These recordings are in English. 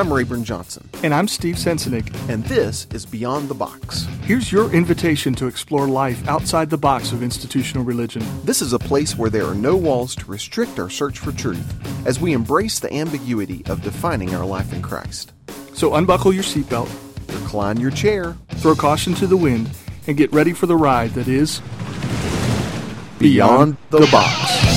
I'm Rayburn Johnson. And I'm Steve Sensenig. And this is Beyond the Box. Here's your invitation to explore life outside the box of institutional religion. This is a place where there are no walls to restrict our search for truth as we embrace the ambiguity of defining our life in Christ. So unbuckle your seatbelt, recline your chair, throw caution to the wind, and get ready for the ride that is Beyond, Beyond the Box.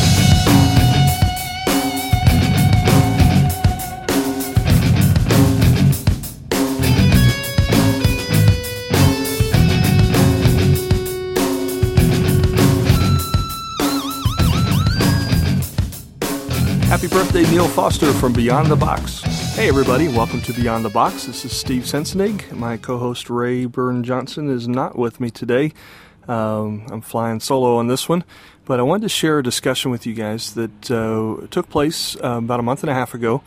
Birthday, Neil Foster from Beyond the Box. Hey, everybody, welcome to Beyond the Box. This is Steve Sensenig. My co host Rayburn Johnson is not with me today. Um, I'm flying solo on this one, but I wanted to share a discussion with you guys that uh, took place uh, about a month and a half ago.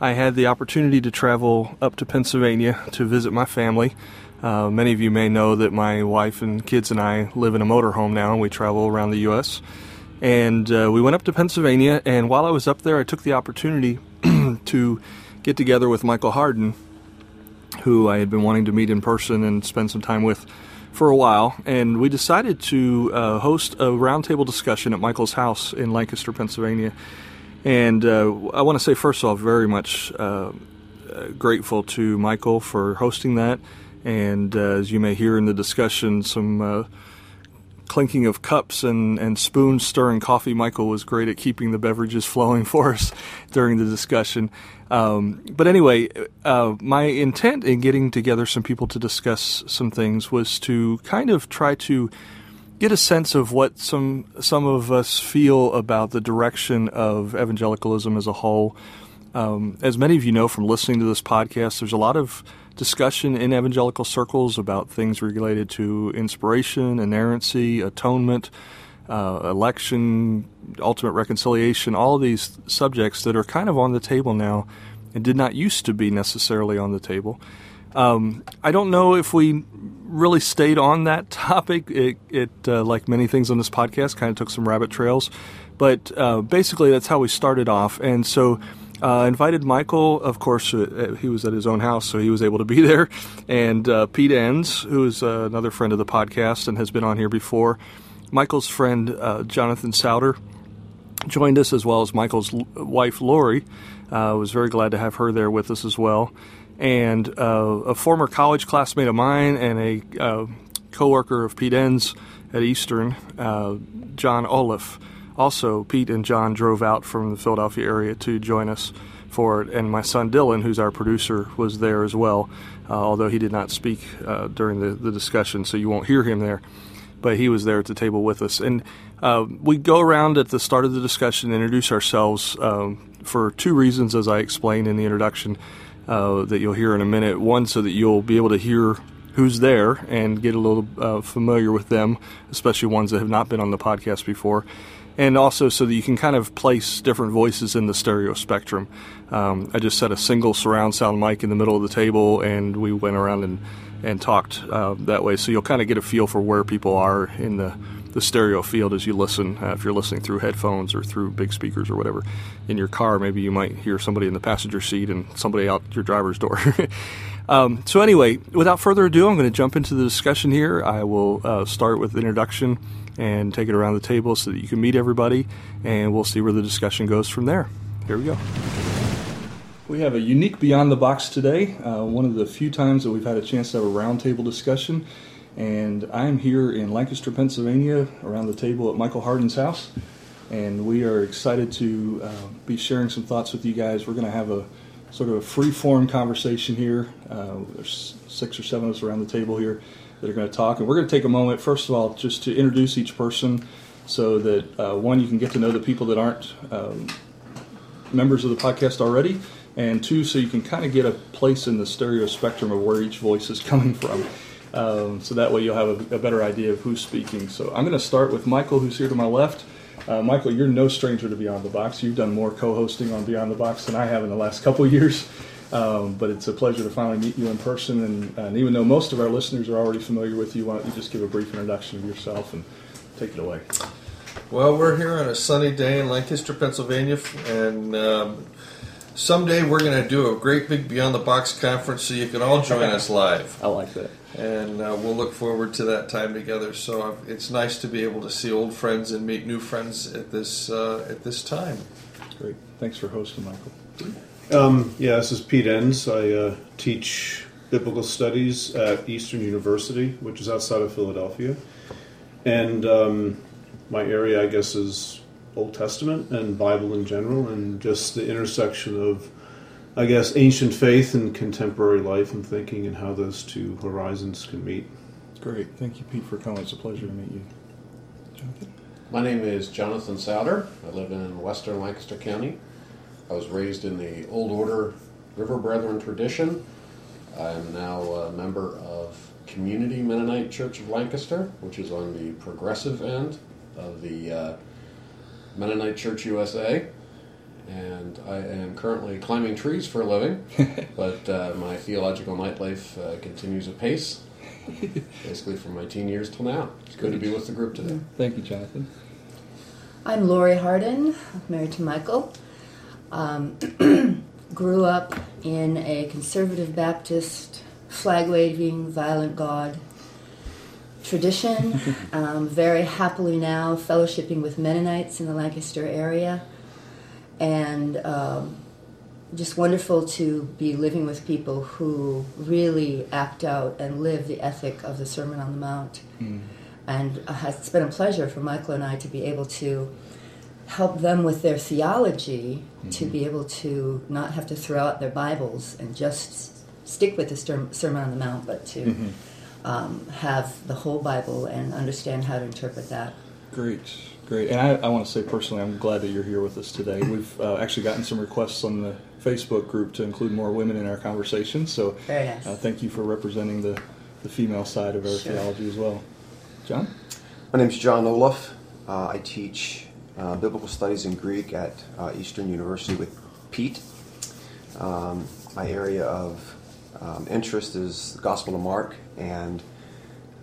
I had the opportunity to travel up to Pennsylvania to visit my family. Uh, many of you may know that my wife and kids and I live in a motorhome now, and we travel around the U.S. And uh, we went up to Pennsylvania, and while I was up there, I took the opportunity to get together with Michael Hardin, who I had been wanting to meet in person and spend some time with for a while. And we decided to uh, host a roundtable discussion at Michael's house in Lancaster, Pennsylvania. And uh, I want to say, first of all, very much uh, uh, grateful to Michael for hosting that. And uh, as you may hear in the discussion, some clinking of cups and, and spoons stirring coffee. Michael was great at keeping the beverages flowing for us during the discussion. Um, but anyway, uh, my intent in getting together some people to discuss some things was to kind of try to get a sense of what some some of us feel about the direction of evangelicalism as a whole. Um, as many of you know from listening to this podcast, there's a lot of discussion in evangelical circles about things related to inspiration, inerrancy, atonement, uh, election, ultimate reconciliation, all these subjects that are kind of on the table now and did not used to be necessarily on the table. Um, I don't know if we really stayed on that topic. It, it uh, like many things on this podcast, kind of took some rabbit trails. But uh, basically, that's how we started off. And so uh, invited Michael, of course, uh, uh, he was at his own house, so he was able to be there. And uh, Pete Enns, who is uh, another friend of the podcast and has been on here before. Michael's friend, uh, Jonathan Souter, joined us, as well as Michael's l- wife, Lori. I was very glad to have her there with us as well. And a former college classmate of mine and a co worker of Pete Enns at Eastern, John Olaf also, Pete and John drove out from the Philadelphia area to join us for it, and my son Dylan, who's our producer, was there as well, uh, although he did not speak uh, during the, the discussion, so you won't hear him there. But he was there at the table with us. And uh, we go around at the start of the discussion and introduce ourselves um, for two reasons, as I explained in the introduction, uh, that you'll hear in a minute. One, so that you'll be able to hear who's there and get a little uh, familiar with them, especially ones that have not been on the podcast before and also so that you can kind of place different voices in the stereo spectrum. Um, I just set a single surround sound mic in the middle of the table, and we went around and and talked uh, that way. So you'll kind of get a feel for where people are in the the stereo field as you listen. Uh, if you're listening through headphones or through big speakers or whatever in your car, maybe you might hear somebody in the passenger seat and somebody out your driver's door. um, so anyway, without further ado, I'm going to jump into the discussion here. I will uh, start with introduction and take it around the table so that you can meet everybody, and we'll see where the discussion goes from there. Here we go. We have a unique Beyond the Box today, uh, one of the few times that we've had a chance to have a roundtable discussion. And I'm here in Lancaster, Pennsylvania, around the table at Michael Hardin's house. And we are excited to uh, be sharing some thoughts with you guys. We're going to have a sort of a free form conversation here. Uh, there's six or seven of us around the table here that are going to talk. And we're going to take a moment, first of all, just to introduce each person so that, uh, one, you can get to know the people that aren't um, members of the podcast already, and two, so you can kind of get a place in the stereo spectrum of where each voice is coming from. Um, so that way you'll have a, a, better idea of who's speaking. So I'm going to start with Michael, who's here to my left. Uh, Michael, you're no stranger to Beyond the Box. You've done more co-hosting on Beyond the Box than I have in the last couple years. Um, but it's a pleasure to finally meet you in person. And, and, even though most of our listeners are already familiar with you, why don't you just give a brief introduction of yourself and take it away? Well, we're here on a sunny day in Lancaster, Pennsylvania, and um, someday we're going to do a great big Beyond the Box conference so you can all join us live. I like that. And uh, we'll look forward to that time together. So uh, it's nice to be able to see old friends and meet new friends at this uh, at this time. Great. Thanks for hosting, Michael. Um, yeah, this is Pete Enns. I uh, teach biblical studies at Eastern University, which is outside of Philadelphia. And um, my area, I guess, is Old Testament and Bible in general, and just the intersection of, I guess, ancient faith and contemporary life and thinking, and how those two horizons can meet. Great. Thank you, Pete, for coming. It's a pleasure to meet you. Jonathan? My name is Jonathan Souter. I live in western Lancaster County. I was raised in the Old Order River Brethren tradition. I am now a member of Community Mennonite Church of Lancaster, which is on the progressive end of the uh, Mennonite Church USA. And I am currently climbing trees for a living, but uh, my theological nightlife uh, continues apace, basically from my teen years till now. It's good to be with the group today. Thank you, Jonathan. I'm Lori Hardin, married to Michael. Um, grew up in a conservative Baptist, flag waving, violent God tradition. um, very happily now fellowshipping with Mennonites in the Lancaster area. And um, just wonderful to be living with people who really act out and live the ethic of the Sermon on the Mount. Mm. And uh, it's been a pleasure for Michael and I to be able to help them with their theology mm-hmm. to be able to not have to throw out their Bibles and just stick with the Sermon on the Mount, but to mm-hmm. um, have the whole Bible and understand how to interpret that. Great, great. And I, I, want to say personally, I'm glad that you're here with us today. We've uh, actually gotten some requests on the Facebook group to include more women in our conversation. So Very nice. uh, thank you for representing the, the female side of our sure. theology as well. John? My name's John Olaf. Uh, I teach uh, biblical studies in Greek at uh, Eastern University with Pete. Um, my area of um, interest is the Gospel of Mark and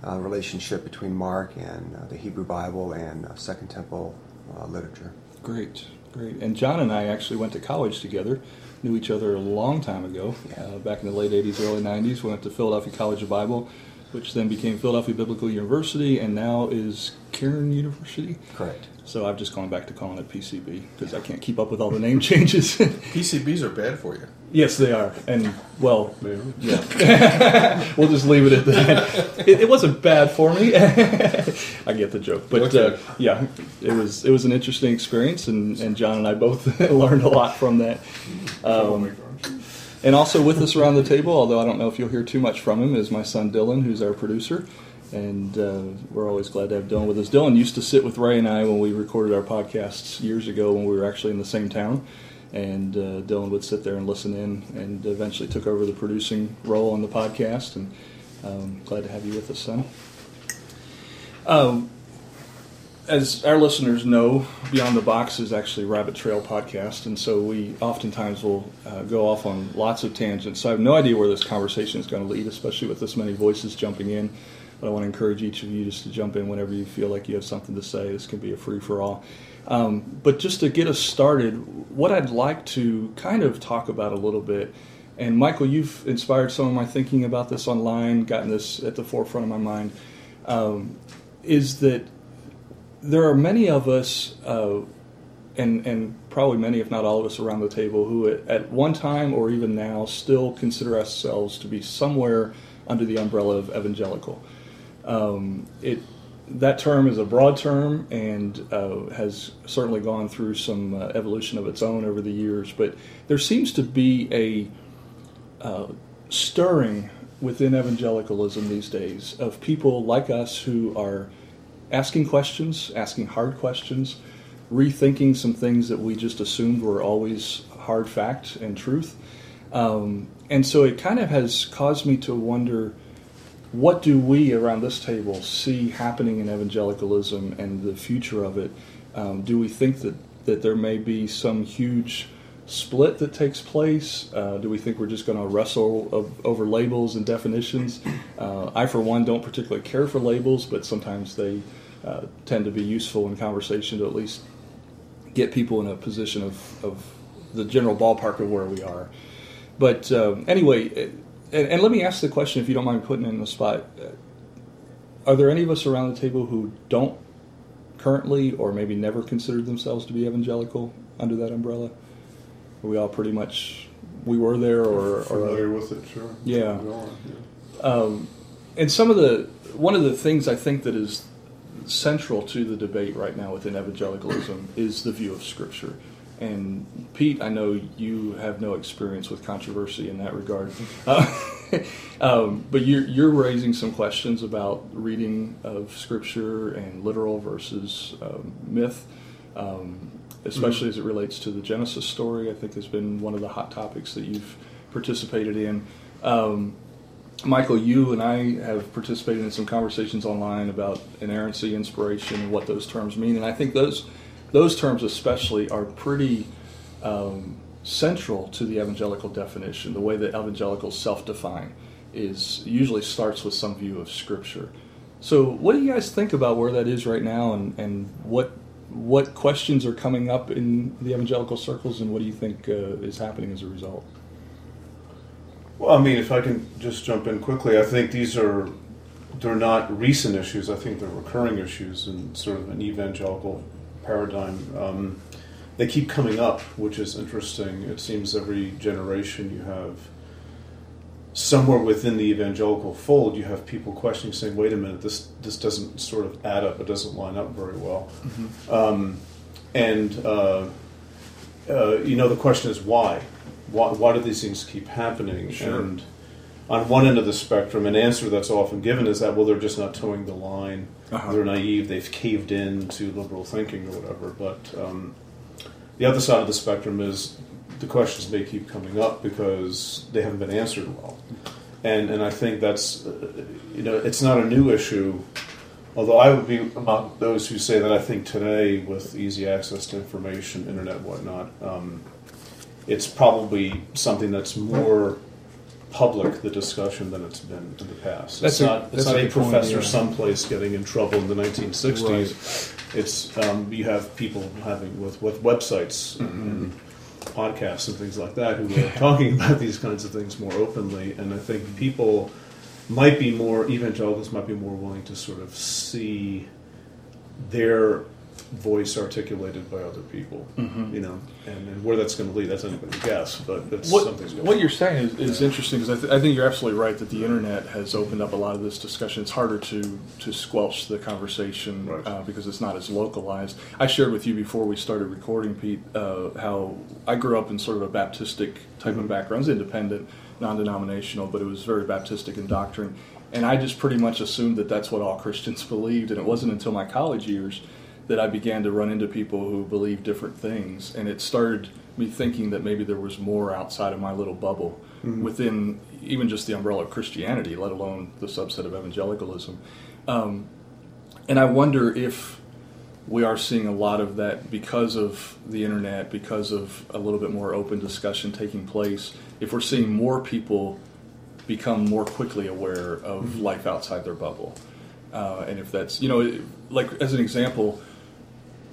uh, relationship between Mark and uh, the Hebrew Bible and uh, Second Temple uh, literature. Great, great. And John and I actually went to college together. Knew each other a long time ago, yeah. back in the late '80s, early '90s. We went to Philadelphia College of Bible which then became Philadelphia Biblical University and now is Cairn University. Correct. So I've just gone back to calling it PCB because I can't keep up with all the name changes. PCBs are bad for you. Yes, they are, and well, yeah. we'll just leave it at that. It, it wasn't bad for me. I get the joke, but okay. uh, yeah, it was it was an interesting experience, and, and John and I both learned a lot from that. Um, and also with us around the table, although I don't know if you'll hear too much from him, is my son Dylan, who's our producer. And uh, we're always glad to have Dylan with us. Dylan used to sit with Ray and I when we recorded our podcasts years ago when we were actually in the same town. And uh, Dylan would sit there and listen in and eventually took over the producing role on the podcast. And um, glad to have you with us, son. Um, as our listeners know, Beyond the Box is actually Rabbit Trail podcast, and so we oftentimes will uh, go off on lots of tangents. So I have no idea where this conversation is going to lead, especially with this many voices jumping in. But I want to encourage each of you just to jump in whenever you feel like you have something to say. This can be a free for all. Um, but just to get us started, what I'd like to kind of talk about a little bit, and Michael, you've inspired some of my thinking about this online, gotten this at the forefront of my mind, um, is that there are many of us, uh, and and probably many, if not all of us, around the table who, at, one time or even now, still consider ourselves to be somewhere under the umbrella of evangelical. Um, it that term is a broad term and uh, has certainly gone through some uh, evolution of its own over the years. But there seems to be a uh, stirring within evangelicalism these days of people like us who are asking questions, asking hard questions, rethinking some things that we just assumed were always hard fact and truth. Um, and so it kind of has caused me to wonder what do we around this table see happening in evangelicalism and the future of it? Um, do we think that, that there may be some huge split that takes place? Uh, do we think we're just going to wrestle of, over labels and definitions? Uh, I, for one, don't particularly care for labels, but sometimes they uh, tend to be useful in conversation to at least get people in a position of, of the general ballpark of where we are. But um, anyway, and, and, let me ask the question, if you don't mind putting in the spot. Are there any of us around the table who don't currently or maybe never considered themselves to be evangelical under that umbrella? We all pretty much we were there or, or familiar with it, sure. Yeah. yeah. Um, and some of the one of the things I think that is central to the debate right now within evangelicalism is the view of Scripture. And Pete, I know you have no experience with controversy in that regard, uh, um, but you're, you're, raising some questions about reading of Scripture and literal versus um, myth, um, especially as it relates to the Genesis story. I think has been one of the hot topics that you've participated in. Um, Michael, you and I have participated in some conversations online about inerrancy, inspiration, and what those terms mean, and I think those those terms especially are pretty um, central to the evangelical definition. The way that evangelicals self-define is usually starts with some view of Scripture. So, what do you guys think about where that is right now, and, and what what questions are coming up in the evangelical circles, and what do you think uh, is happening as a result? Well, I mean, if I can just jump in quickly, I think these are they're not recent issues. I think they're recurring issues in sort of an evangelical paradigm. Um, they keep coming up, which is interesting. It seems every generation you have somewhere within the evangelical fold, you have people questioning, saying, "Wait a minute, this this doesn't sort of add up. It doesn't line up very well." Mm-hmm. Um, and uh, uh, you know, the question is why? why, why do these things keep happening? Sure. And on one end of the spectrum, an answer that's often given is that well, they're just not toeing the line. Uh-huh. They're naive. They've caved in to liberal thinking or whatever. But um, the other side of the spectrum is the questions may keep coming up because they haven't been answered well. And and I think that's uh, you know it's not a new issue. Although I would be among those who say that I think today, with easy access to information, internet, whatnot, um, it's probably something that's more public the discussion than it's been in the past. That's it's a, not, it's not a, a professor point, yeah. someplace getting in trouble in the 1960s. Right. It's um, you have people having with with websites mm-hmm. and podcasts and things like that who are talking about these kinds of things more openly, and I think people might be more evangelicals might be more willing to sort of see their voice articulated by other people, mm-hmm. you know, and, and, where that's going to lead, that's anybody's guess, but it's what, something's going What you're saying is, is yeah. interesting because I, th- I, think you're absolutely right that the internet has opened up a lot of this discussion. It's harder to, to squelch the conversation right. uh, because it's not as localized. I shared with you before we started recording, Pete, uh, how I grew up in sort of a Baptistic type mm-hmm. of background, it's independent, non denominational, but it was very Baptistic in doctrine. And I just pretty much assumed that that's what all Christians believed, and it wasn't until my college years that I began to run into people who believe different things, and it started me thinking that maybe there was more outside of my little bubble mm-hmm. within even just the umbrella of Christianity, let alone the subset of evangelicalism. Um, and I wonder if we are seeing a lot of that because of the internet, because of a little bit more open discussion taking place. If we're seeing more people become more quickly aware of mm-hmm. life outside their bubble. Uh, and if that's, you know, like as an example,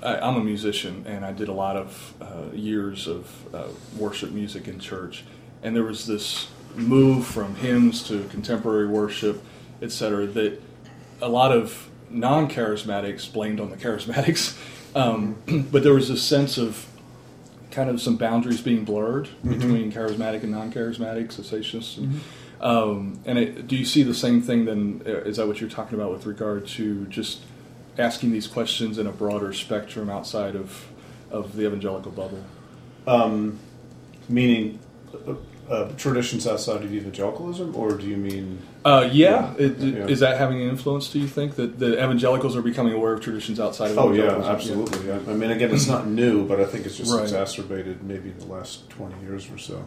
I, am a musician, and I did a lot of uh, years of uh, worship music in church, and there was this move from hymns to contemporary worship, etc. That a lot of non-charismatics blamed on the charismatics, um, but there was a sense of kind of some boundaries being blurred mm-hmm. between charismatic and non-charismatic cessationists. Mm-hmm. Um, and it, do you see the same thing then? Uh, is that what you're talking about with regard to just asking these questions in a broader spectrum outside of of the evangelical bubble? Um, meaning uh, uh, traditions outside of evangelicalism, or do you mean? Uh, yeah. yeah. It, yeah. Is that having an influence? Do you think that the evangelicals are becoming aware of traditions outside of? Oh yeah, absolutely. Yeah. I mean, again, it's not new, but I think it's just right. exacerbated maybe in the last twenty years or so.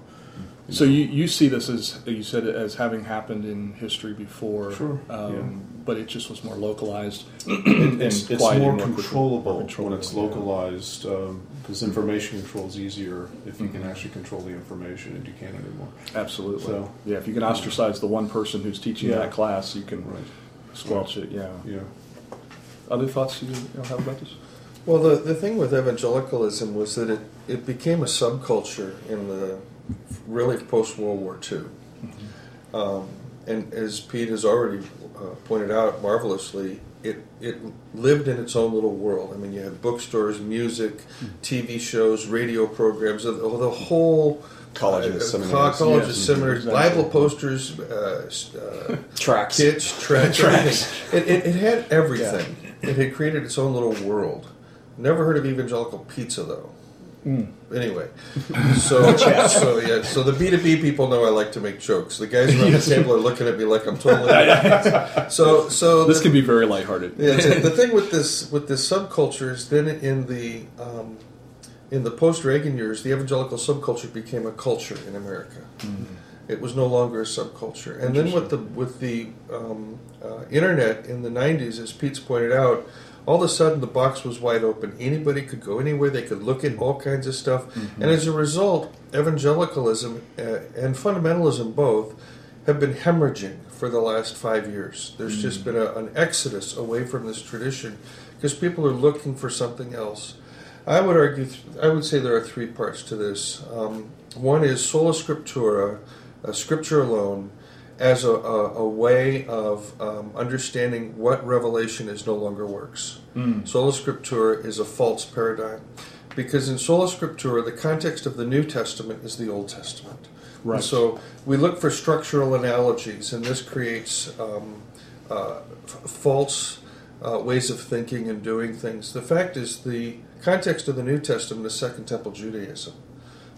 So you, you see this as you said as having happened in history before, sure, um, yeah. but it just was more localized. it, it's, it's more, more controllable, controllable, when it's localized because um, information control is easier if you mm-hmm. can actually control the information and you can't anymore. Absolutely. So yeah, if you can ostracise the one person who's teaching yeah. that class, you can right. squelch right. it. Yeah. Yeah. Other thoughts you, have about this? Well, the, the thing with evangelicalism was that it, it became a subculture in the really post World War II. Mm-hmm. Um, and as Pete has already uh, pointed out marvelously, it, it lived in its own little world. I mean, you had bookstores, music, mm-hmm. TV shows, radio programs, the, the whole colleges, uh, seminaries, colleges, yes, seminaries, exactly. Bible posters, uh, uh, tracts, kits, tracts, tracts. It, it, it, had everything. Yeah. It had created its own little world. Never heard of evangelical pizza though. Mm. Anyway, so so yeah, so the B two B people know I like to make jokes. The guys around the table are looking at me like I'm totally. so so this the, can be very lighthearted. Yeah, the thing with this with this subculture is then in the um, in the post Reagan years, the evangelical subculture became a culture in America. Mm-hmm. It was no longer a subculture, and then with the with the um, uh, internet in the '90s, as Pete's pointed out all of a sudden the box was wide open. Anybody could go anywhere. They could look at all kinds of stuff. Mm-hmm. And as a result, evangelicalism uh, and fundamentalism both have been hemorrhaging for the last five years. There's mm-hmm. just been a, an exodus away from this tradition because people are looking for something else. I would argue, th- I would say there are three parts to this. Um, one is sola scriptura, uh, scripture alone as a, a, a way of um, understanding what revelation is no longer works. Mm. Sola Scriptura is a false paradigm. Because in Sola Scriptura, the context of the New Testament is the Old Testament. Right. so we look for structural analogies, and this creates um, uh, f- false uh, ways of thinking and doing things. The fact is, the context of the New Testament is Second Temple Judaism,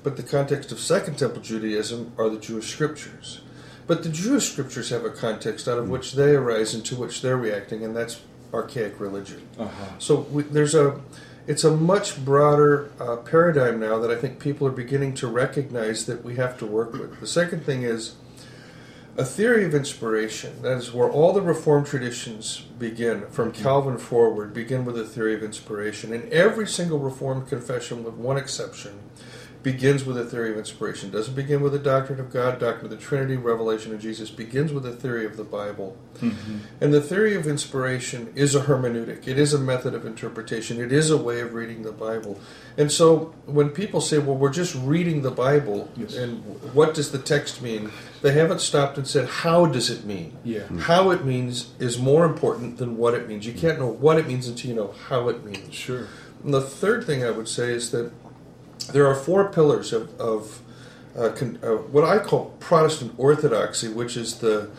but the context of Second Temple Judaism are the Jewish scriptures. But the Jewish scriptures have a context out of which they arise and to which they're reacting, and that's archaic religion. Uh-huh. So we, there's a, it's a much broader uh, paradigm now that I think people are beginning to recognize that we have to work with. The second thing is a theory of inspiration. That is where all the Reformed traditions begin, from mm-hmm. Calvin forward, begin with a theory of inspiration. And every single Reformed confession, with one exception, begins with a theory of inspiration. Doesn't begin with a doctrine of God, doctrine of the Trinity, revelation of Jesus. Begins with a theory of the Bible. Mm-hmm. And the theory of inspiration is a hermeneutic. It is a method of interpretation. It is a way of reading the Bible. And so when people say, "Well, we're just reading the Bible," yes. and what does the text mean? They haven't stopped and said, "How does it mean?" Yeah. Mm-hmm. How it means is more important than what it means. You can't know what it means until you know how it means. Sure. And the third thing I would say is that there are four pillars of, of uh, con, uh, what I call Protestant orthodoxy, which is the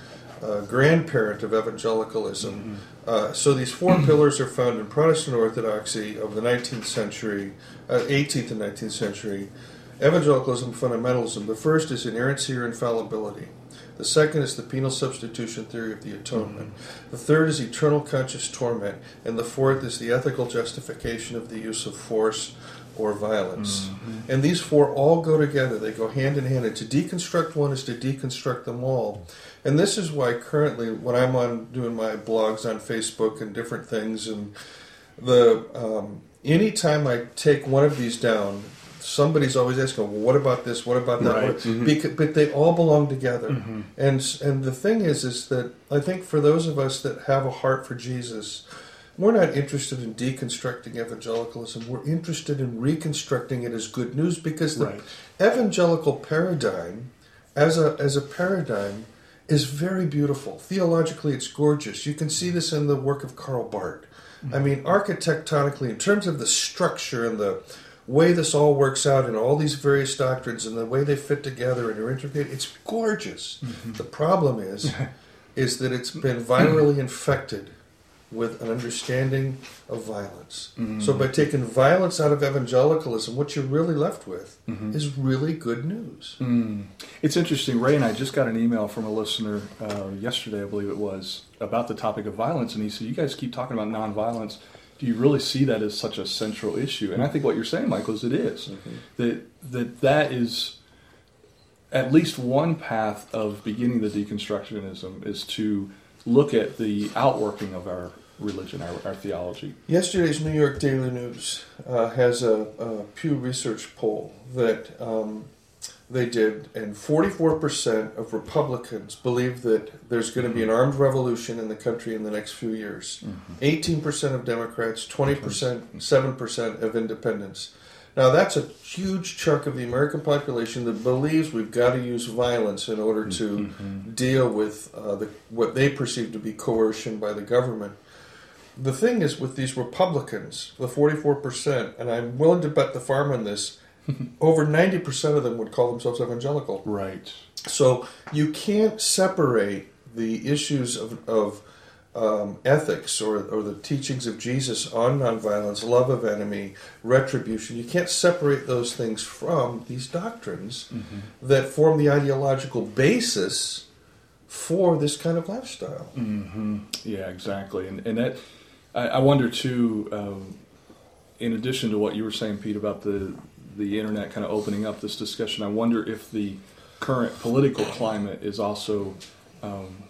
uh, grandparent of evangelicalism. Mm-hmm. Uh, so these four pillars are found in Protestant orthodoxy of the 19th century, 18th uh, and 19th century. Evangelicalism, fundamentalism. The first is inerrancy or infallibility. The second is the penal substitution theory of the atonement. Mm-hmm. The third is eternal conscious torment. And the fourth is the ethical justification of the use of force or violence. Mm-hmm. And these four all go together, they go hand in hand. And to deconstruct one is to deconstruct them all. And this is why currently, when I'm on doing my blogs on Facebook and different things, and the um, anytime I take one of these down, somebody's always asking, "Well, what about this? What about that?" Right. Mm-hmm. Because, but they all belong together. Mm-hmm. And and the thing is, is that I think for those of us that have a heart for Jesus, we're not interested in deconstructing evangelicalism. We're interested in reconstructing it as good news because the right. evangelical paradigm, as a as a paradigm, is very beautiful. Theologically, it's gorgeous. You can see this in the work of Karl Barth. Mm-hmm. I mean, architectonically, in terms of the structure and the way this all works out and all these various doctrines and the way they fit together and are integrated, it's gorgeous. Mm-hmm. The problem is, is that it's been virally infected with an understanding of violence. Mm-hmm. So by taking violence out of evangelicalism, what you're really left with mm-hmm. is really good news. Mm. It's interesting. Ray and I just got an email from a listener uh, yesterday, I believe it was, about the topic of violence, and he said, "You guys keep talking about nonviolence." Do you really see that as such a central issue? And I think what you're saying, Michael, is it is. Mm-hmm. that that that is at least one path of beginning the deconstructionism is to look at the outworking of our religion, our, our theology. Yesterday's New York Daily News uh, has a, a, Pew Research poll that um, They did, and 44% of Republicans believe that there's going to be an armed revolution in the country in the next few years. 18% of Democrats, 20%, 7% of independents. Now, that's a huge chunk of the American population that believes we've got to use violence in order to deal with uh, the, what they perceive to be coercion by the government. The thing is, with these Republicans, the 44%, and I'm willing to bet the farm on this, over 90% of them would call themselves evangelical. Right. So you can't separate the issues of, of um, ethics or, or the teachings of Jesus on nonviolence, love of enemy, retribution. You can't separate those things from these doctrines that form the ideological basis for this kind of lifestyle. Yeah, exactly. And and that I, I wonder too. Um, in addition to what you were saying, Pete, about the the internet kind of opening up this discussion, I wonder if the current political climate is also. Um,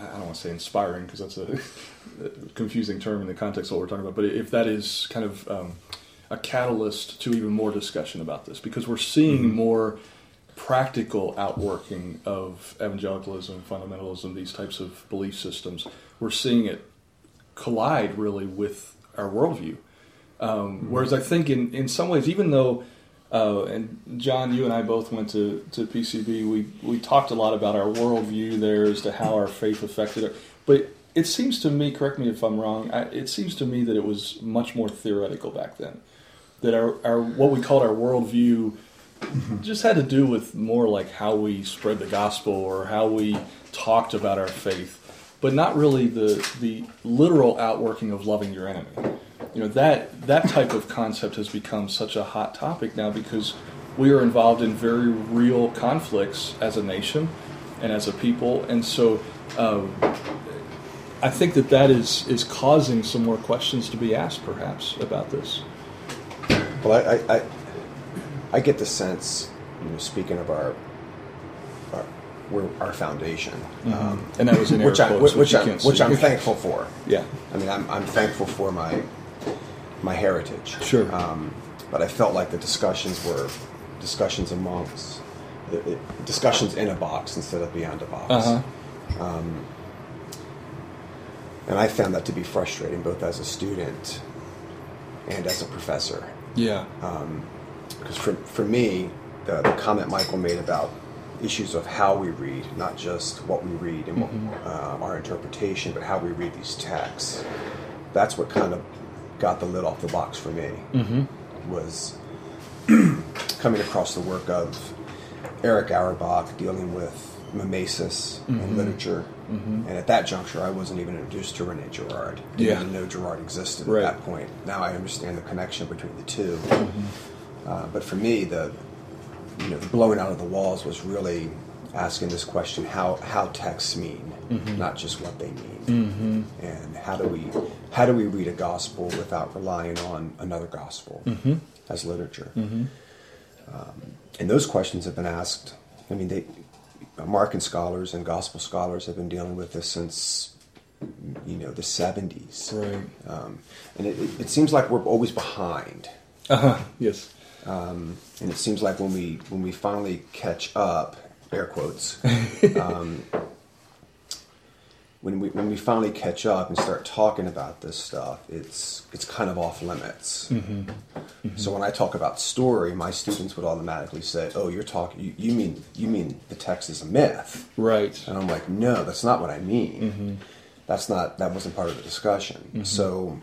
I don't want to say inspiring because that's a confusing term in the context of what we're talking about. But if that is kind of um, a catalyst to even more discussion about this, because we're seeing more practical outworking of evangelicalism, fundamentalism, these types of belief systems. We're seeing it collide really with our worldview. Um, Whereas I think in, in some ways, even though, uh, and John, you and I both went to, to PCB, we, we talked a lot about our worldview there as to how our faith affected it. But it seems to me, correct me if I'm wrong, I, it seems to me that it was much more theoretical back then. That our, our what we called our worldview just had to do with more like how we spread the gospel or how we talked about our faith, but not really the the literal outworking of loving your enemy. You know that that type of concept has become such a hot topic now because we are involved in very real conflicts as a nation and as a people, and so. Um, I think that that is, is causing some more questions to be asked, perhaps, about this. Well, I, I, I, get the sense, you know, speaking of our, our, we're, our foundation, um, And that was in which, I, which, which you I, can't which. I'm thankful for. Yeah. I mean, I'm, I'm thankful for my my heritage. Sure. Um, but I felt like the discussions were discussions amongst it- it- discussions in a box instead of beyond a box. Uh-huh. And I found that to be frustrating, both as a student and as a professor. Yeah. Because for, for me, the, the comment Michael made about issues of how we read, not just what we read and what, uh, our interpretation, but how we read these texts, that's what kind of got the lid off the box for me. Mm-hmm. Was coming across the work of Erich Auerbach dealing with mimesis and mm-hmm. literature. Mm-hmm. And at that juncture, I wasn't even introduced to Rene Girard. Didn't Yeah. even know Girard existed Right. at that point. Now I understand the connection between the 2 Uh, but for me, the you know the blowing out of the walls was really asking this question: how how texts mean, not just what they mean, and how do we how do we read a gospel without relying on another gospel as literature? Um, and those questions have been asked. I mean, they Markan scholars and gospel scholars have been dealing with this since you know the 70s Right. um, and it, it, it seems like we're always behind Uh huh. Yes. and it seems like when we when we finally catch up air quotes um, when we when we finally catch up and start talking about this stuff it's it's kind of off limits mm-hmm. Mm-hmm. so when i talk about story my students would automatically say oh you're talking you, you mean you mean the text is a myth Right. and I'm like, no, that's not what I mean. Mm-hmm. That's not that wasn't part of the discussion. So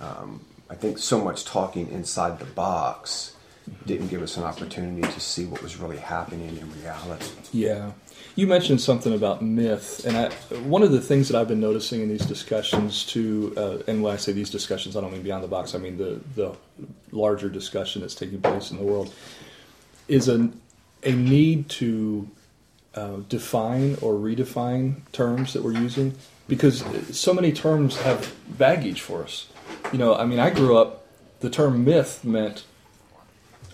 um, I think so much talking inside the box didn't give us an opportunity to see what was really happening in reality. Yeah. You mentioned something about myth, and I, one of the things that I've been noticing in these discussions, too, uh, and when I say these discussions, I don't mean beyond the box, I mean the, the larger discussion that's taking place in the world, is a, a need to uh, define or redefine terms that we're using because so many terms have baggage for us. You know, I mean, I grew up, the term myth meant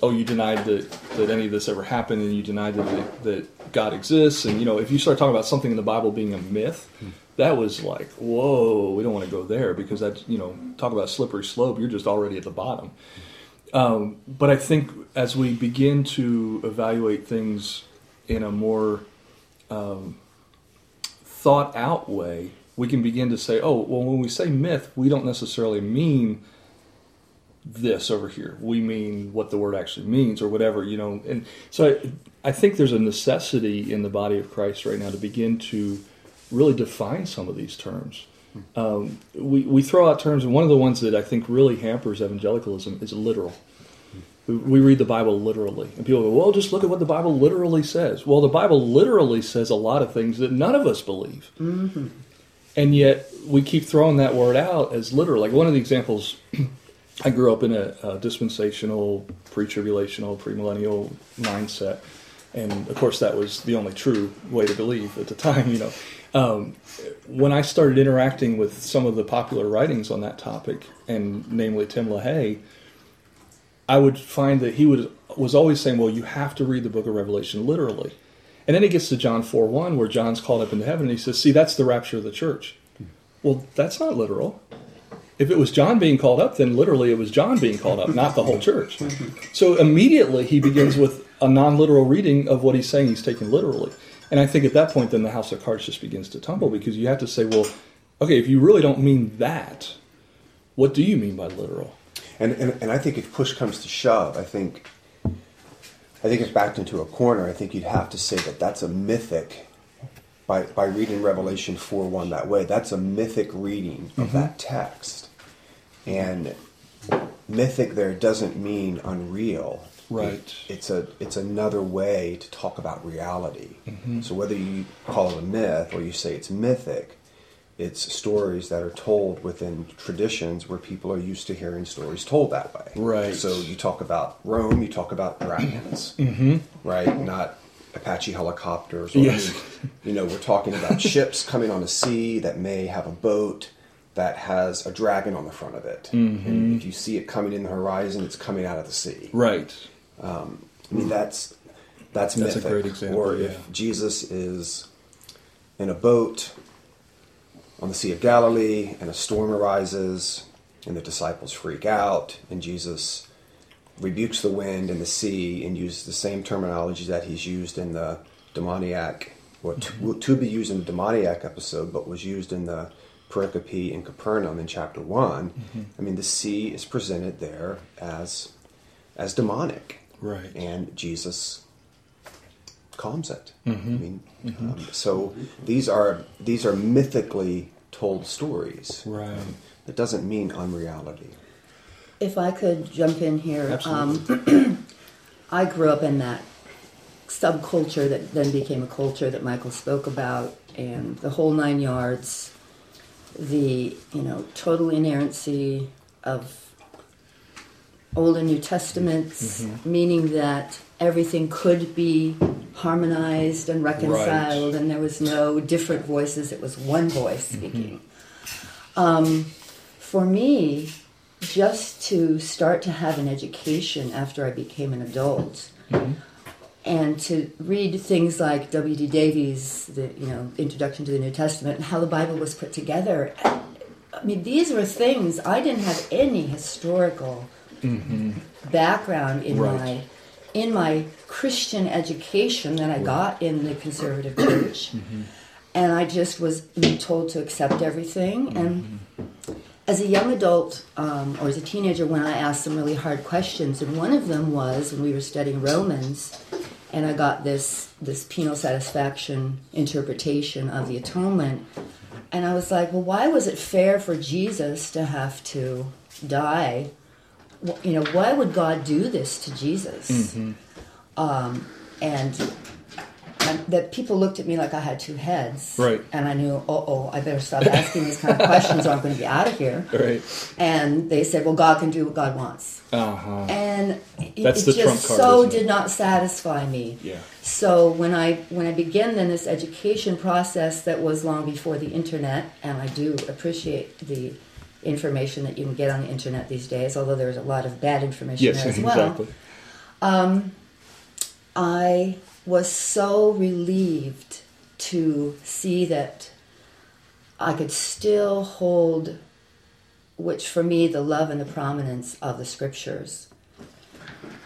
oh, you denied that, that any of this ever happened, and you denied that, that God exists. And, you know, if you start talking about something in the Bible being a myth, that was like, whoa, we don't want to go there because that, you know, talk about slippery slope, you're just already at the bottom. Um, but I think as we begin to evaluate things in a more um, thought out way, we can begin to say, oh, well, when we say myth, we don't necessarily mean this over here. We mean what the word actually means or whatever, you know. And so I, I think there's a necessity in the body of Christ right now to begin to really define some of these terms. Um, we, we throw out terms, and one of the ones that I think really hampers evangelicalism is literal. We, we read the Bible literally, and people go, well, just look at what the Bible literally says. Well, the Bible literally says a lot of things that none of us believe. Mm-hmm. And yet we keep throwing that word out as literal. Like one of the examples I grew up in a, a dispensational, pre-tribulational, premillennial mindset, and of course that was the only true way to believe at the time. You know, um, when I started interacting with some of the popular writings on that topic, and namely Tim LaHaye, I would find that he would was always saying, "Well, you have to read the Book of Revelation literally," and then he gets to John four one, where John's called up into heaven, and he says, "See, that's the rapture of the church." Well, that's not literal if it was John being called up, then literally it was John being called up, not the whole church. So immediately he begins with a non literal reading of what he's saying he's taken literally. And I think at that point, then the house of cards just begins to tumble because you have to say, well, okay, if you really don't mean that, what do you mean by literal? And, and, and I think if push comes to shove, I think I think it's backed into a corner. I think you'd have to say that that's a mythic by, by reading Revelation 4 1 that way. That's a mythic reading of Mm-hmm. that text. And mythic there doesn't mean unreal. Right. It- it's a it's another way to talk about reality. Mm-hmm. So whether you call it a myth or you say it's mythic, it's stories that are told within traditions where people are used to hearing stories told that way. Right. So you talk about Rome, you talk about dragons, right? Not Apache helicopters. Or, Yes. you know, we're talking about ships coming on the sea that may have a boat that has a dragon on the front of it. And mm-hmm. if you see it coming in the horizon, it's coming out of the sea. Right. Um, I mean, that's that's, That's a great example, Or yeah. if Jesus is in a boat on the Sea of Galilee and a storm arises and the disciples freak out and Jesus rebukes the wind and the sea and uses the same terminology that he's used in the demoniac or to, to be used in the demoniac episode but was used in the pericope in Capernaum in chapter one I mean the sea is presented there as as demonic Right. and Jesus calms it. Mm-hmm. I mean, um, so these are these are mythically told stories. Right. That doesn't mean unreality. If I could jump in here, um, I grew up in that subculture that then became a culture that Michael spoke about, and the whole nine yards. The you know total inerrancy of Old and New Testaments, meaning that everything could be harmonized and reconciled, and there was no different voices; it was one voice speaking. Um, for me, just to start to have an education after I became an adult, mm-hmm. and to read things like W. D. Davies, the you know Introduction to the New Testament, and how the Bible was put together. I mean, these were things I didn't have any historical mm-hmm. background in Right. my in my Christian education that I got in the conservative church, mm-hmm. and I just was told to accept everything and as a young adult um, or as a teenager when i asked some really hard questions and one of them was when we were studying romans and i got this this penal satisfaction interpretation of the atonement and i was like well why was it fair for jesus to have to die? You know why would god do this to jesus? Um, and and that people looked at me like I had two heads. Right. And I knew, oh, oh, I better stop asking these kind of questions or I'm going to be out of here. Right. And they said, well, God can do what God wants. Uh huh. And it, That's it the just card, so did not satisfy me. Yeah. So when I when I began then this education process that was long before the internet, and I do appreciate the information that you can get on the internet these days, although there's a lot of bad information Yes, there as well. exactly. Um, I was so relieved to see that I could still hold, which for me, the love and the prominence of the scriptures.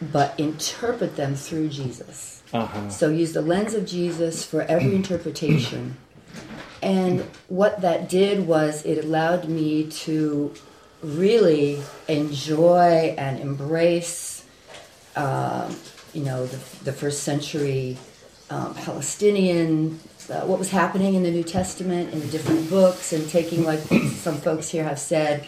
but interpret them through Jesus. Uh-huh. So use the lens of Jesus for every interpretation. And what that did was it allowed me to really enjoy and embrace, uh, you know, the, the first century um, Palestinian, uh, what was happening in the New Testament in the different books, and taking, like some folks here have said,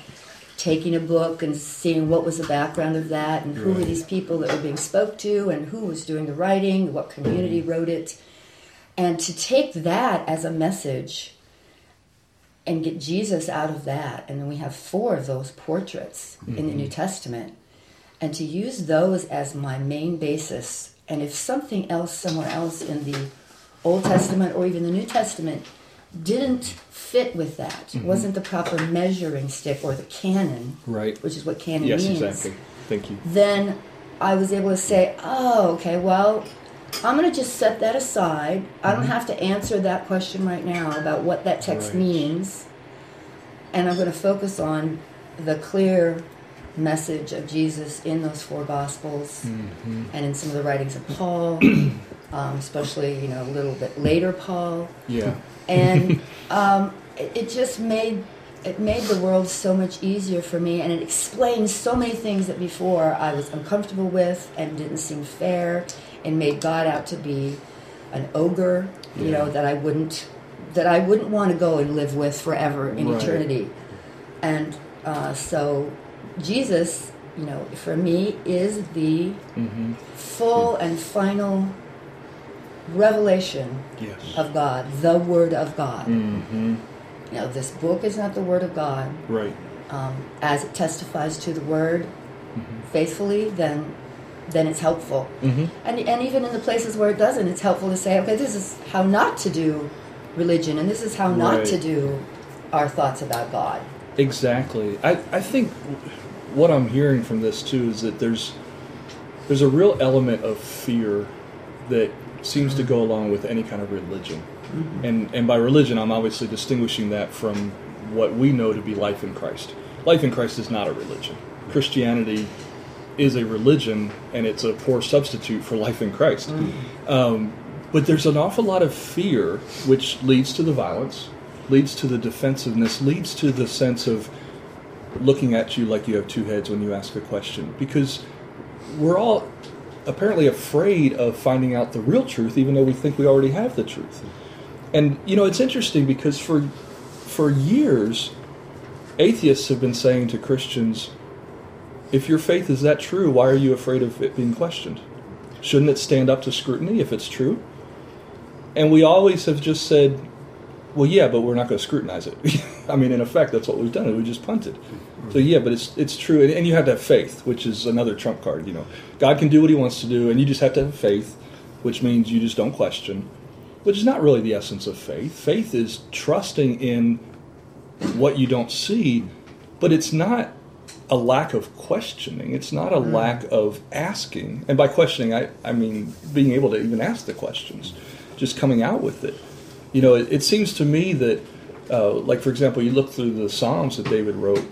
taking a book and seeing what was the background of that, and who were these people that were being spoke to, and who was doing the writing, what community wrote it, and to take that as a message and get Jesus out of that, and then we have four of those portraits in the New Testament, and to use those as my main basis. And if something else somewhere else in the Old Testament or even the New Testament didn't fit with that, wasn't the proper measuring stick or the canon, Right. which is what canon Yes, means, Yes, exactly. Thank you. then I was able to say, oh, okay, well, I'm going to just set that aside. I don't have to answer that question right now about what that text Mm-hmm. Right. means. And I'm going to focus on the clear message of Jesus in those four Gospels Mm-hmm. and in some of the writings of Paul, um, especially, you know, a little bit later Paul Yeah. and um, it, it just made it made the world so much easier for me, and it explained so many things that before I was uncomfortable with and didn't seem fair, and made God out to be an ogre, you know, that I wouldn't that I wouldn't want to go and live with forever in Right. eternity, and uh, so Jesus, you know, for me is the Mm-hmm. full and final revelation Yes. of God, the Word of God. Mm-hmm. You know, this book is not the Word of God. Right. Um, as it testifies to the Word Mm-hmm. faithfully, then then it's helpful. Mm-hmm. And and even in the places where it doesn't, it's helpful to say, okay, this is how not to do religion, and this is how not Right. to do our thoughts about God. Exactly. I, I think what I'm hearing from this too is that there's there's a real element of fear that seems to go mm-hmm. along with any kind of religion. Mm-hmm. And and by religion I'm obviously distinguishing that from what we know to be life in Christ. Life in Christ is not a religion. Christianity is a religion and it's a poor substitute for life in Christ. Mm-hmm. Um, but there's an awful lot of fear which leads to the violence, leads to the defensiveness, leads to the sense of looking at you like you have two heads when you ask a question. Because we're all apparently afraid of finding out the real truth, even though we think we already have the truth. And you know, it's interesting because for for years, atheists have been saying to Christians, if your faith is that true, why are you afraid of it being questioned? Shouldn't it stand up to scrutiny if it's true? And we always have just said, well, yeah, but we're not going to scrutinize it. I mean, in effect, that's what we've done. We just punted. So yeah, but it's it's true, and, and you have to have faith, which is another trump card. You know, God can do what He wants to do, and you just have to have faith, which means you just don't question, which is not really the essence of faith. Faith is trusting in what you don't see, but it's not a lack of questioning. It's not a mm. lack of asking. And by questioning, I, I mean being able to even ask the questions, just coming out with it. You know, it, it seems to me that, uh, like, for example, you look through the Psalms that David wrote,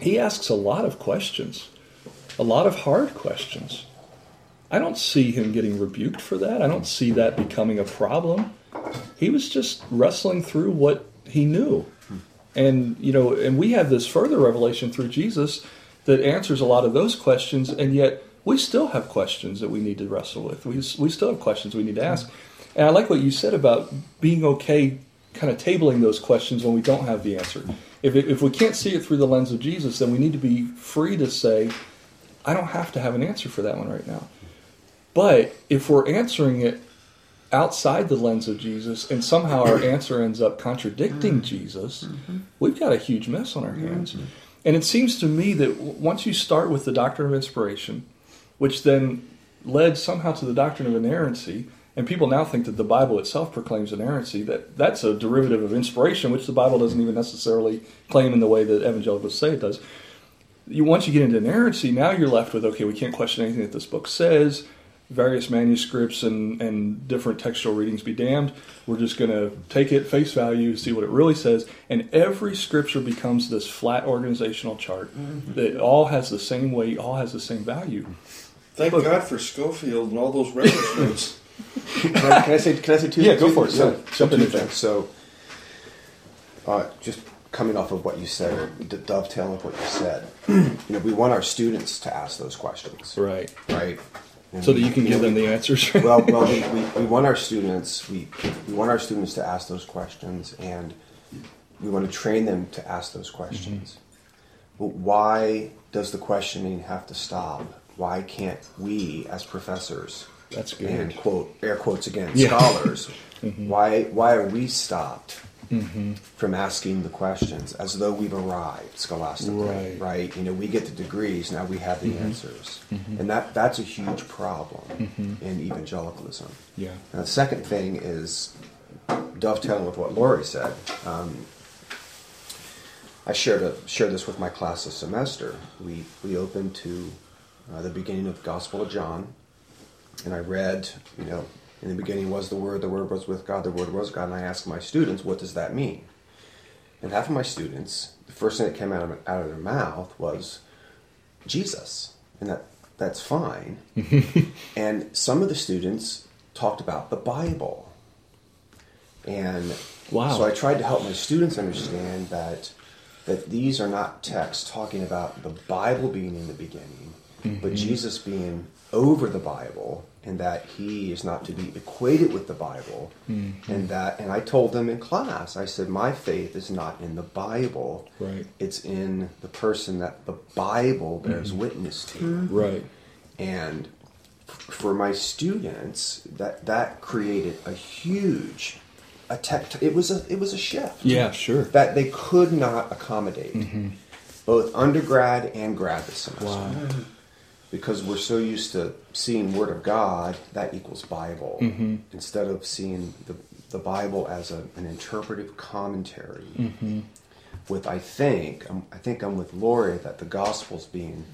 he asks a lot of questions, a lot of hard questions. I don't see him getting rebuked for that. I don't see that becoming a problem. He was just wrestling through what he knew. And you know, and we have this further revelation through Jesus that answers a lot of those questions, and yet we still have questions that we need to wrestle with. We we still have questions we need to ask. And I like what you said about being okay, kind of tabling those questions when we don't have the answer. If it, if we can't see it through the lens of Jesus, then we need to be free to say, I don't have to have an answer for that one right now. But if we're answering it outside the lens of Jesus and somehow our answer ends up contradicting mm-hmm. Jesus, mm-hmm. we've got a huge mess on our mm-hmm. hands. And it seems to me that once you start with the doctrine of inspiration, which then led somehow to the doctrine of inerrancy, and people now think that the Bible itself proclaims inerrancy, that that's a derivative of inspiration, which the Bible doesn't even necessarily claim in the way that evangelicals say it does. You, once you get into inerrancy, now you're left with okay, we can't question anything that this book says various manuscripts and, and different textual readings be damned. We're just going to take it face value, see what it really says, and every scripture becomes this flat organizational chart mm-hmm. that all has the same weight, all has the same value. Thank God for Scofield and all those reference notes. Can I, say can I say two? Yeah, go for it. So, Yeah, so two things. So, uh, just coming off of what you said, d- dovetailing with what you said, you know, we want our students to ask those questions, Right. right? And So that you can give them the answers. well, well, we, we, we want our students we we want our students to ask those questions, and we want to train them to ask those questions. But why does the questioning have to stop? Why can't we, as professors, That's good. and quote air quotes again, Yeah. scholars, mm-hmm. why why are we stopped mm-hmm. from asking the questions as though we've arrived scholastically? Right. right? You know, we get the degrees, now we have the mm-hmm. answers, and that that's a huge problem in evangelicalism. Yeah. And the second thing is dovetailing with what Lori said. Um, I shared a, shared this with my class this semester. We we opened to uh, the beginning of Gospel of John, and I read, you know, in the beginning was the Word, the Word was with God, the Word was God, and I asked my students, what does that mean? And half of my students, the first thing that came out of, out of their mouth was Jesus, and that that's fine. and some of the students talked about the Bible, and Wow. so I tried to help my students understand that that these are not texts talking about the Bible being in the beginning, but mm-hmm. Jesus being over the Bible, and that he is not to be equated with the Bible, mm-hmm. and that and I told them in class, I said, my faith is not in the Bible, Right. It's in the person that the Bible bears mm-hmm. witness to. Mm-hmm. Right. and for my students that that created a huge a tech it was a it was a shift. Yeah, sure. that they could not accommodate. Both undergrad and grad this semester. Wow. Because we're so used to seeing word of god that equals bible. Instead of seeing the, the bible as a, an interpretive commentary. With i think I'm, i think i'm with lori that the gospels being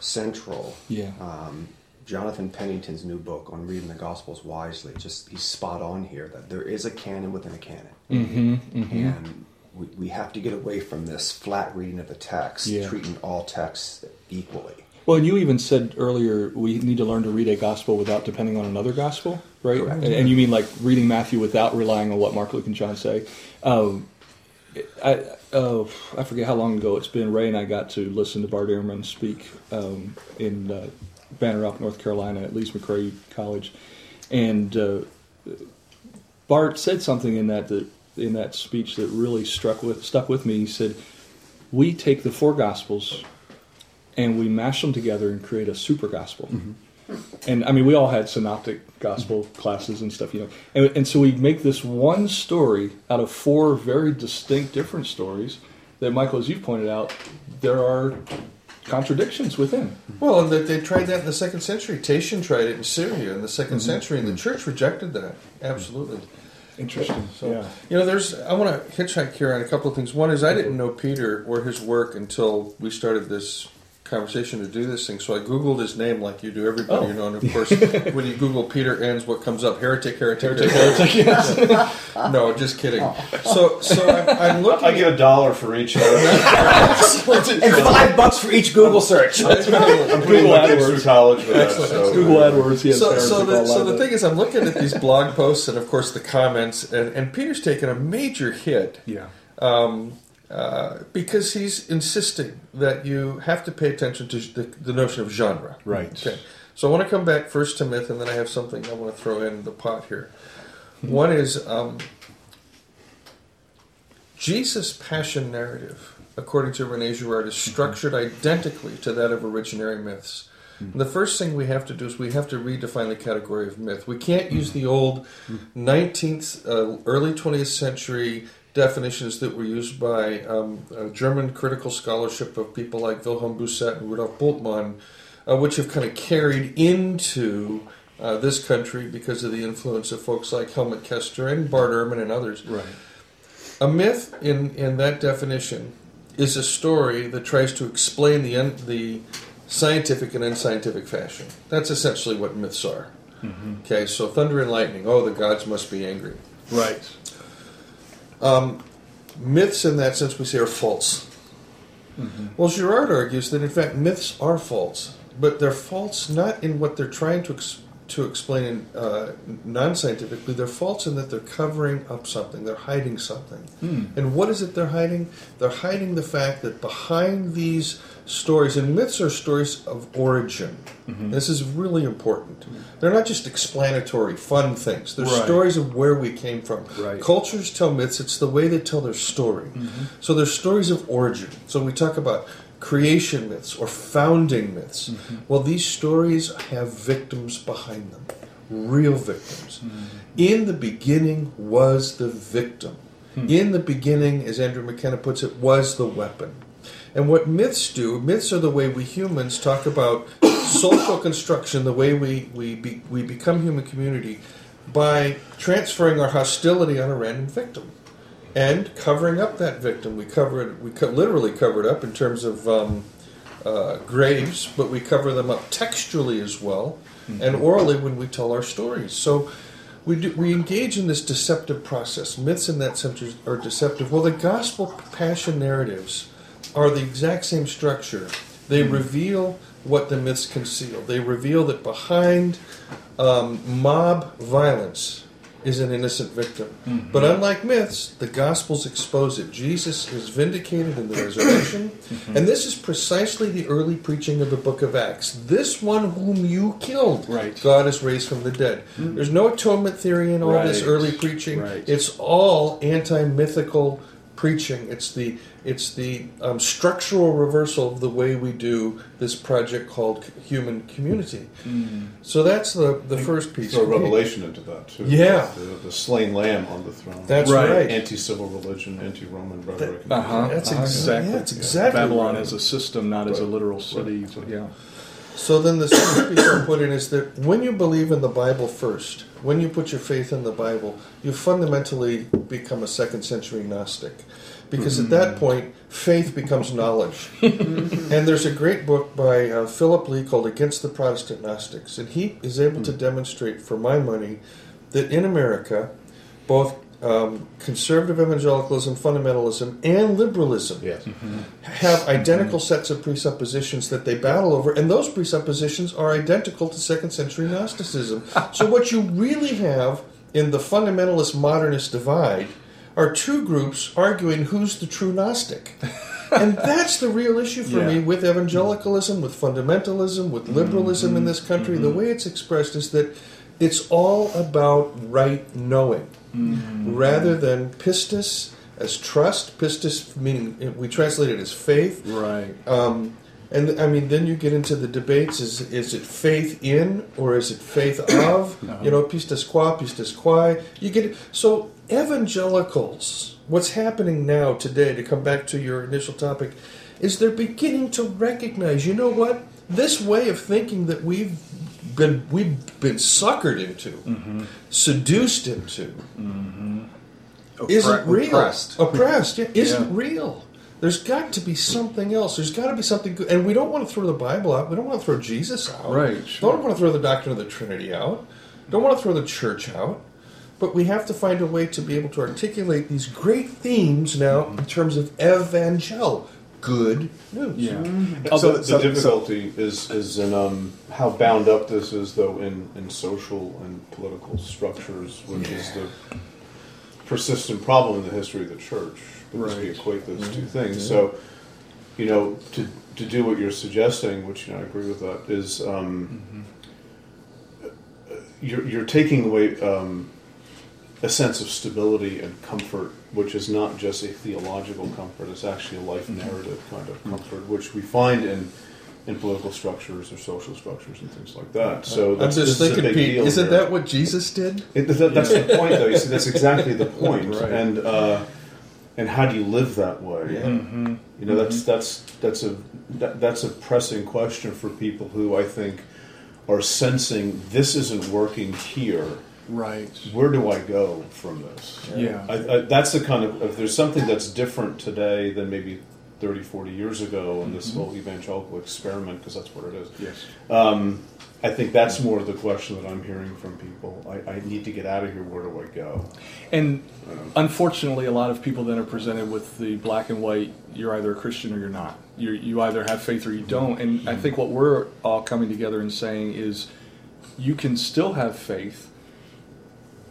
central. Yeah. um, Jonathan Pennington's new book on reading the Gospels wisely, just he's spot on here that there is a canon within a canon, Mm-hmm, and we, we have to get away from this flat reading of the text, Yeah. treating all texts equally. Well, and you even said earlier we need to learn to read a gospel without depending on another gospel, right? Correct. And, and you mean like reading Matthew without relying on what Mark, Luke, and John say. Um, I uh, I forget how long ago it's been. Ray and I got to listen to Bart Ehrman speak um, in uh, Banner Elk, North Carolina, at Lees McRae College, and uh, Bart said something in that, that in that speech that really struck with stuck with me. He said, "We take the four gospels and we mash them together and create a super gospel." Mm-hmm. And I mean, we all had synoptic gospel classes and stuff, you know. And, and so we make this one story out of four very distinct, different stories that, Michael, as you pointed out, there are contradictions within. Well, and that they tried that in the second century. Tatian tried it in Syria in the 2nd mm-hmm. century, and the church rejected that. Absolutely. Interesting. So, yeah. you know, there's. I want to hitchhike here on a couple of things. One is I didn't know Peter or his work until we started this conversation to do this thing. So I googled his name like you do everybody, Oh. you know. And of course, when you Google Peter Enns, what comes up? Heretic, heretic, heretic. heretic. no, just kidding. So, so I'm, I'm looking. I get a dollar for each. And five bucks for each Google search. I'm putting Google my AdWords. through college with that. So, Google AdWords. Yes, so, so the, so the thing is, I'm looking at these blog posts and, of course, the comments, and, and Peter's taken a major hit yeah. Um, uh, because he's insisting that you have to pay attention to the, the notion of genre. Right. Okay. So I want to come back first to myth, and then I have something I want to throw in the pot here. One is um, Jesus' passion narrative, according to Rene Girard, is structured identically to that of originary myths. And The first thing we have to do is we have to redefine the category of myth. We can't use the old 19th, uh, early 20th century definitions that were used by um, uh, German critical scholarship of people like Wilhelm Bousset and Rudolf Bultmann, uh, which have kind of carried into uh, this country because of the influence of folks like Helmut Koester and Bart Ehrman and others. Right. A myth, in, in that definition, is a story that tries to explain the un, the scientific and unscientific fashion. That's essentially what myths are. Okay, so thunder and lightning. Oh, the gods must be angry. Right. Um, myths, in that sense, we say are false. Mm-hmm. Well, Girard argues that in fact myths are false. but they're false not in what they're trying to ex- to explain uh, non-scientifically. They're false in that they're covering up something. They're hiding something. Hmm. And what is it they're hiding? They're hiding the fact that behind these stories and myths are stories of origin. Mm-hmm. This is really important. They're not just explanatory, fun things. They're Right. stories of where we came from. Right. Cultures tell myths. It's the way they tell their story. Mm-hmm. So they're stories of origin. So we talk about creation myths or founding myths. Mm-hmm. Well, these stories have victims behind them, real victims. In the beginning was the victim. Hmm. In the beginning, as Andrew McKenna puts it, was the weapon. And what myths do, myths are the way we humans talk about social construction, the way we, we, be, we become human community by transferring our hostility on a random victim and covering up that victim. We cover it, we co- literally cover it up in terms of um, uh, graves, but we cover them up textually as well and orally when we tell our stories. So we, do, we engage in this deceptive process. Myths in that sense are deceptive. Well, the gospel passion narratives are the exact same structure. They hmm. reveal what the myths conceal. They reveal that behind um, mob violence is an innocent victim. Hmm. But unlike myths, the Gospels expose it. Jesus is vindicated in the resurrection, hmm. and this is precisely the early preaching of the book of Acts. This one whom you killed, Right. God is raised from the dead. There's no atonement theory in all this early preaching. Right. It's all anti-mythical preaching. It's the it's the um, structural reversal of the way we do this project called human community. So that's the the first piece. Throw revelation into that too. Yeah. the, the slain lamb on the throne. That's Right. right. anti-civil religion, anti-Roman rhetoric. and Uh huh. That's uh-huh, exactly- yeah, that's exactly Babylon right. as a system, not as a literal city. Right. Yeah. So then the second piece I'll put in is that when you believe in the Bible first, when you put your faith in the Bible, you fundamentally become a second century Gnostic. Because at that point, faith becomes knowledge. and there's a great book by uh, Philip Lee called Against the Protestant Gnostics. And he is able to demonstrate, for my money, that in America, both um, conservative evangelicalism, fundamentalism, and liberalism Yes. have identical sets of presuppositions that they battle over, and those presuppositions are identical to second century Gnosticism. so, what you really have in the fundamentalist modernist divide are two groups arguing who's the true Gnostic. and that's the real issue for me with evangelicalism, with fundamentalism, with liberalism in this country. The way it's expressed is that it's all about right knowing mm-hmm. rather than pistis as trust. Pistis meaning eh, we translate it as faith. Right. Um, and I mean, then you get into the debates: is is it faith in or is it faith of? Uh-huh. You know, pistis qua, pistis quae. You get so evangelicals. What's happening now today? To come back to your initial topic, is they're beginning to recognize. You know what? This way of thinking that we've been we've been suckered into, mm-hmm. seduced into, mm-hmm. isn't real. oppressed. Oppressed, yeah, isn't Yeah. real. There's got to be something else. There's got to be something good. And we don't want to throw the Bible out. We don't want to throw Jesus out. Right, sure. Don't want to throw the doctrine of the Trinity out. Don't want to throw the church out. But we have to find a way to be able to articulate these great themes now mm-hmm. in terms of evangel, good news. Yeah. So Although- the so- so- difficulty is is in um, how bound up this is, though, in, in social and political structures, which is the persistent problem in the history of the church. Because we equate those two things. So, you know, to to do what you're suggesting, which you know I agree with that, is um, you're you're taking away um, a sense of stability and comfort, which is not just a theological comfort; it's actually a life narrative kind of comfort, which we find in in political structures or social structures and things like that. So I'm that's, just this is a thinking, big Pete, deal isn't here. that what Jesus did? It, that, that's the point, though. You see, that's exactly the point. Right. And uh, and how do you live that way? Yeah. Mm-hmm. You know, that's that's that's a that, that's a pressing question for people who I think are sensing this isn't working here. Right. Where do I go from this? Yeah. I, I, that's the kind of if there's something that's different today than maybe 30, 40 years ago in this whole evangelical experiment, because that's what it is. Yes. Um, I think that's more the question that I'm hearing from people. I, I need to get out of here. Where do I go? And unfortunately, a lot of people then are presented with the black and white. You're either a Christian or you're not. you you either have faith or you don't. And I think what we're all coming together and saying is, you can still have faith,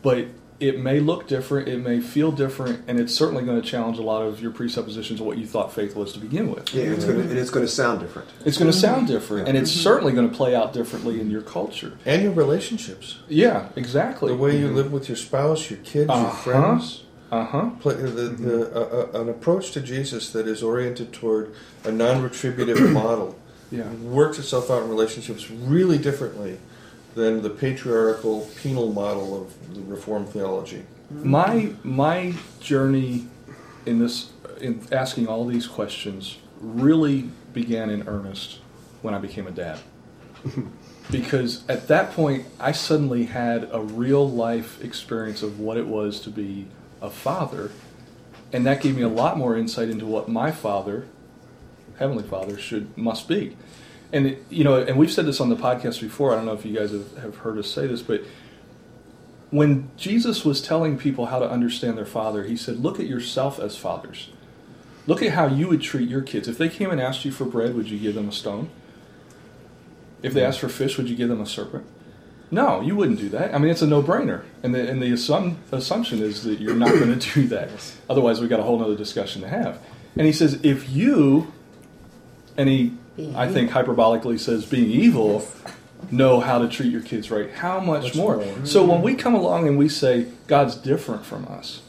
but it may look different, it may feel different, and it's certainly going to challenge a lot of your presuppositions of what you thought faith was to begin with. Yeah, it's gonna, and it's going to sound different. It's going to sound different, and it's certainly going to play out differently in your culture. And your relationships. Yeah, exactly. The way you live with your spouse, your kids, your Uh-huh. friends. Uh huh. Play, the, the, uh, uh, an approach to Jesus that is oriented toward a non-retributive model Yeah. works itself out in relationships really differently than the patriarchal penal model of the Reformed theology. My my journey in this in asking all these questions really began in earnest when I became a dad. because at that point I suddenly had a real life experience of what it was to be a father and that gave me a lot more insight into what my father heavenly father should must be. And you know, and we've said this on the podcast before. I don't know if you guys have, have heard us say this, but when Jesus was telling people how to understand their father, he said, Look at yourself as fathers. Look at how you would treat your kids. If they came and asked you for bread, would you give them a stone? If they asked for fish, would you give them a serpent? No, you wouldn't do that. I mean, it's a no-brainer, and the and the assum- assumption is that you're not going to do that. Otherwise, we have got a whole other discussion to have. And he says, if you, and he, Being I think hyperbolically says, being evil, know how to treat your kids right, how much Much more? more. So when mm-hmm. we come along and we say God's different from us,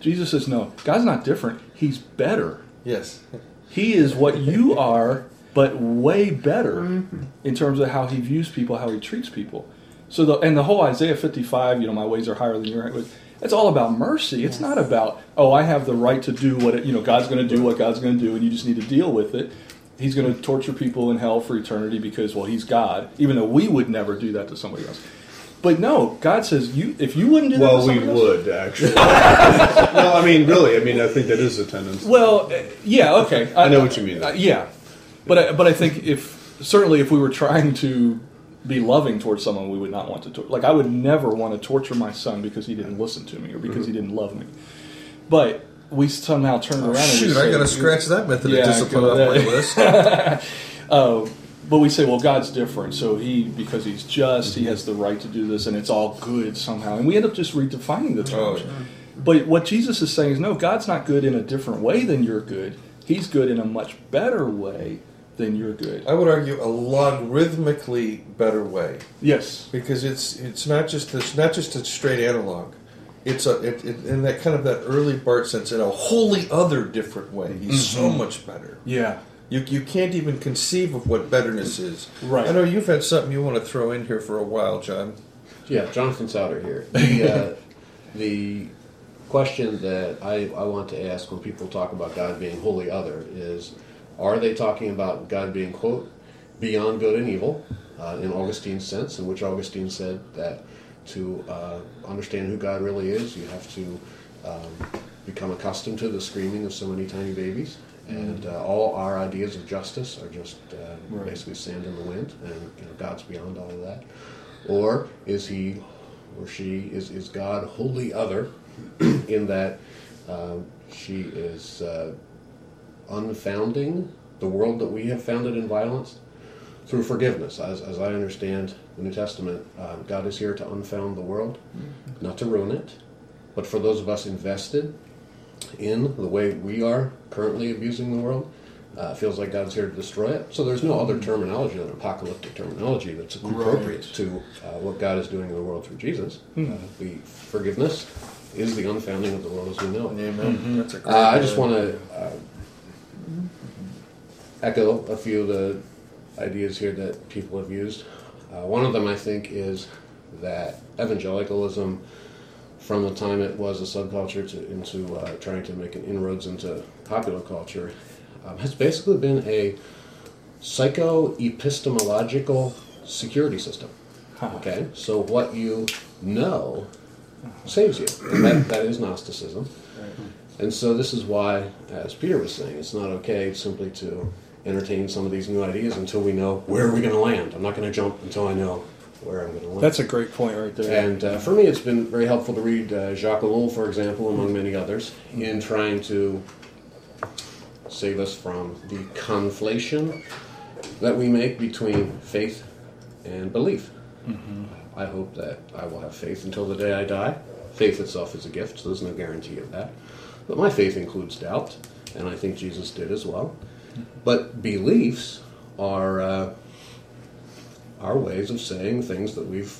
Jesus says, no, God's not different. He's better. Yes. He is what you are, but way better mm-hmm. in terms of how he views people, how he treats people. So the and the whole Isaiah 55, you know, my ways are higher than your ways. It's all about mercy. It's not about oh, I have the right to do what it, you know God's going to do what God's going to do, and you just need to deal with it. He's going to torture people in hell for eternity because well, he's God, even though we would never do that to somebody else. But no, God says you if you wouldn't do that. Well, we else- would actually. no, I mean, really. I mean, I think that is a tendency. Well, uh, yeah, okay. I know what you mean. Uh, yeah, but I, but I think if certainly if we were trying to be loving towards someone, we would not want to tor- like I would never want to torture my son because he didn't listen to me or because he didn't love me. But we somehow turn around. Oh, Shoot, I got to scratch that method Yeah, of discipline off my list. Uh, but we say, well, God's different, so he because he's just, he has the right to do this, and it's all good somehow, and we end up just redefining the Oh, terms. yeah. But what Jesus is saying is, no, God's not good in a different way than you're good. He's good in a much better way than you're good. I would argue a logarithmically better way Yes. because it's it's not just it's not just a straight analog. It's a it, it, in that kind of that early Barth sense in a wholly other different way. He's so much better. Yeah. You, you can't even conceive of what betterness is. Right. I know you've had something you want to throw in here for a while, John. Yeah, Jonathan Souter here. The, uh, the question that I, I want to ask when people talk about God being wholly other is are they talking about God being, quote, beyond good and evil, uh, in Augustine's sense, in which Augustine said that to uh, understand who God really is, you have to um, become accustomed to the screaming of so many tiny babies. And uh, all our ideas of justice are just uh, Right. basically sand in the wind, and you know, God's beyond all of that. Or is he or she is, is God wholly other in that um, she is uh, unfounding the world that we have founded in violence through forgiveness? As, as I understand the New Testament, um, God is here to unfound the world, not to ruin it, but for those of us invested in the way we are currently abusing the world. Uh, it feels like God's here to destroy it. So there's no other terminology than apocalyptic terminology that's appropriate to uh, what God is doing in the world through Jesus. Uh, the forgiveness is the unfounding of the world as we know it. Amen. That's a great Uh, I just want to uh, echo a few of the ideas here that people have used. Uh, one of them, I think, is that evangelicalism, from the time it was a subculture to into uh, trying to make an inroads into popular culture, um, has basically been a psycho-epistemological security system. Okay, so what you know saves you. That, that is Gnosticism. And so this is why, as Peter was saying, it's not okay simply to entertain some of these new ideas until we know where are we going to land. I'm not going to jump until I know where I'm going to land. That's a great point right there. And uh, for me, it's been very helpful to read uh, Jacques Ellul, for example, among many others, in trying to save us from the conflation that we make between faith and belief. I hope that I will have faith until the day I die. Faith itself is a gift, so there's no guarantee of that. But my faith includes doubt, and I think Jesus did as well. But beliefs are uh, are ways of saying things that we've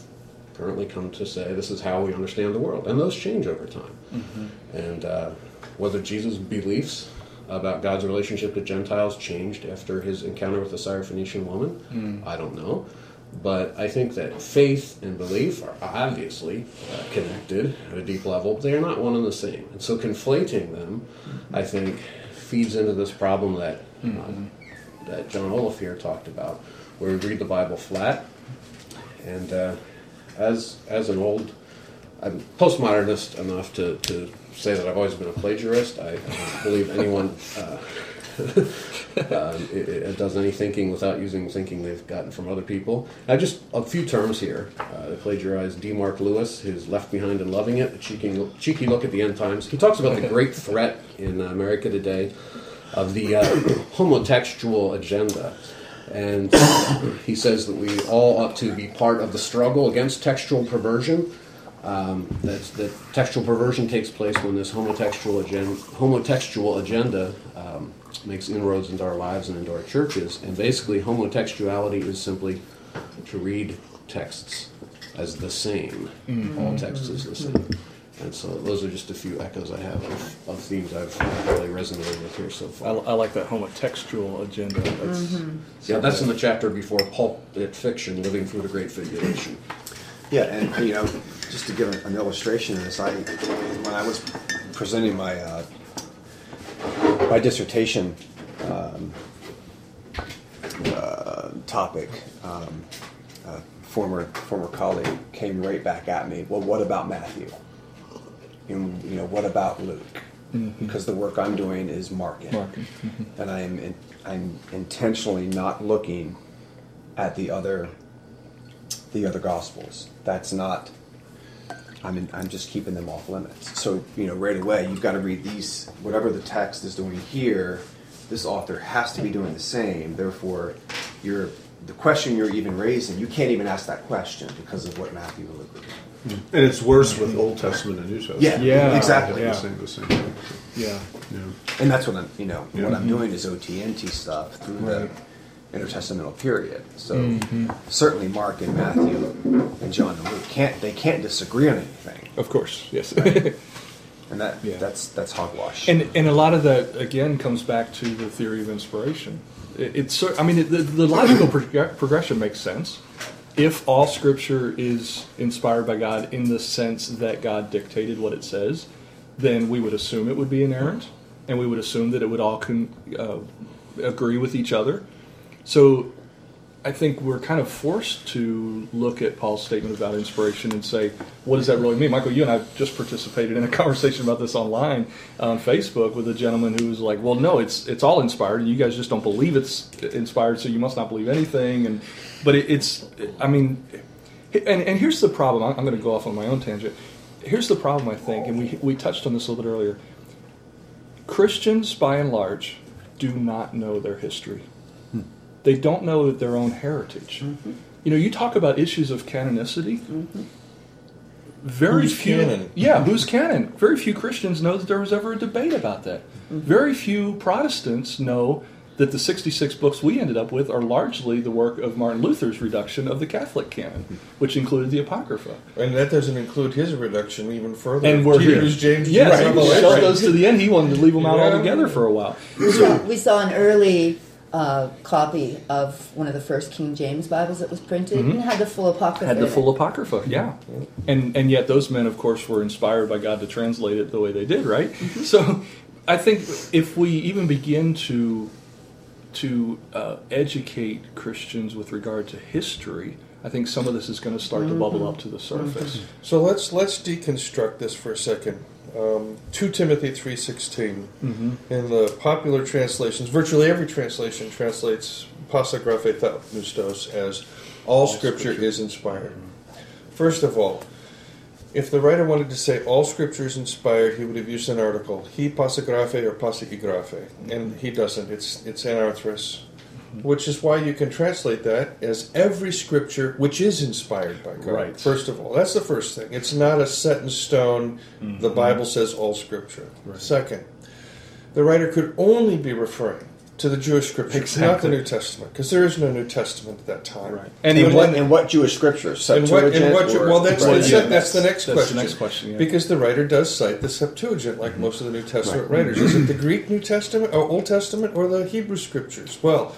currently come to say this is how we understand the world, and those change over time. And uh, whether Jesus' beliefs about God's relationship to Gentiles changed after his encounter with the Syrophoenician woman, I don't know. But I think that faith and belief are obviously uh, connected at a deep level. They are not one and the same. And so conflating them, I think, feeds into this problem that, uh, that John Olaf here talked about, where we read the Bible flat. And uh, as, as an old, I'm postmodernist enough to, to say that I've always been a plagiarist. I, I don't believe anyone uh, um, it, it does any thinking without using thinking they've gotten from other people. I just a few terms here. Uh, they plagiarized D. Mark Lewis, his Left Behind and Loving It, a cheeky, cheeky look at the end times. He talks about the great threat in America today of the uh, homotextual agenda. And he says that we all ought to be part of the struggle against textual perversion. Um, that, that textual perversion takes place when this homotextual agenda, homotextual agenda um, makes inroads into our lives and into our churches. And basically, homotextuality is simply to read texts as the same. All text is the same. And so those are just a few echoes I have of, of themes I've really resonated with here so I, far. I like that homotextual agenda. That's, Yeah, that's in the chapter before pulp fiction, living through the great tribulation. Yeah, and you know, just to give an, an illustration of this, I when I was presenting my uh, my dissertation um, uh, topic, um, a former former colleague came right back at me. Well, what about Matthew? And you know, what about Luke? Mm-hmm. Because the work I'm doing is marking, Marking, mm-hmm. and I am in, I'm intentionally not looking at the other the other gospels. That's not. I'm in, I'm just keeping them off limits. So you know, right away you've got to read these. Whatever the text is doing here, this author has to be doing the same. Therefore, you're the question you're even raising. You can't even ask that question because of what Matthew and Luke are doing. Hmm. And it's worse with Old Testament and New Testament. Yeah, Yeah, exactly. The yeah. same, the same thing. yeah. Yeah. And that's what I'm. You know, what Yeah. I'm doing is OTNT stuff through Right. the intertestamental period. So mm-hmm. certainly Mark and Matthew and John and Luke can't. They can't disagree on anything. Of course, yes. And that Yeah. that's that's hogwash. And and a lot of that again comes back to the theory of inspiration. It, it's cer- I mean it, the, the logical prog- progression makes sense if all Scripture is inspired by God in the sense that God dictated what it says. Then we would assume it would be inerrant, and we would assume that it would all con- uh, agree with each other. So I think we're kind of forced to look at Paul's statement about inspiration and say, what does that really mean? Michael, you and I just participated in a conversation about this online on Facebook with a gentleman who was like, well, no, it's it's all inspired, and you guys just don't believe it's inspired, so you must not believe anything. And but it, it's, I mean, and, and here's the problem. I'm going to go off on my own tangent. Here's the problem, I think, and we we touched on this a little bit earlier. Christians, by and large, do not know their history they don't know their own heritage. Mm-hmm. You know, you talk about issues of canonicity. Mm-hmm. Very Who's few, canon? yeah, who's canon? Very few Christians know that there was ever a debate about that. Mm-hmm. Very few Protestants know that the 66 books we ended up with are largely the work of Martin Luther's reduction of the Catholic canon, which included the Apocrypha. And that doesn't include his reduction even further. And we're here. Hebrews, James, yes, Jude, he Revelation. shoved those to the end. He wanted to leave them out Yeah. altogether for a while. We saw, we saw an early uh, copy of one of the first King James Bibles that was printed and it had the full apocrypha. had the full apocrypha yeah. And and yet those men of course were inspired by god to translate it the way they did right? So i think if we even begin to to uh, educate christians with regard to history i think some of this is going to start to bubble up to the surface. So let's let's deconstruct this for a second. Um, 2 Timothy 3.16 in the popular translations, virtually every translation translates pasagraphe theopneustos as all, scripture, is inspired. First of all, if the writer wanted to say all scripture is inspired, he would have used an article, he pasigraphe or pasigraphe, and he doesn't. It's it's anarthrous, which is why you can translate that as every scripture which is inspired by God. Right. First of all, that's the first thing. It's not a set in stone. The mm-hmm. Bible says all scripture. Second, the writer could only be referring to the Jewish scriptures, not the New Testament, because there is no New Testament at that time. Right. And in what, in what Jewish scriptures? And what, and Septuagint what or- well, that's, Right, the, yeah. that's the next That's the question. next question, yeah. Because the writer does cite the Septuagint, like mm-hmm. most of the New Testament writers. Is it the Greek New Testament, or Old Testament, or the Hebrew Scriptures? Well,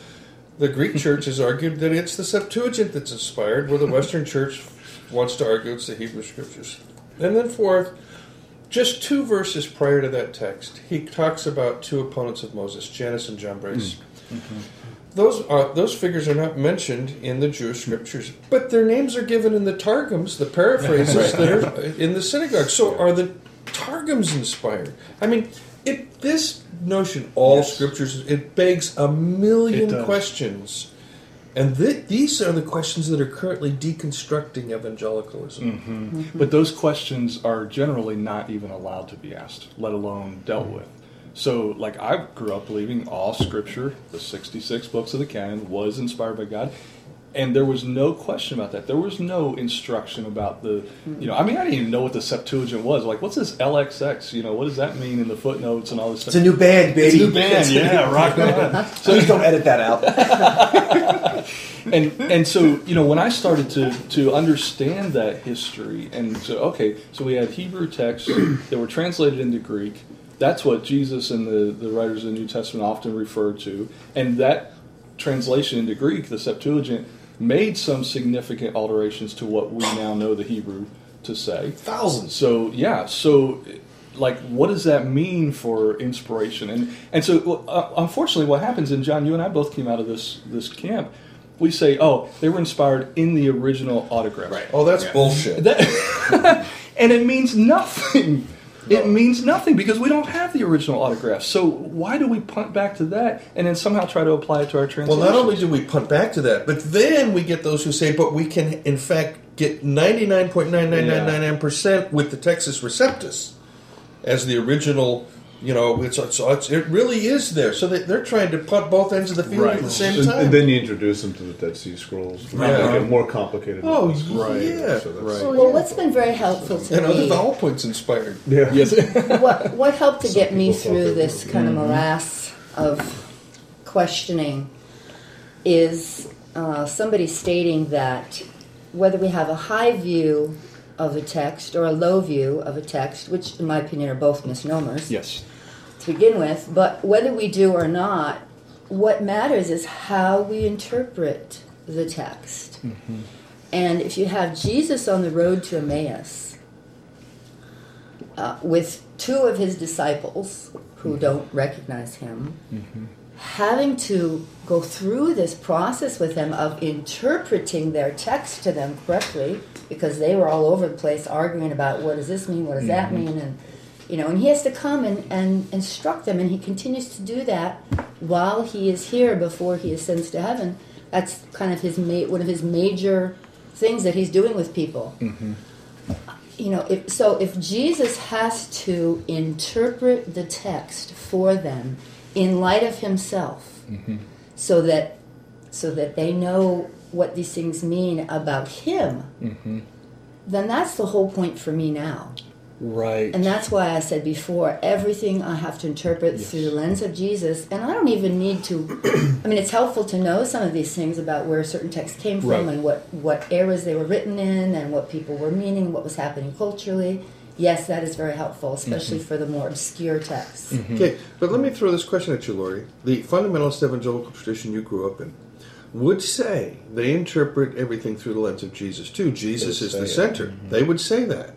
the Greek Church has argued that it's the Septuagint that's inspired, where the Western Church wants to argue it's the Hebrew Scriptures. And then fourth, just two verses prior to that text, he talks about two opponents of Moses, Jannes and Jambres. Mm. Those are those figures are not mentioned in the Jewish scriptures, but their names are given in the targums, the paraphrases that are in the synagogue. So are the targums inspired? I mean, it this notion all Yes. scriptures it begs a million questions, and th- these are the questions that are currently deconstructing evangelicalism. Mm-hmm. Mm-hmm. But those questions are generally not even allowed to be asked, let alone dealt mm-hmm. with. So, like, I grew up believing all scripture, the 66 books of the canon, was inspired by God. And there was no question about that. There was no instruction about the, you know, I mean, I didn't even know what the Septuagint was. Like, what's this LXX? You know, what does that mean in the footnotes and all this stuff? It's a new band, baby. It's a new band, yeah, rock on. Please don't edit that out. and and so you know when I started to to understand that history and so okay so we had Hebrew texts that were translated into Greek that's what Jesus and the the writers of the New Testament often referred to and that translation into Greek the Septuagint made some significant alterations to what we now know the Hebrew to say Thousands. so yeah, so like, what does that mean for inspiration? And and so, uh, unfortunately, what happens? And John, you and I both came out of this this camp. We say, oh, they were inspired in the original autograph. Right. Oh, that's bullshit. That, and it means nothing. It means nothing because we don't have the original autograph. So why do we punt back to that and then somehow try to apply it to our Well, not only do we punt back to that, but then we get those who say, but we can, in fact, get 99.9999% with the Textus Receptus as the original, you know, it's, it's, it's, it really is there. So they, they're trying to put both ends of the field Right. at the same And, time. and then you introduce them to the Dead Sea Scrolls. Yeah. Make it more complicated. Oh, this. yeah. So that's- Well, what's been very helpful to me. and other me, vowel points inspired. Yeah. yes. what, what helped to get me through they this were- kind of morass of questioning is uh, somebody stating that whether we have a high view of a text or a low view of a text, which in my opinion are both misnomers yes. To begin with, but whether we do or not, what matters is how we interpret the text. Mm-hmm. And if you have Jesus on the road to Emmaus uh, with two of his disciples who mm-hmm. don't recognize him, mm-hmm. having to go through this process with them of interpreting their text to them correctly because they were all over the place arguing about what does this mean, what does that mean, and you know, and he has to come and, and instruct them, and he continues to do that while he is here before he ascends to heaven. That's kind of his ma- one of his major things that he's doing with people. Mm-hmm. You know, if, so if Jesus has to interpret the text for them in light of himself, mm-hmm. so that so that they know what these things mean about him, mm-hmm. then that's the whole point for me now. Right. And that's why I said before, everything I have to interpret through the lens of Jesus, and I don't even need to. I mean, it's helpful to know some of these things about where certain texts came from Right. and what what eras they were written in, and what people were meaning, what was happening culturally. Yes, that is very helpful, especially mm-hmm. for the more obscure texts. Mm-hmm. Okay, but let me throw this question at you, Lori. The fundamentalist evangelical tradition you grew up in would say they interpret everything through the lens of Jesus too. Jesus is the say it. center. Mm-hmm. They would say that.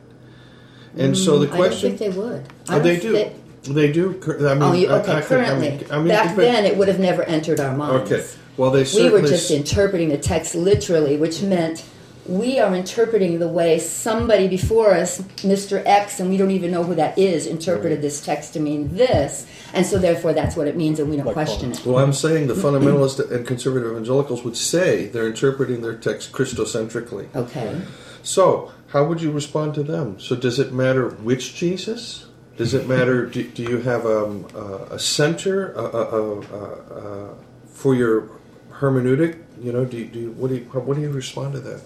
And so the question. I don't think they would. Oh, they do. thi- They do. I mean, oh, you, I- okay. I could- I currently, mean, I mean, back but- then, it would have never entered our minds. Okay. Well, they we were just s- interpreting the text literally, which meant we are interpreting the way somebody before us, Mr. X, and we don't even know who that is, interpreted this text to mean this, and so therefore that's what it means, and we don't Like question Paul. it. Well, I'm saying the fundamentalist and conservative evangelicals would say they're interpreting their text Christocentrically. Okay. So, how would you respond to them? So, does it matter which Jesus? Does it matter? Do, do you have um, a, a center uh, uh, uh, uh, for your hermeneutic? You know, do do what do you what do you respond to that?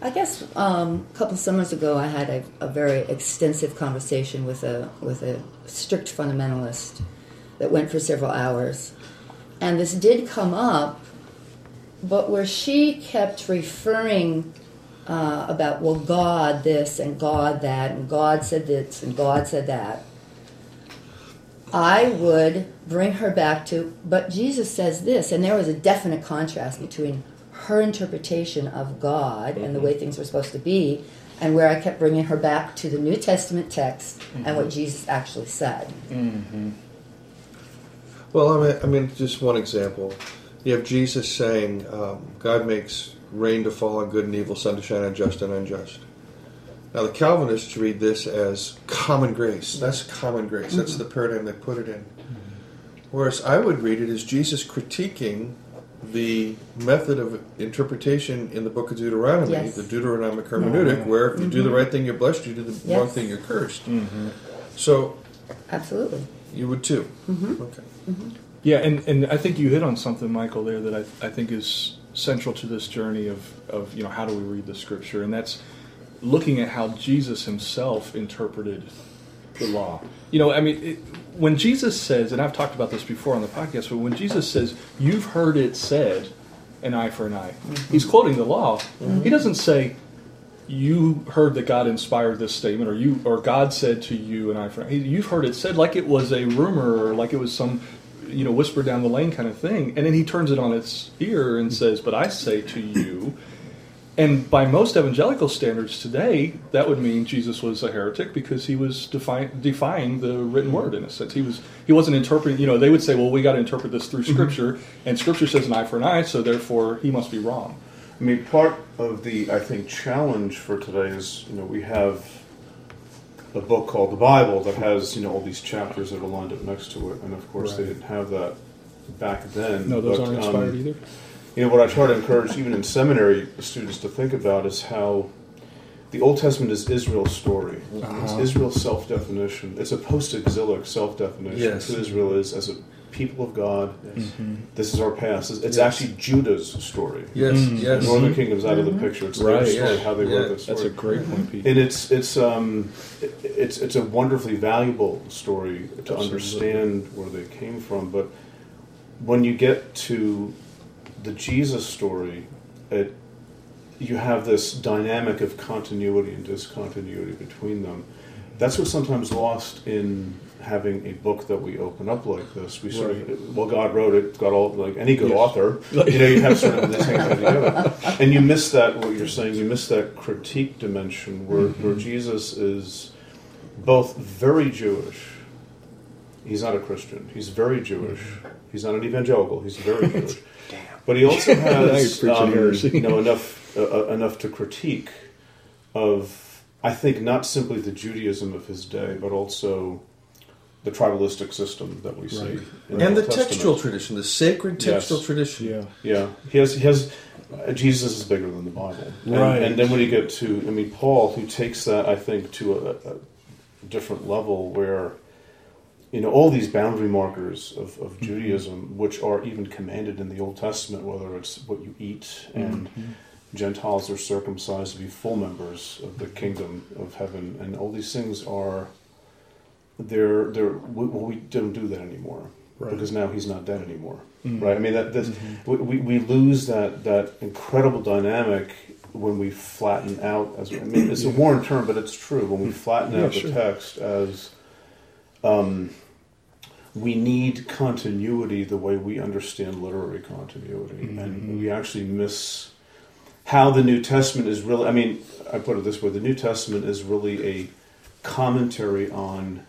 I guess um, a couple summers ago, I had a, a very extensive conversation with a with a strict fundamentalist that went for several hours, and this did come up, but where she kept referring uh, about well, God this and God that and God said this and God said that. I would bring her back to, but Jesus says this, and there was a definite contrast between her interpretation of God and the way things were supposed to be, and where I kept bringing her back to the New Testament text and what Jesus actually said. Well, I mean, I mean, just one example. You have Jesus saying, um, "God makes rain to fall on good and evil, sun to shine on just and unjust." Now, the Calvinists read this as common grace. That's common grace. That's mm-hmm. the paradigm they put it in. Whereas I would read it as Jesus critiquing the method of interpretation in the book of Deuteronomy, Yes. the Deuteronomic hermeneutic, where if you do the mm-hmm. right thing, you're blessed. You do the Yes. wrong thing, you're cursed. Mm-hmm. So Absolutely. you would too. Okay. Yeah, and, and I think you hit on something, Michael, there that I, I think is central to this journey of, of you know how do we read the scripture, and that's looking at how Jesus himself interpreted the law. You know, I mean, it, when Jesus says, and I've talked about this before on the podcast, but when Jesus says, "You've heard it said, an eye for an eye," mm-hmm. he's quoting the law. Mm-hmm. He doesn't say, you heard that God inspired this statement, or you, or God said to you, an eye for- an eye you've heard it said like it was a rumor, or like it was some, you know, whisper down the lane kind of thing, and then he turns it on its ear and says, "But I say to you," and by most evangelical standards today, that would mean Jesus was a heretic because he was defi- defying the written word in a sense. He was he wasn't interpreting. You know, they would say, "Well, we got to interpret this through mm-hmm. Scripture," and Scripture says an eye for an eye, so therefore he must be wrong. I mean, part of the I think challenge for today is you know we have a book called the Bible that has you know all these chapters that are lined up next to it, and of course they didn't have that back then. No, those but, aren't um, inspired either. You know what I try to encourage even in seminary students to think about is how the Old Testament is Israel's story. It's Uh-huh. Israel's self-definition. It's a post-exilic self-definition. Yes. Who Israel is as a people of God. Mm-hmm. This is our past. It's, it's Yes. actually Judah's story. Yes. Mm. The Yes. Northern Kingdom's out of the picture. It's Right, their story, yeah, how they yeah. wrote this That's a story. great point, Pete. And it's it's um it's it's a wonderfully valuable story to Absolutely. understand where they came from. But when you get to the Jesus story, it you have this dynamic of continuity and discontinuity between them. That's what's sometimes lost in having a book that we open up like this. We sort of well, God wrote it. God all like any good Yes. author, you know, you have sort of this come together, and you miss that. What you're saying, you miss that critique dimension where where Jesus is both very Jewish. He's not a Christian. He's very Jewish. He's not an evangelical. He's very Jewish. But he also has um, you know enough uh, uh, enough to critique of I think not simply the Judaism of his day, but also the tribalistic system that we see, Right. in And the Old Testament. textual tradition, the sacred textual Yes. tradition. Yeah. Yeah, he has. He has. Uh, Jesus is bigger than the Bible, and, Right. And then when you get to, I mean, Paul, who takes that, I think, to a, a different level, where you know all these boundary markers of, of Judaism, which are even commanded in the Old Testament, whether it's what you eat and Gentiles are circumcised to be full members of the kingdom of heaven, and all these things are. They're they're well, we don't do that anymore Right. because now he's not dead anymore, Mm. right? I mean that this, we, we we lose that that incredible dynamic when we flatten out. As I mean, it's a worn term, but it's true. When we flatten Yeah, out sure. the text as um, we need continuity the way we understand literary continuity, Mm-hmm. and we actually miss how the New Testament is really. I mean, I put it this way: the New Testament is really a commentary on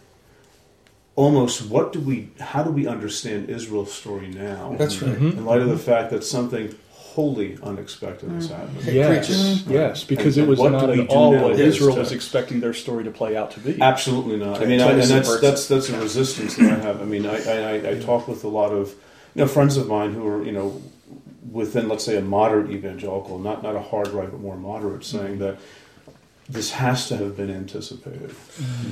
almost what do we, how do we understand Israel's story now? That's right. Mm-hmm. In light of the fact that something wholly unexpected has happened. Yes, yes, because And- it was what not at all what Israel was expecting their story to play out to be. Absolutely not. I mean, I, and that's that's that's a resistance that I have. I mean, I, I, I- I talk with a lot of you know friends of mine who are you know within let's say a moderate evangelical, not not a hard right, but more moderate, saying that this has to have been anticipated.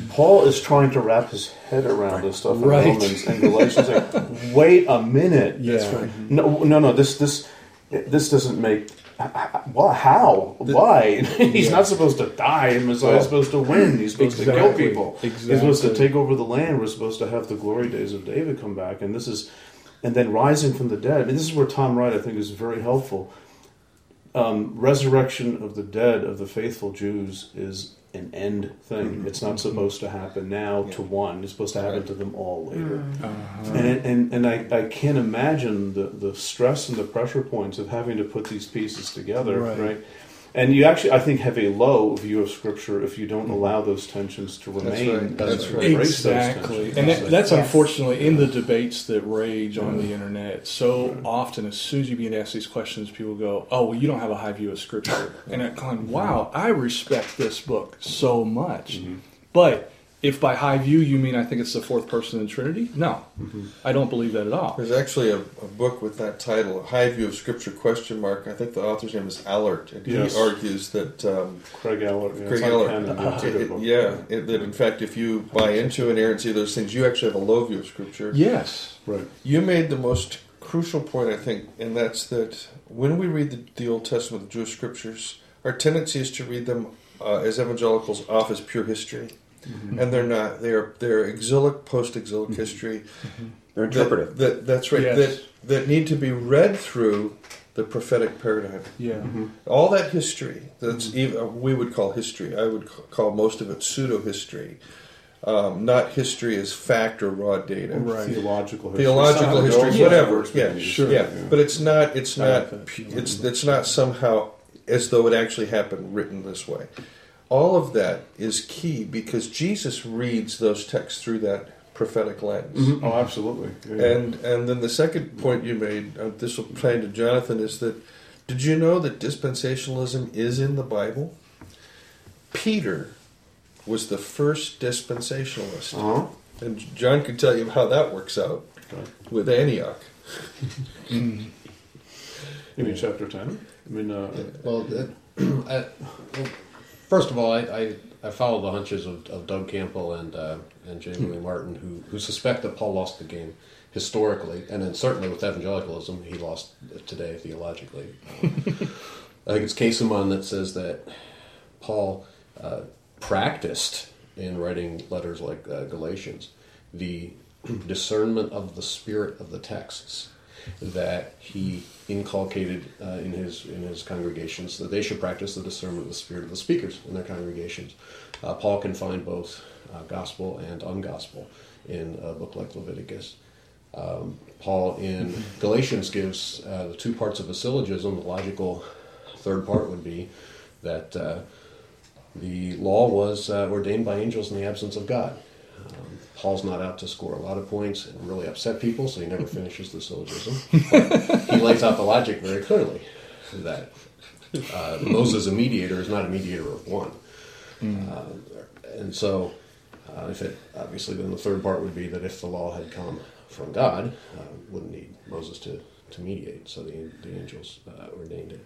Paul is trying to wrap his head around this stuff in Right. Romans and Galatians. Like, wait a minute. Yeah. No, no, no. This this this doesn't make. Well, how? Why? He's not supposed to die. Messiah's supposed to win. He's supposed to kill Exactly. people. He's supposed to take over the land. We're supposed to have the glory days of David come back, and this is, and then rising from the dead. I mean, this is where Tom Wright I think is very helpful. Um, resurrection of the dead of the faithful Jews is an end thing. It's not supposed to happen now to one. It's supposed to happen to them all later. Uh-huh. And and and I, I can't imagine the, the stress and the pressure points of having to put these pieces together, Right. right? And you actually, I think, have a low view of Scripture if you don't allow those tensions to remain. right. That's right. Exactly, and that, that's Yes. unfortunately in the debates that rage on the internet. So often, as soon as you begin to ask these questions, people go, "Oh, well, you don't have a high view of Scripture," and I'm going, "Wow, mm-hmm. I respect this book so much." Mm-hmm. But if by high view you mean I think it's the fourth person in the Trinity, no, I don't believe that at all. There's actually a, a book with that title, High View of Scripture question mark. I think the author's name is Allert, and Yes. he argues that um, Craig Allard. Yeah, Craig it's Allert, Canon, yeah, it- it- yeah, it, that in fact, if you buy into inerrancy those things, you actually have a low view of Scripture. Yes, Right. You made the most crucial point, I think, and that's that when we read the, the Old Testament, the Jewish Scriptures, our tendency is to read them uh, as evangelicals off as pure history, Mm-hmm. and they're not. They're they're exilic, post-exilic mm-hmm. history. Mm-hmm. They're that- interpretive. That, that's right. Yes. That that need to be read through the prophetic paradigm. yeah, All that history that's even we would call history. I would call most of it pseudo history, um, not history as fact or raw data. Right. Theological history. Theological Some history, those whatever. words Yeah, sure. Yeah, but it's not. It's not. It's it's not somehow as though it actually happened written this way. All of that is key because Jesus reads those texts through that prophetic lens. Mhm. Oh, absolutely. Yeah, yeah. And and then the second point you made, uh, this will play to Jonathan, is that did you know that dispensationalism is in the Bible? Peter was the first dispensationalist, Uh-huh. and John can tell you how that works out Okay. with Antioch. You mean chapter 10? I mean, uh, Well, that, I, well, first of all, I, I, I follow the hunches of, of Doug Campbell and uh, and J. Louis Martyn, who, who suspect that Paul lost the game historically, and then certainly with evangelicalism, he lost today theologically. I think it's Käsemann that says that Paul uh, practiced in writing letters like uh, Galatians the discernment of the spirit of the texts that he inculcated uh, in his in his congregations that they should practice the discernment of the spirit of the speakers in their congregations. Uh, Paul can find both uh, gospel and ungospel in a book like Leviticus. Um, Paul in Galatians gives uh, the two parts of a syllogism. The logical third part would be that uh, the law was uh, ordained by angels in the absence of God. Paul's not out to score a lot of points and really upset people, so he never finishes the syllogism. But he lays out the logic very clearly that uh, Moses, a mediator, is not a mediator of one. Uh, and so, uh, if it obviously, then the third part would be that if the law had come from God, uh, wouldn't need Moses to, to mediate. So the, the angels uh, ordained it.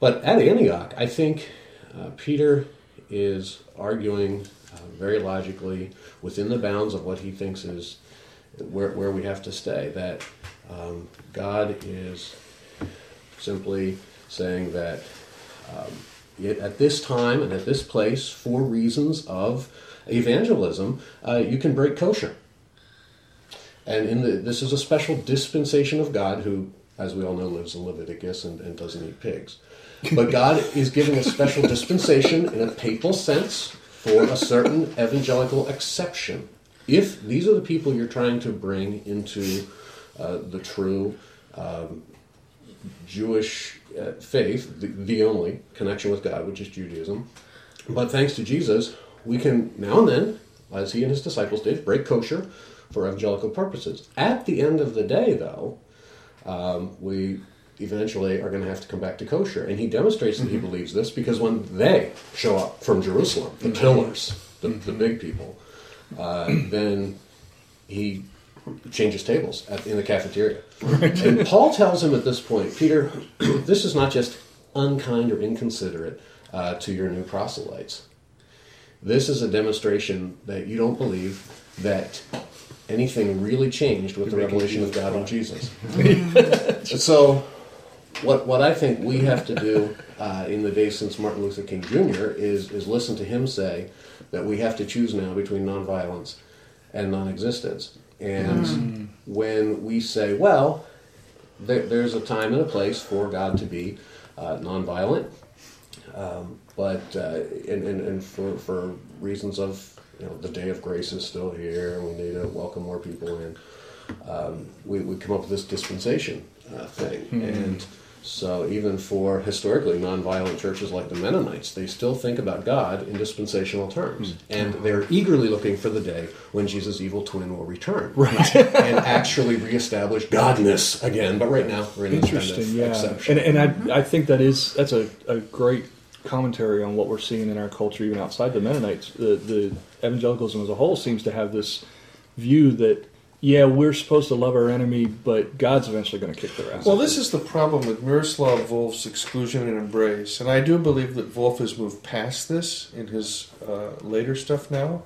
But at Antioch, I think uh, Peter is arguing uh, very logically within the bounds of what he thinks is where, where we have to stay. That um, God is simply saying that um, at this time and at this place, for reasons of evangelism, uh, you can break kosher. And in the, this is a special dispensation of God who, as we all know, lives in Leviticus and, and doesn't eat pigs. But God is giving a special dispensation in a papal sense for a certain evangelical exception. If these are the people you're trying to bring into uh, the true um, Jewish uh, faith, the, the only connection with God, which is Judaism, but thanks to Jesus, we can now and then, as he and his disciples did, break kosher for evangelical purposes. At the end of the day, though, um, we eventually are going to have to come back to kosher. And he demonstrates that he believes this because when they show up from Jerusalem, the pillars, the, the big people, uh, then he changes tables at, in the cafeteria. And Paul tells him at this point, Peter, this is not just unkind or inconsiderate uh, to your new proselytes. This is a demonstration that you don't believe that anything really changed with the revelation of God in Jesus. so, what what I think we have to do uh, in the days since Martin Luther King Jr. is is listen to him say that we have to choose now between nonviolence and non-existence. And when we say, well, there, there's a time and a place for God to be uh, nonviolent, um, but uh, and, and, and for, for reasons of you know the day of grace is still here, and we need to welcome more people in. Um, we we come up with this dispensation uh, thing, and so even for historically nonviolent churches like the Mennonites, they still think about God in dispensational terms, hmm. and they're eagerly looking for the day when Jesus' evil twin will return, Right. and actually reestablish godness again. But right now we're in this kind Interesting, of yeah. exception. And and I I think that is that's a, a great commentary on what we're seeing in our culture, even outside the Mennonites. The the evangelicalism as a whole seems to have this view that yeah, we're supposed to love our enemy, but God's eventually going to kick their ass. Well, this is the problem with Miroslav Volf's exclusion and embrace, and I do believe that Volf has moved past this in his uh, later stuff now.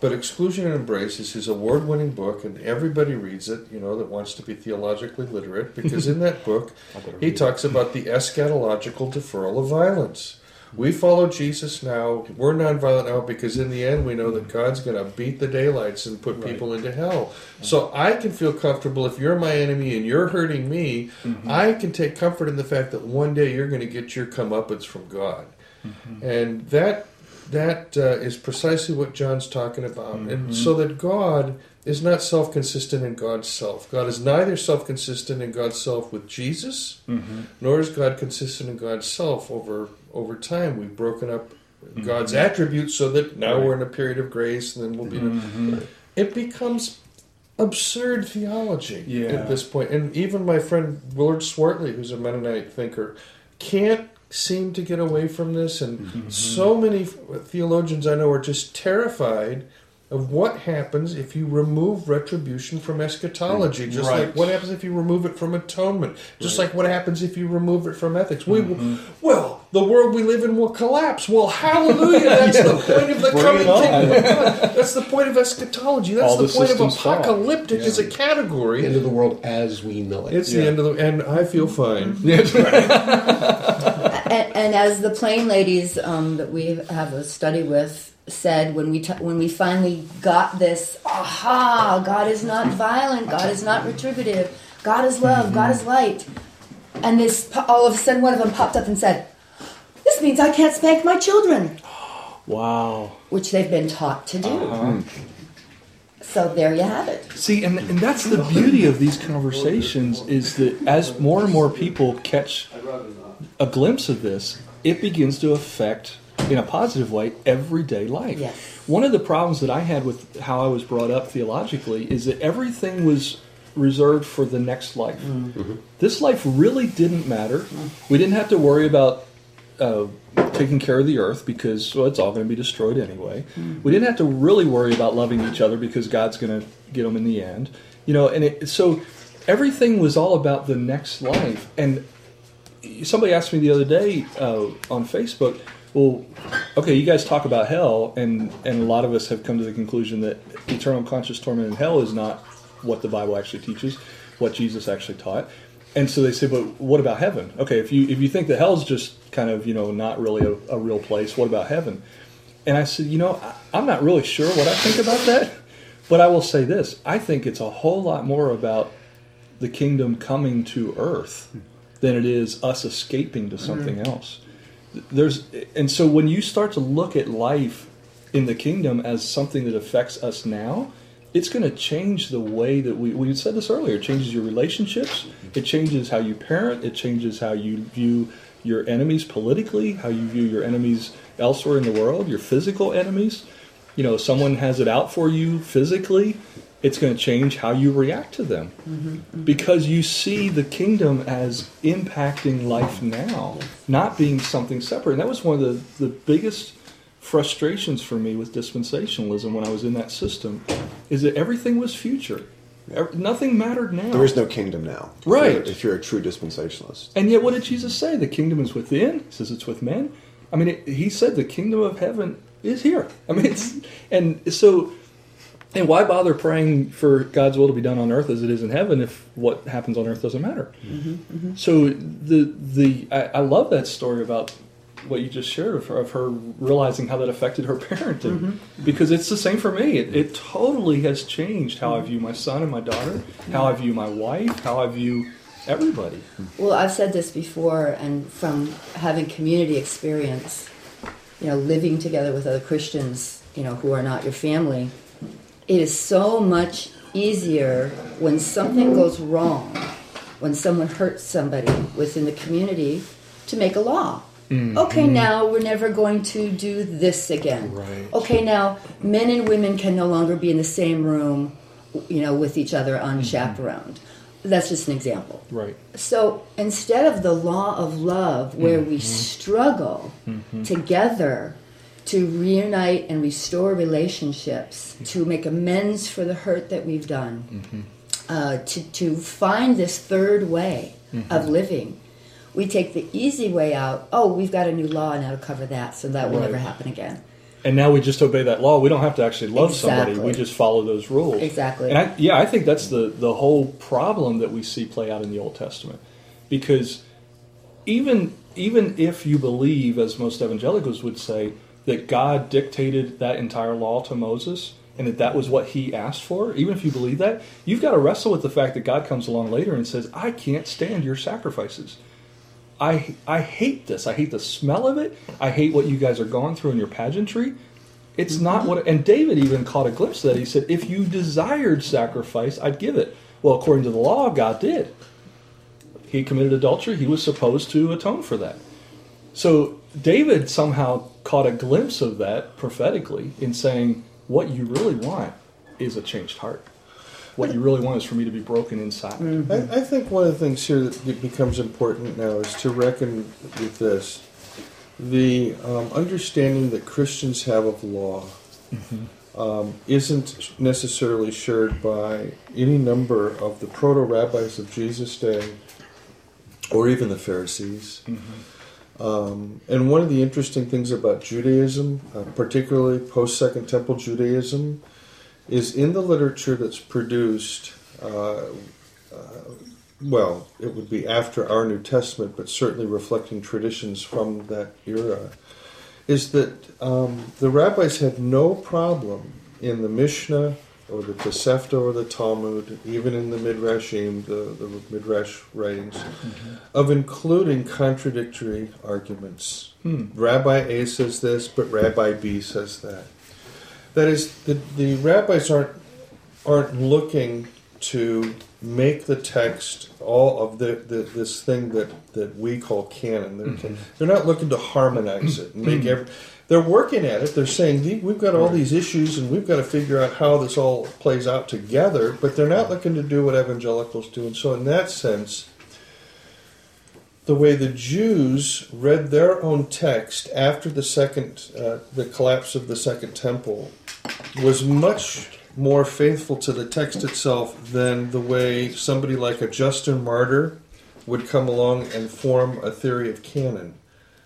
But exclusion and embrace is his award-winning book, and everybody reads it. You know that wants to be theologically literate, because in that book he talks about the eschatological deferral of violence. We follow Jesus now. We're nonviolent now because in the end we know that God's going to beat the daylights and put people into hell. So I can feel comfortable if you're my enemy and you're hurting me. Mm-hmm. I can take comfort in the fact that one day you're going to get your comeuppance from God, mm-hmm. and that that uh, is precisely what John's talking about. Mm-hmm. And so that God is not self-consistent in God's self. God is neither self-consistent in God's self with Jesus, mm-hmm. nor is God consistent in God's self over over time. We've broken up mm-hmm. God's attributes so that now we're in a period of grace, and then we'll be. in mm-hmm. It becomes absurd theology Yeah. at this point. And even my friend Willard Swartley, who's a Mennonite thinker, can't seem to get away from this. And so many theologians I know are just terrified of what happens if you remove retribution from eschatology. Just Right. like what happens if you remove it from atonement. Just like what happens if you remove it from ethics. We will, well, the world we live in will collapse. Well, hallelujah! That's the point of the coming kingdom of God. That's the point of eschatology. That's All the, the point of apocalyptic Yeah. as a category. End of the world as we know it. It's the end of the, and I feel fine. and, and as the plain ladies um, that we have a study with said when we t- when we finally got this aha god is not violent god is not retributive god is love god is light. And this all of a sudden one of them popped up and said this means i can't spank my children. Wow. which they've been taught to do. Uh-huh. Hmm. So there you have it. See, and, and that's the beauty of these conversations is that as more and more people catch a glimpse of this, it begins to affect, in a positive way, everyday life. Yes. One of the problems that I had with how I was brought up theologically is that everything was reserved for the next life. This life really didn't matter. We didn't have to worry about uh, taking care of the earth because well, it's all going to be destroyed anyway. We didn't have to really worry about loving each other because God's going to get them in the end. You know, and it, so everything was all about the next life. And somebody asked me the other day uh, on Facebook, well, okay, you guys talk about hell, and and a lot of us have come to the conclusion that eternal conscious torment in hell is not what the Bible actually teaches, what Jesus actually taught. And so they say, but what about heaven? Okay, if you if you think that hell's just kind of you know not really a, a real place, what about heaven? And I said, you know, I, I'm not really sure what I think about that, but I will say this: I think it's a whole lot more about the kingdom coming to earth than it is us escaping to something mm-hmm. else. There's and so when you start to look at life in the kingdom as something that affects us now, it's going to change the way that we we said this earlier. It changes your relationships. It changes how you parent. It changes how you view your enemies politically, how you view your enemies elsewhere in the world, your physical enemies. You know, someone has it out for you physically, it's going to change how you react to them mm-hmm, mm-hmm. because you see the kingdom as impacting life now, not being something separate. And that was one of the, the biggest frustrations for me with dispensationalism when I was in that system, is that everything was future. Nothing mattered now. There is no kingdom now. if Right. you're- If you're a true dispensationalist. And yet, what did Jesus say? The kingdom is within. He says it's with men. I mean, it, he said the kingdom of heaven is here. I mean, it's and so, and why bother praying for God's will to be done on earth as it is in heaven if what happens on earth doesn't matter? So the the I, I love that story about what you just shared of her, of her realizing how that affected her parenting mm-hmm. because it's the same for me. It, it totally has changed how I view my son and my daughter, how I view my wife, how I view everybody. Well, I've said this before, and from having community experience, you know, living together with other Christians, you know, who are not your family, it is so much easier when something goes wrong, when someone hurts somebody within the community, to make a law. Mm-hmm. Okay, now we're never going to do this again. Right. Okay, now men and women can no longer be in the same room, you know, with each other unchaperoned. Mm-hmm. That's just an example. Right. So instead of the law of love, where mm-hmm. we struggle together to reunite and restore relationships, mm-hmm. to make amends for the hurt that we've done, mm-hmm. uh, to, to find this third way mm-hmm. of living, we take the easy way out. Oh, we've got a new law now to cover that, so that will never happen again. And now we just obey that law. We don't have to actually love somebody. We just follow those rules. Exactly. And I, yeah, I think that's the the whole problem that we see play out in the Old Testament, because even even if you believe, as most evangelicals would say, that God dictated that entire law to Moses and that that was what he asked for, even if you believe that, you've got to wrestle with the fact that God comes along later and says, "I can't stand your sacrifices." I I hate this. I hate the smell of it. I hate what you guys are going through in your pageantry. It's not what. And David even caught a glimpse of that. He said, "If you desired sacrifice, I'd give it." Well, according to the law, God did. He committed adultery. He was supposed to atone for that. So David somehow caught a glimpse of that prophetically in saying, "What you really want is a changed heart. What you really want is for me to be broken inside." I, I think one of the things here that becomes important now is to reckon with this the um, understanding that Christians have of law um, isn't necessarily shared by any number of the proto rabbis of Jesus' day or even the Pharisees. Um, and one of the interesting things about Judaism, uh, particularly post Second Temple Judaism, is in the literature that's produced. Uh, well, it would be after our New Testament, but certainly reflecting traditions from that era, is that um, the rabbis had no problem in the Mishnah or the Tosefta or the Talmud, even in the Midrashim, the, the Midrash writings, mm-hmm. of including contradictory arguments. Hmm. Rabbi A says this, but Rabbi B says that. That is, the, the rabbis aren't aren't looking to make the text all of the, the this thing that, that we call canon. They're, mm-hmm. they're not looking to harmonize it and make hmm. every. They're working at it. They're saying we've got all these issues and we've got to figure out how this all plays out together. But they're not looking to do what evangelicals do. And so, in that sense, the way the Jews read their own text after the second, uh, the collapse of the Second Temple, was much more faithful to the text itself than the way somebody like a Justin Martyr would come along and form a theory of canon,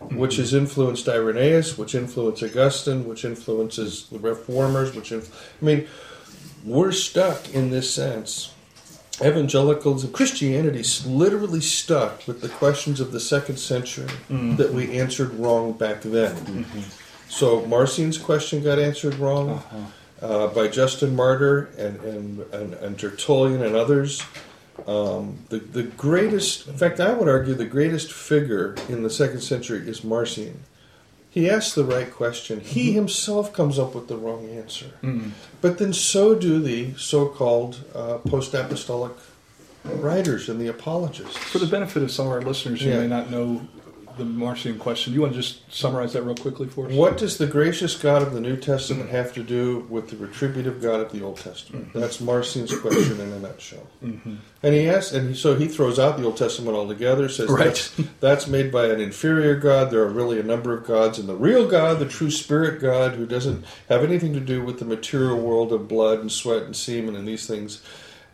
Mm-hmm. which has influenced Irenaeus, which influenced Augustine, which influences the Reformers, which inf- I mean, we're stuck in this sense. Evangelicals and Christianity literally stuck with the questions of the second century mm-hmm. that we answered wrong back then. Mm-hmm. So Marcion's question got answered wrong uh-huh. uh, by Justin Martyr and, and, and, and Tertullian and others. Um, the, the greatest, in fact, I would argue the greatest figure in the second century is Marcion. He asks the right question. He himself comes up with the wrong answer. But then so do the so called uh, post apostolic writers and the apologists. For the benefit of some of our listeners who Yeah. may not know the Marcion question. You want to just summarize that real quickly for us? What does the gracious God of the New Testament have to do with the retributive God of the Old Testament? Mm-hmm. That's Marcion's question in a nutshell. And he asks, and so he throws out the Old Testament altogether. Says Right. that's, that's made by an inferior God. There are really a number of gods, and the real God, the true Spirit God, who doesn't have anything to do with the material world of blood and sweat and semen and these things.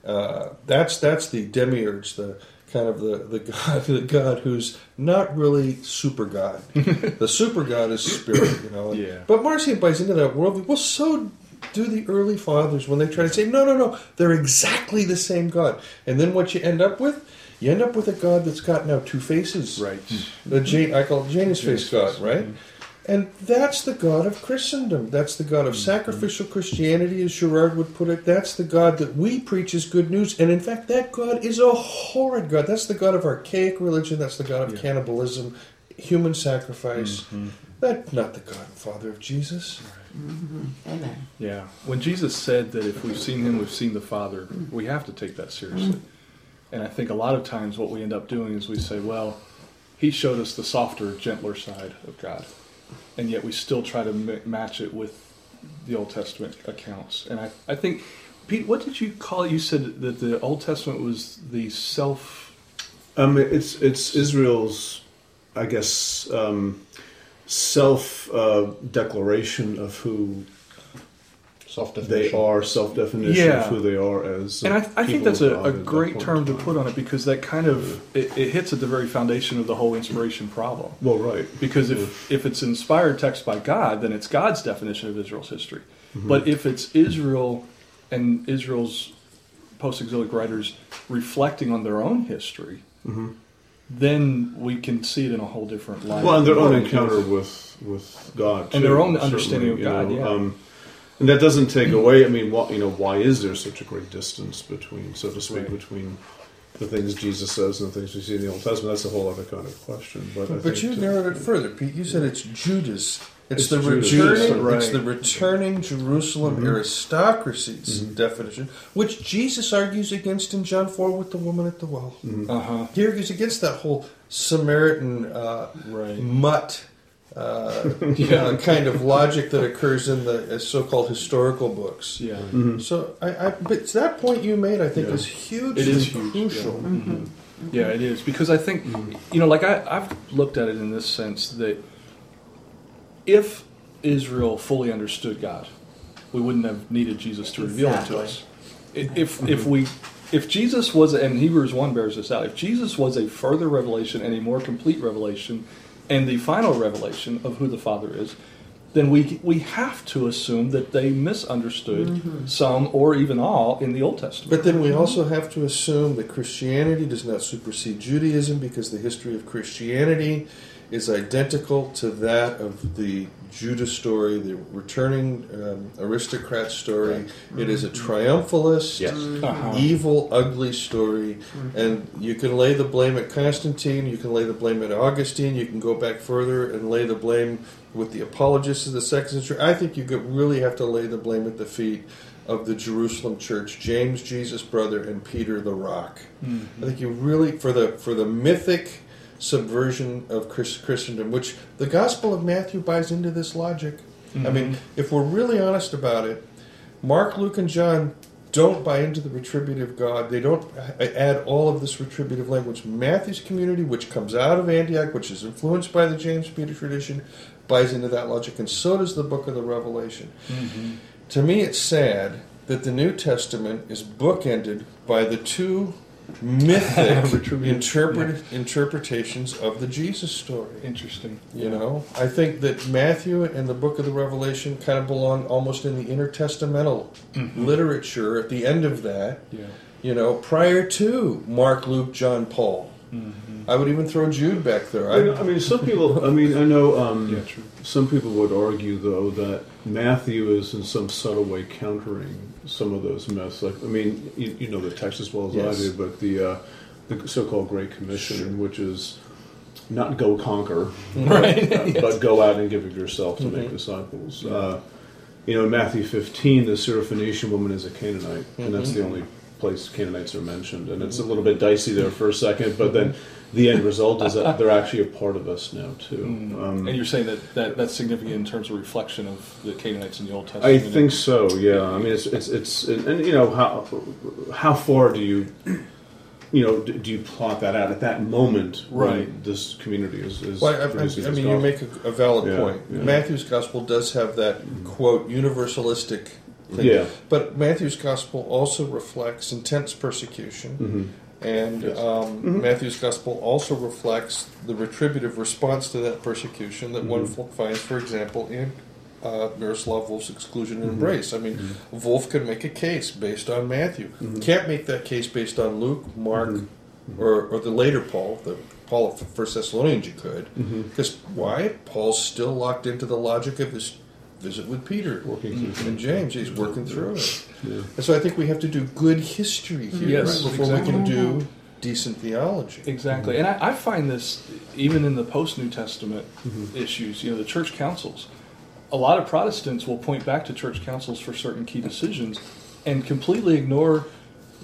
Uh, that's that's the demiurge, the kind of the, the god the god who's not really super god. the super god is spirit, you know. Yeah. But Marcion buys into that worldview. Well, so do the early fathers when they try to say, no, no, no, they're exactly the same God. And then what you end up with, you end up with a God that's got now two faces. Right. The Jane, I call it Janus face God, right? Mm-hmm. And that's the God of Christendom. That's the God of mm-hmm. sacrificial Christianity, as Girard would put it. That's the God that we preach as good news. And in fact, that God is a horrid God. That's the God of archaic religion. That's the God of Yeah. cannibalism, human sacrifice. Mm-hmm. That's not the God and Father of Jesus. Mm-hmm. Amen. Yeah. When Jesus said that if we've seen him, we've seen the Father, we have to take that seriously. And I think a lot of times what we end up doing is we say, well, he showed us the softer, gentler side of God. And yet we still try to ma- match it with the Old Testament accounts. And I, I think, Pete, what did you call it? You said that the Old Testament was the self. Um, it's it's Israel's, I guess, um, self uh, declaration of who Self they are, self definition Yeah. of who they are as. And I, I think that's a, a at that great term to put on it because that kind of it, it hits at the very foundation of the whole inspiration problem. Well, right. Because if, if it's inspired text by God, then it's God's definition of Israel's history. Mm-hmm. But if it's Israel and Israel's post exilic writers reflecting on their own history, then we can see it in a whole different light. Mm-hmm. Well, and their own encounter with with God, And their own understanding of you God, know, yeah. Um, and that doesn't take away. I mean, why, you know, why is there such a great distance between, so to speak, Right. between the things Jesus says and the things we see in the Old Testament? That's a whole other kind of question. But, I But think you to- narrowed it further, Pete. You said it's Judah's. It's, It's the Judah's, returning. right. It's the returning Jerusalem aristocracy's definition, which Jesus argues against in John four with the woman at the well. Uh-huh. He argues against that whole Samaritan uh, Right. mutt uh, uh, kind of logic that occurs in the uh, so-called historical books. Yeah. So, I, I, but that point you made, I think, Yeah. is huge. It is huge, crucial. Yeah, it is because I think you know, like I, I've looked at it in this sense that if Israel fully understood God, we wouldn't have needed Jesus to reveal it to Exactly. us. I- If if we if Jesus was and Hebrews one bears this out, if Jesus was a further revelation and a more complete revelation and the final revelation of who the Father is, then we we have to assume that they misunderstood mm-hmm. some or even all in the Old Testament. But then we also have to assume that Christianity does not supersede Judaism because the history of Christianity is identical to that of the Judah story, the returning um, aristocrat story. It is a triumphalist, Yes. Uh-huh. evil, ugly story. And you can lay the blame at Constantine, you can lay the blame at Augustine, you can go back further and lay the blame with the apologists of the second century. I think you could really have to lay the blame at the feet of the Jerusalem church, James, Jesus' brother, and Peter the Rock. I think you really for the for the mythic subversion of Christendom, which the Gospel of Matthew buys into this logic. I mean, mm-hmm. if we're really honest about it, Mark, Luke, and John don't buy into the retributive God. They don't add all of this retributive language. Matthew's community, which comes out of Antioch, which is influenced by the James Peter tradition, buys into that logic, and so does the book of the Revelation. Mm-hmm. To me, it's sad that the New Testament is bookended by the two mythic interpret, interpretations of the Jesus story. Interesting. You know, I think that Matthew and the book of the Revelation kind of belong almost in the intertestamental mm-hmm. literature at the end of that, Yeah. you know, prior to Mark, Luke, John, Paul. I would even throw Jude back there. I, mean, I, mean, some people. I mean, I know. Um, Yeah. Some people would argue, though, that Matthew is in some subtle way countering some of those myths. Like, I mean, you, you know the text as well as Yes. I do, but the uh, the so-called Great Commission, which is not go conquer, Right. uh, but go out and give of yourself to make disciples. Uh, you know, in Matthew 15, the Syrophoenician woman is a Canaanite, and that's the only place Canaanites are mentioned, and it's a mm-hmm. little bit dicey there for a second, but then the end result is that they're actually a part of us now too. Mm. Um, and you're saying that, that that's significant in terms of reflection of the Canaanites in the Old Testament. I think so. Yeah. I mean, it's it's it's and, and, you know how how far do you you know do you plot that out at that moment when Right. this community is, is Well, I, I, producing I this mean, you make a, a valid Yeah, point. yeah. Matthew's gospel does have that mm-hmm. quote universalistic thing, Yeah. but Matthew's gospel also reflects intense persecution, and Yes. um, Matthew's gospel also reflects the retributive response to that persecution that one Mm-hmm. finds, for example, in. Uh, Miroslav Volf's exclusion Mm-hmm. and embrace. I mean, Volf can make a case based on Matthew. Mm-hmm. Can't make that case based on Luke, Mark, or, or the later Paul, the Paul of First Thessalonians. You could, Mm-hmm. because why? Paul's still locked into the logic of his visit with Peter Working through and James. He's working through it, Yeah. and so I think we have to do good history here Yes, before exactly. we can do decent theology. Exactly. And I, I find this even in the post New Testament Mm-hmm. issues, you know, the church councils. A lot of Protestants will point back to church councils for certain key decisions and completely ignore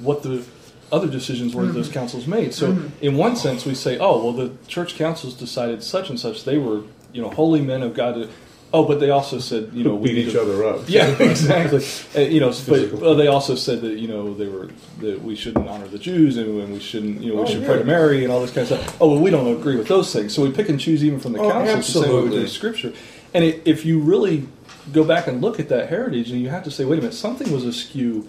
what the other decisions were that those councils made. So, in one sense, we say, oh, well, the church councils decided such and such. They were, you know, holy men of God. Oh, but they also said, you know, we beat each to- other up. yeah, exactly. Uh, you know, but Physical. well, they also said that you know they were that we shouldn't honor the Jews and, and we shouldn't you know we Oh, should yeah. pray to Mary and all this kind of stuff. Oh well, we don't agree with those things, so we pick and choose even from the Oh, council to say what we do Scripture. And it, if you really go back and look at that heritage, and you have to say, wait a minute, something was askew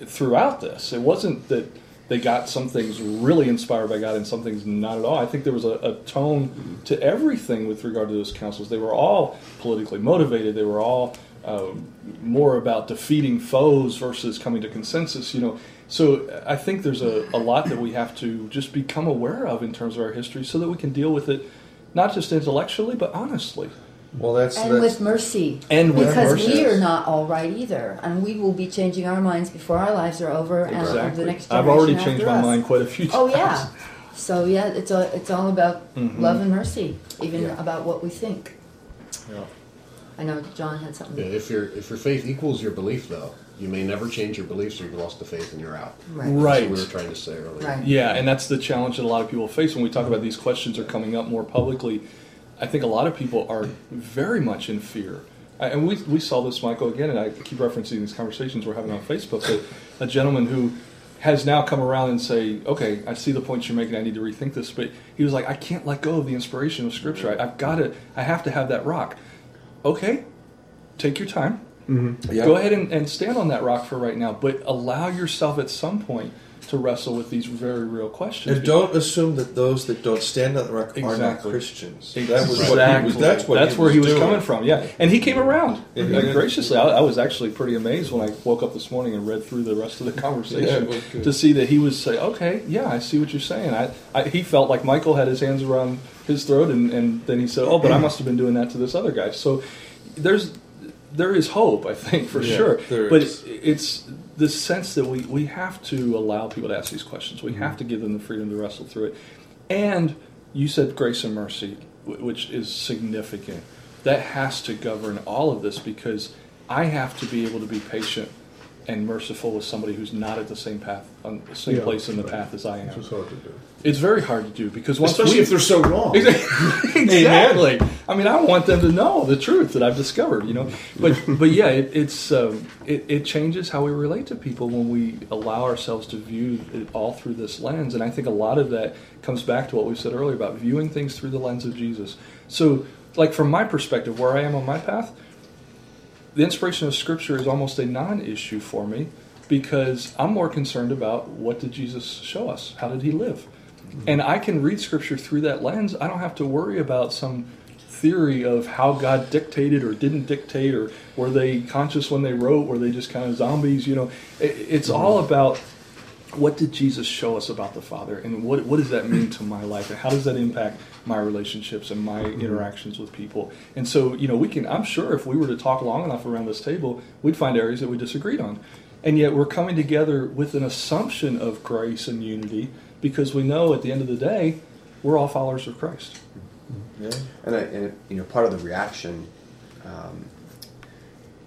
throughout this. It wasn't that they got some things really inspired by God and some things not at all. I think there was a, a tone to everything with regard to those councils. They were all politically motivated. They were all um, more about defeating foes versus coming to consensus. You know, so I think there's a, a lot that we have to just become aware of in terms of our history, so that we can deal with it not just intellectually but honestly. Well, that's And that's, with mercy. And with because mercy. we are not all right either. And we will be changing our minds before our lives are over and of the next generation I've generation already after changed my us. mind quite a few times. Oh yeah. So yeah, it's all it's all about Mhm. love and mercy, even Yeah. about what we think. yeah. I know John had something. Yeah, if your if your faith equals your belief, though, you may never change your beliefs, or you've lost the faith and you're out. Right. Right. That's what we were trying to say earlier. Right. Yeah, and that's the challenge that a lot of people face when we talk about these questions are coming up more publicly. I think a lot of people are very much in fear. I- And we, we saw this, Michael, again, and I keep referencing these conversations we're having on Facebook. That a gentleman who has now come around and say, "Okay, I see the points you're making. I need to rethink this." But he was like, "I can't let go of the inspiration of Scripture. I, I've got to. I have to have that rock." Okay, take your time. Mm-hmm. Yeah. Go ahead and, and stand on that rock for right now, but allow yourself at some point to wrestle with these very real questions. And don't assume that those that don't stand on the rock are not Christians. Exactly. That was what he was. That's what That's he where he was doing. coming from. Yeah, and he came around Yeah, he Uh, graciously. I, I was actually pretty amazed when I woke up this morning and read through the rest of the conversation was good. to see that he was say, "Okay, yeah, I see what you're saying." I, I he felt like Michael had his hands around his throat, and, and then he said, "Oh, but I must have been doing that to this other guy." So there's there is hope, I think, for Yeah, sure. there but is. it's the sense that we, we have to allow people to ask these questions. We have to give them the freedom to wrestle through it. And you said grace and mercy, which is significant. That has to govern all of this because I have to be able to be patient and merciful with somebody who's not at the same path, on the same Yeah, place in the right. path as I am. It's just hard to do. It's very hard to do because once Especially we, if they're so wrong. exactly. I mean, I want them to know the truth that I've discovered. You know, but but yeah, it, it's um, it, it changes how we relate to people when we allow ourselves to view it all through this lens. And I think a lot of that comes back to what we said earlier about viewing things through the lens of Jesus. So, like from my perspective, where I am on my path, the inspiration of Scripture is almost a non-issue for me because I'm more concerned about what did Jesus show us? How did he live? And I can read Scripture through that lens. I don't have to worry about some theory of how God dictated or didn't dictate, or were they conscious when they wrote? Were they just kind of zombies? You know, it, it's all mm-hmm. about what did Jesus show us about the Father, and what what does that mean to my life, and how does that impact my relationships and my mm-hmm. interactions with people? And so, you know, we can. I'm sure if we were to talk long enough around this table, we'd find areas that we disagreed on, and yet we're coming together with an assumption of grace and unity because we know at the end of the day, we're all followers of Christ. Yeah. And, I, and it, you know, part of the reaction um,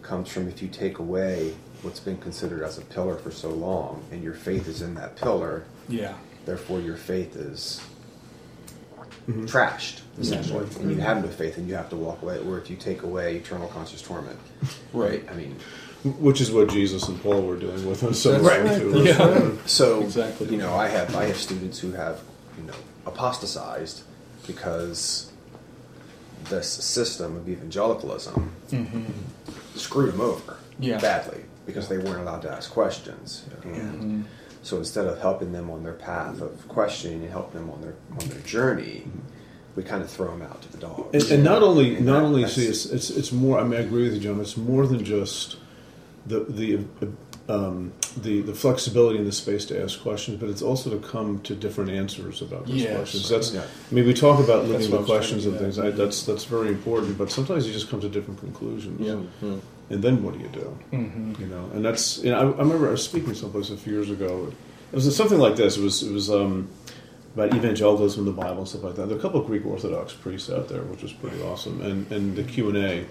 comes from if you take away what's been considered as a pillar for so long, and your faith is in that pillar. Yeah. Therefore, your faith is trashed essentially, and you have no faith, and you have to walk away. Or if you take away eternal conscious torment, right? I mean, Which is what Jesus and Paul were doing with us. So That's right. too. Yeah. so Exactly. you know, I have I have students who have you know apostatized because this system of evangelicalism mm-hmm. screwed them over Yeah. badly because they weren't allowed to ask questions and mm-hmm. so instead of helping them on their path of questioning and helping them on their on their journey mm-hmm. we kind of throw them out to the dogs And, and not only And not that- only that's- see it's, it's it's more. I mean, I agree with you, John. It's more than just the the um, the the flexibility in the space to ask questions, but it's also to come to different answers about those Yes. questions. That's Yeah. I mean, we talk about That's looking at questions and things. I, that's that's very important, but sometimes you just come to different conclusions. Yeah. And then what do you do? Mm-hmm. You know, and that's. You know, I, I remember I was speaking someplace a few years ago. It was something like this. It was it was um, about evangelicalism, in the Bible, and stuff like that. There were a couple of Greek Orthodox priests out there, which was pretty awesome. And and the Q and A.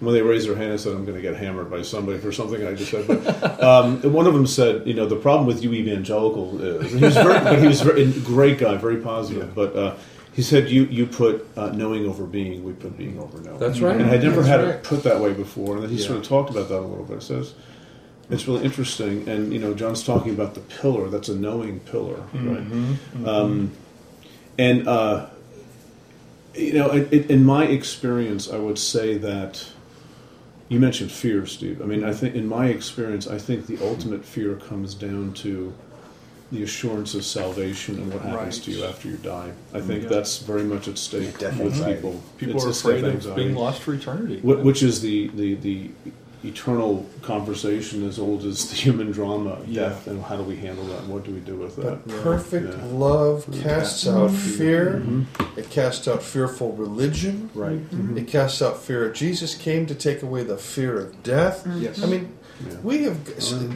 When they raised their hand and said, "I'm going to get hammered by somebody for something I just said," but, um, one of them said, "You know, the problem with you evangelical is," he was very, but he was very, a great guy, very positive. But uh, he said, "You you put uh, knowing over being, we put being over knowing." That's right. And I never That's had right. it put that way before, and then he sort of talked about that a little bit. It says it's really interesting, and you know, John's talking about the pillar. That's a knowing pillar, right? Um, and uh, you know, in, in in my experience, I would say that you mentioned fear, Steve. I mean, I think in my experience, I think the ultimate fear comes down to the assurance of salvation and what happens to you after you die. I think Yeah. that's very much at stake Death with people. People It's are afraid of being lost for eternity. Wh- which is the, the, the eternal conversation as old as the human drama of Yeah. death and how do we handle that and what do we do with that But perfect Yeah. love mm-hmm. casts out fear. Mhm. It casts out fearful religion. right mm-hmm. Mm-hmm. It casts out fear. Jesus came to take away the fear of death. Yes. I mean, Yeah. we have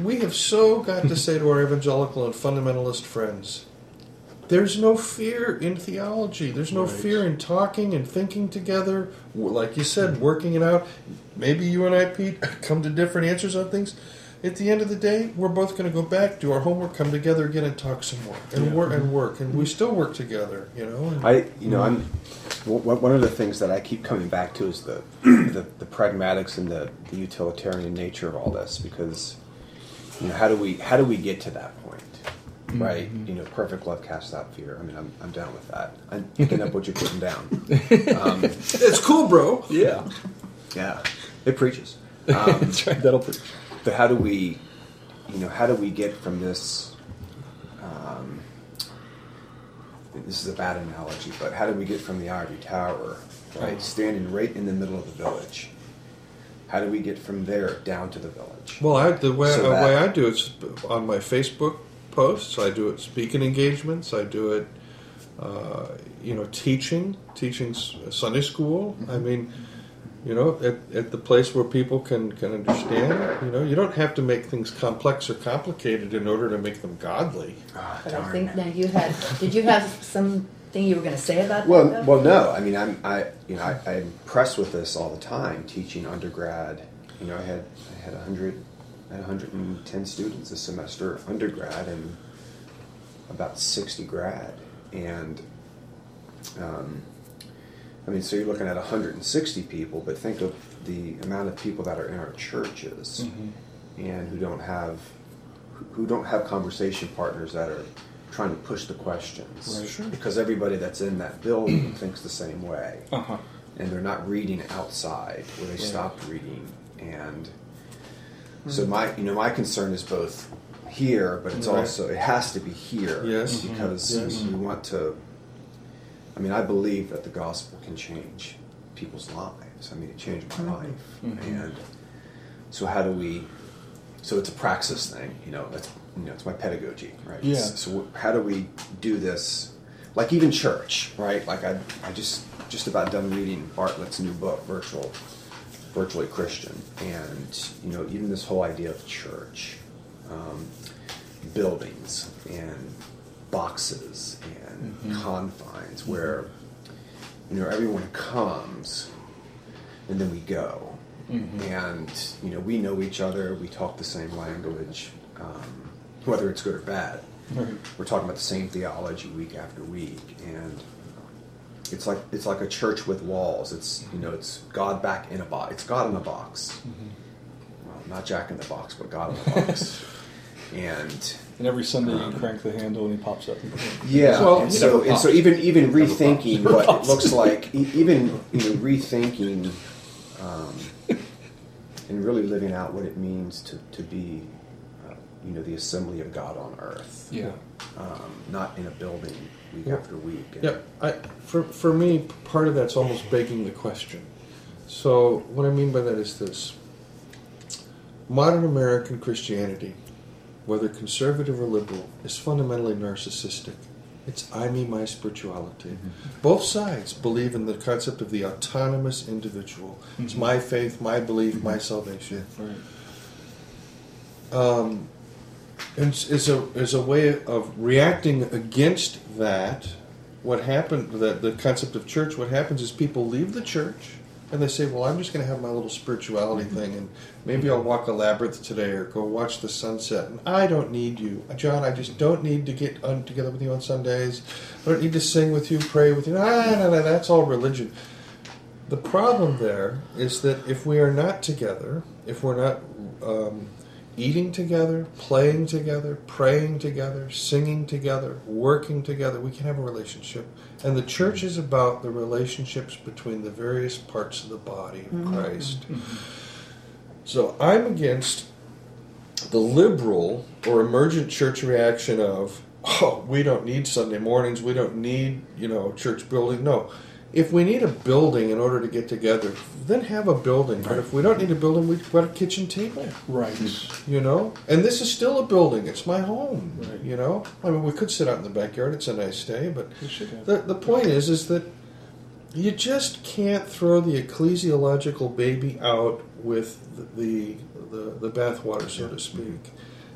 we have so got to say to our evangelical and fundamentalist friends, there's no fear in theology. There's no Right. fear in talking and thinking together. Like you said, working it out. Maybe you and I, Pete, come to different answers on things. At the end of the day, we're both going to go back, do our homework, come together again, and talk some more, and Yeah. work and work, and we still work together. You know. And- I, you know, I'm one one of the things that I keep coming back to is the the, the pragmatics and the, the utilitarian nature of all this because you know how do we how do we get to that point, right? You know, perfect love casts out fear. I mean, I'm I'm down with that. I'm picking up what you're putting down. Um, it's cool, bro. yeah. yeah, it preaches. Um, That's right. That'll preach. but how do we, you know, how do we get from this? Um, this is a bad analogy, but how do we get from the ivory tower, right, standing right in the middle of the village? How do we get from there down to the village? Well, I, the way So the that- way I do it's on my Facebook posts. I do it speaking engagements. I do it, uh, you know, teaching, teaching Sunday school. I mean, you know, at, at the place where people can can understand. You know, you don't have to make things complex or complicated in order to make them godly. Ah, But I think now you had. Did you have something you were going to say about Well, that? though? well, no. I mean, I'm, I, you know, I, I'm impressed with this all the time. Teaching undergrad, you know, I had, I had a hundred, I had 110 students this semester, undergrad, and about 60 grad, and, um, I mean, so you're looking at 160 people, but think of the amount of people that are in our churches and who don't have, who- don't have conversation partners that are trying to push the questions Right. Sure. because everybody that's in that building thinks the same way Uh huh. and they're not reading outside where they stopped reading and so mm-hmm. my you know my concern is both here but it's Right. also it has to be here Yes. Mm-hmm. because Yes. we mm-hmm. want to i mean i believe that the gospel can change people's lives. I mean it changed my life. And so how do we so it's a praxis thing you know that's you know it's my pedagogy right? Yeah. so how do we do this? Like even church right? Like i i just just about done reading bartlett's new book virtual virtually christian and you know even this whole idea of church um, buildings and boxes and confines where you know everyone comes and then we go and you know we know each other. We talk the same language, um, whether it's good or bad. Right. We're talking about the same theology week after week, and it's like it's like a church with walls. It's you know it's God back in a box. It's God in a box. Well, not Jack in the box, but God in the box. and And every Sunday you crank the handle and he pops up. yeah, Well, and so never and so even even Never rethinking pops. what it looks like, e- even you know rethinking, um, and really living out what it means to to be, uh, you know, the assembly of God on earth, Yeah. um, not in a building week Yeah. after week. And- Yeah, I, for, for me, part of that's almost begging the question. So, what I mean by that is this modern American Christianity, whether conservative or liberal, is fundamentally narcissistic. It's I, me, my spirituality. Mm-hmm. Both sides believe in the concept of the autonomous individual. It's mm-hmm. my faith, my belief, my mm-hmm. salvation. Right. um, and as a as a way of reacting against that, what happened that the concept of church, what happens is people leave the church and they say, "Well, I'm just going to have my little spirituality thing, and maybe I'll walk a labyrinth today, or go watch the sunset, and I don't need you, John. I just don't need to get on, together with you on Sundays. I don't need to sing with you, pray with you. Ah, no, no, that's all religion." The problem there is that if we are not together, if we're not um, eating together, playing together, praying together, singing together, working together, we can have a relationship. And the church is about the relationships between the various parts of the body of mm-hmm. Christ. Mm-hmm. So I'm against the liberal or emergent church reaction of, oh, we don't need Sunday mornings, we don't need, you know, church building. No. If we need a building in order to get together, then have a building. But if we don't need a building, we've got a kitchen table. Right. you know? And this is still a building. It's my home. Right. you know? I mean we could sit out in the backyard. It's a nice day but We should have. the, the point is is that you just can't throw the ecclesiological baby out with the the, the bathwater so to speak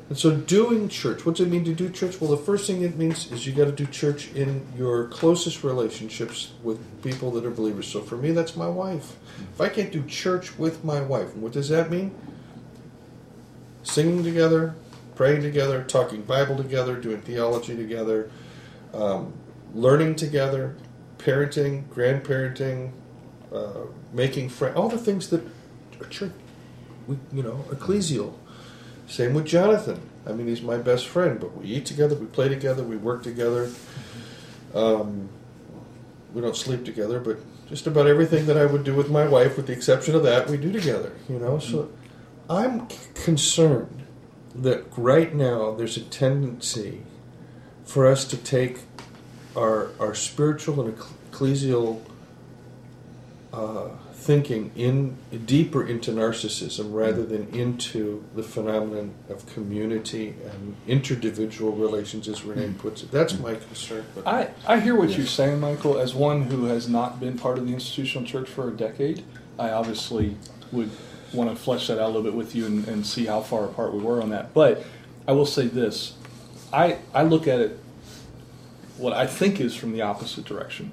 and so doing church what does it mean to do church? Well the first thing it means is you got to do church in your closest relationships with people that are believers. So for me that's my wife. If i can't do church with my wife what does that mean? Singing together, praying together, talking Bible together, doing theology together, um, learning together, parenting, grandparenting, uh, making friends, all the things that are church, we, you know, ecclesial. Same with Jonathan. I mean, he's my best friend, but we eat together, we play together, we work together. Um, we don't sleep together, but just about everything that I would do with my wife, with the exception of that, we do together. You know, so I'm concerned that right now there's a tendency for us to take our our spiritual and ecclesial uh, thinking in deeper into narcissism hmm. rather than into the phenomenon of community and interdividual relations, as René hmm. puts it. That's my concern. But I, I hear what you're saying, Michael. As one who has not been part of the institutional church for a decade, I obviously would want to flesh that out a little bit with you and, and see how far apart we were on that. But I will say this I, I look at it, what I think is from the opposite direction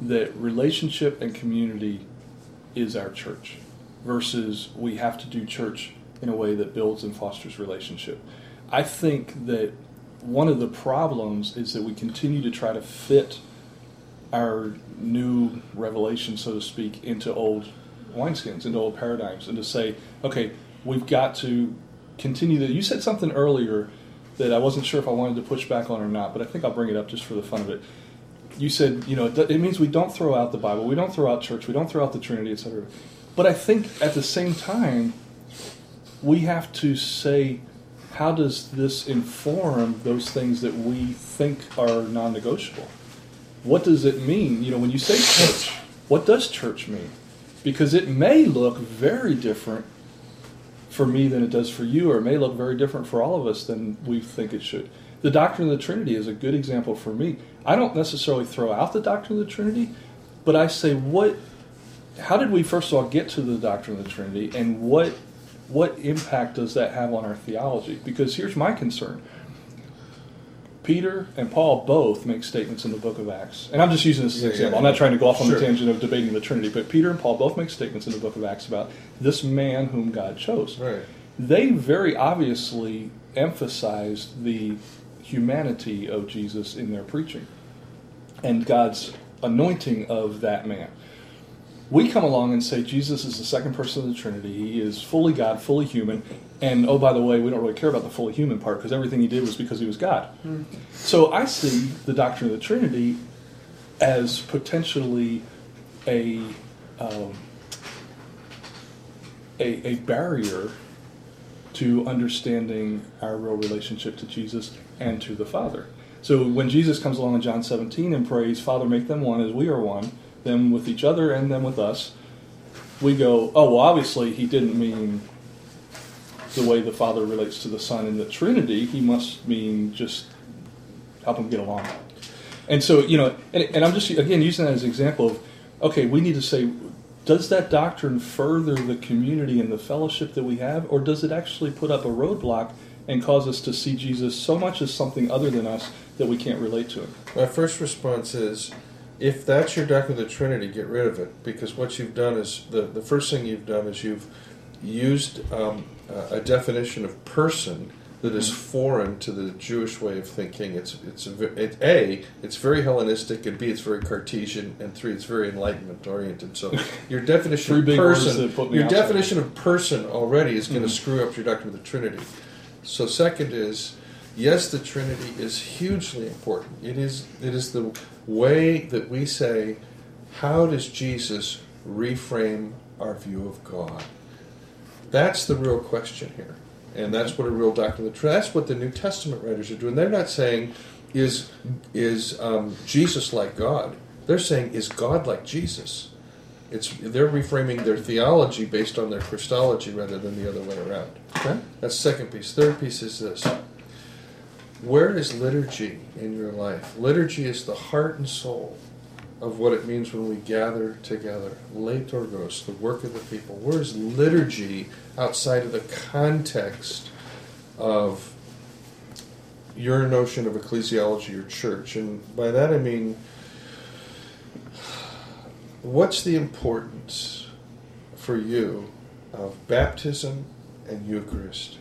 that relationship and community is our church versus we have to do church in a way that builds and fosters relationship. I think that one of the problems is that we continue to try to fit our new revelation, so to speak, into old wineskins, into old paradigms, and to say, okay, we've got to continue that. You said something earlier that I wasn't sure if I wanted to push back on or not, but I think I'll bring it up just for the fun of it. You said, you know, it means we don't throw out the Bible, we don't throw out church, we don't throw out the Trinity, etc. But I think at the same time, we have to say, how does this inform those things that we think are non negotiable? What does it mean? You know, when you say church, what does church mean? Because it may look very different for me than it does for you, or it may look very different for all of us than we think it should. The doctrine of the Trinity is a good example for me. I don't necessarily throw out the doctrine of the Trinity, but I say, what? How did we first of all get to the doctrine of the Trinity, and what what impact does that have on our theology? Because here's my concern: Peter and Paul both make statements in the book of Acts. And I'm just using this as an Yeah, example. yeah. I'm not trying to go off on Sure. the tangent of debating the Trinity, but Peter and Paul both make statements in the book of Acts about this man whom God chose. Right. They very obviously emphasized the humanity of Jesus in their preaching and God's anointing of that man. We come along and say Jesus is the second person of the Trinity. He is fully God, fully human. And oh, by the way, we don't really care about the fully human part because everything he did was because he was God. So I see the doctrine of the Trinity as potentially a um, a, a barrier to understanding our real relationship to Jesus and to the Father. So when Jesus comes along in John 17 and prays, Father, make them one as we are one, them with each other and them with us, we go, oh, well, obviously he didn't mean the way the Father relates to the Son in the Trinity. He must mean just help them get along. And so, you know, and, and I'm just, again, using that as an example of, okay, we need to say, does that doctrine further the community and the fellowship that we have, or does it actually put up a roadblock and cause us to see Jesus so much as something other than us that we can't relate to him? My first response is, if that's your doctrine of the Trinity, get rid of it because what you've done is the the first thing you've done is you've used um, a definition of person that is foreign to the Jewish way of thinking. It's it's a, it, a it's very Hellenistic, and b it's very Cartesian, and three it's very Enlightenment oriented. So your definition of person, that put me your outside. definition of person already is going to screw up your doctrine of the Trinity. So second is yes, the Trinity is hugely important. It is it is the way that we say, how does Jesus reframe our view of God? That's the real question here. And that's what a real doctrine of the Trinity. That's what the New Testament writers are doing. They're not saying, is is um, Jesus like God? They're saying, is God like Jesus? It's they're reframing their theology based on their Christology rather than the other way around. Okay. That's second piece. Third piece is this. Where is liturgy in your life? Liturgy is the heart and soul of what it means when we gather together. Liturgos, the work of the people. Where is liturgy outside of the context of your notion of ecclesiology or church? And by that I mean, what's the importance for you of baptism and Eucharist?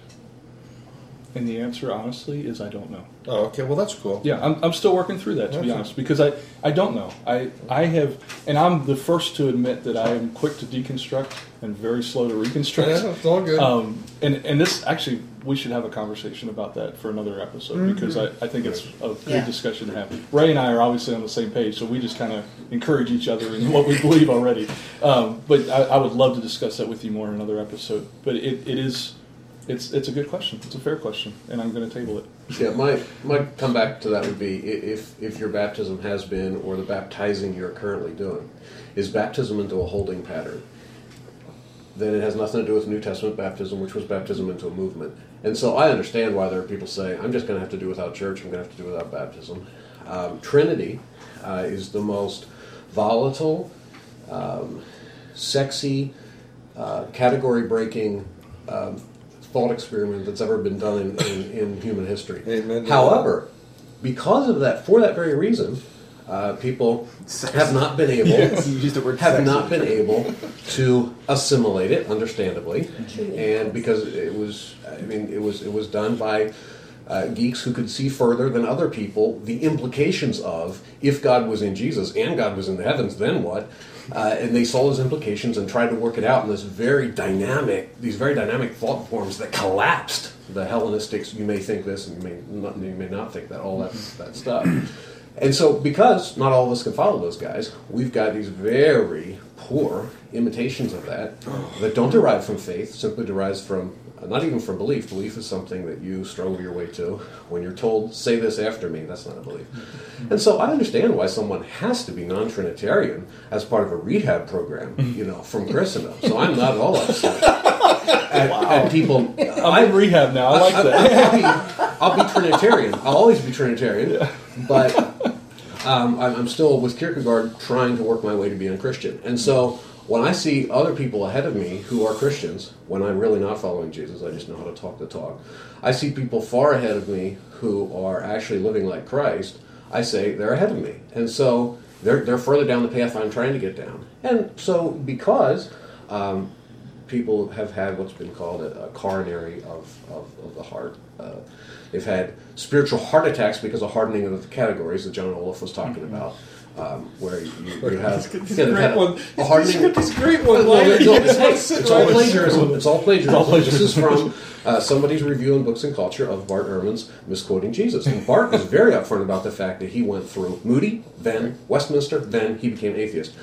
And the answer, honestly, is I don't know. Oh, okay. Well, that's cool. Yeah, I'm, I'm still working through that to be Okay. honest, because I, I don't know. I I have, and I'm the first to admit that I am quick to deconstruct and very slow to reconstruct. Yeah, it's all good. Um, and and this actually, we should have a conversation about that for another episode Mm-hmm. because I, I think it's a good Yeah. discussion to have. Ray and I are obviously on the same page, so we just kind of encourage each other in what we believe already. Um, but I, I would love to discuss that with you more in another episode. But it, it is, it's it's a good question. It's a fair question, and I'm going to table it. Yeah, my my comeback to that would be if if your baptism has been or the baptizing you're currently doing is baptism into a holding pattern, then it has nothing to do with New Testament baptism, which was baptism into a movement. And so I understand why there are people saying, "I'm just going to have to do without church. I'm going to have to do without baptism." Um, Trinity uh, is the most volatile, um, sexy, uh, category-breaking um, thought experiment that's ever been done in, in, in human history. Amen However, because of that, for that very reason, uh, people have not been able You used the word have sexy. not been able to assimilate it, understandably, and because it was, I mean, it was it was done by uh, geeks who could see further than other people the implications of if God was in Jesus and God was in the heavens, then what? Uh, and they saw those implications and tried to work it out in this very dynamic, these very dynamic thought forms that collapsed the Hellenistics. You may think this, and you may not, you may not think that all that that stuff. And so, because not all of us can follow those guys, we've got these very poor imitations of that that don't derive from faith, simply derives from uh, not even from belief. Belief is something that you struggle your way to. When you're told, say this after me, that's not a belief. And so, I understand why someone has to be non Trinitarian as part of a rehab program, you know, from Christendom. So, I'm not at all upset at, at people. I'm in rehab now. I like that. I'll be, I'll be Trinitarian. I'll always be Trinitarian. But um, I'm, I'm still with Kierkegaard trying to work my way to being a Christian. And so when I see other people ahead of me who are Christians, when I'm really not following Jesus, I just know how to talk the talk. I see people far ahead of me who are actually living like Christ. I say they're ahead of me, and so they're they're further down the path I'm trying to get down. And so because um, people have had what's been called a, a coronary of, of, of the heart. Uh, they've had spiritual heart attacks because of hardening of the categories that John Olaf was talking Mm-hmm. about. Um, where you, you have yeah, a great one. a hardening. He's great one. no, liner. it's, all, it's, You all- just it's all plagiarism. It's all plagiarism. This is from uh, somebody's review in Books and Culture of Bart Ehrman's misquoting Jesus. And Bart was very upfront about the fact that he went through Moody, then Westminster, then he became atheist.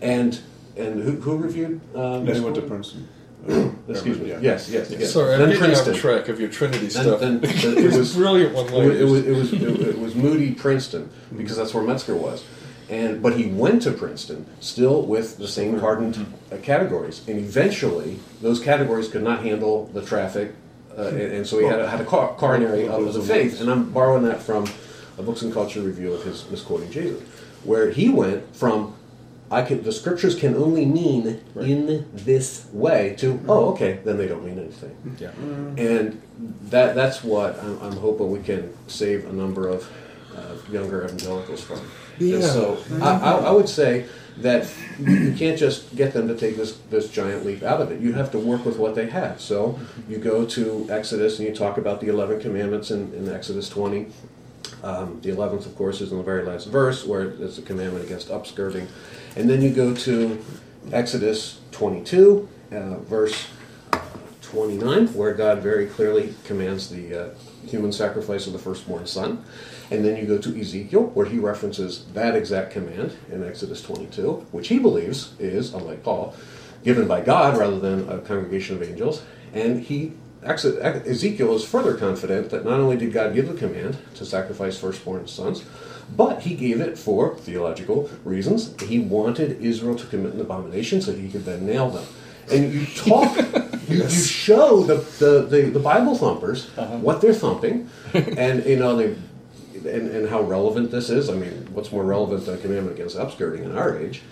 And and who, who reviewed? Um, And he went to? Princeton. Excuse me. Yeah. Yes, yes, yes. Sorry, I'm then getting Princeton. off track of your Trinity Then, stuff. then, then it it was was brilliant one it was, it was, it was, it was Moody Princeton because that's where Metzger was. And, but he went to Princeton still with the same hardened uh, categories. And eventually, those categories could not handle the traffic. Uh, and, and so he had a, had a car, coronary of the faith. And I'm borrowing that from a Books and Culture review of his misquoting Jesus, where he went from I can, the scriptures can only mean in this way to oh okay then they don't mean anything Yeah. and that that's what I'm, I'm hoping we can save a number of uh, younger evangelicals from. Yeah. And so I, I, I would say that you can't just get them to take this, this giant leap out of it. You have to work with what they have. So you go to Exodus and you talk about the 11 commandments in, in Exodus 20. Um, the 11th, of course, is in the very last verse where it's a commandment against upskirting. And then you go to Exodus 22, uh, verse 29, where God very clearly commands the uh, human sacrifice of the firstborn son. And then you go to Ezekiel, where he references that exact command in Exodus 22, which he believes is, unlike Paul, given by God rather than a congregation of angels. And he Ezekiel is further confident that not only did God give the command to sacrifice firstborn sons, but he gave it for theological reasons. He wanted Israel to commit an abomination so he could then nail them. And you talk, you, you show the, the, the, the Bible thumpers uh-huh. what they're thumping, and you know they, and, and how relevant this is. I mean, what's more relevant than a commandment against upskirting in our age?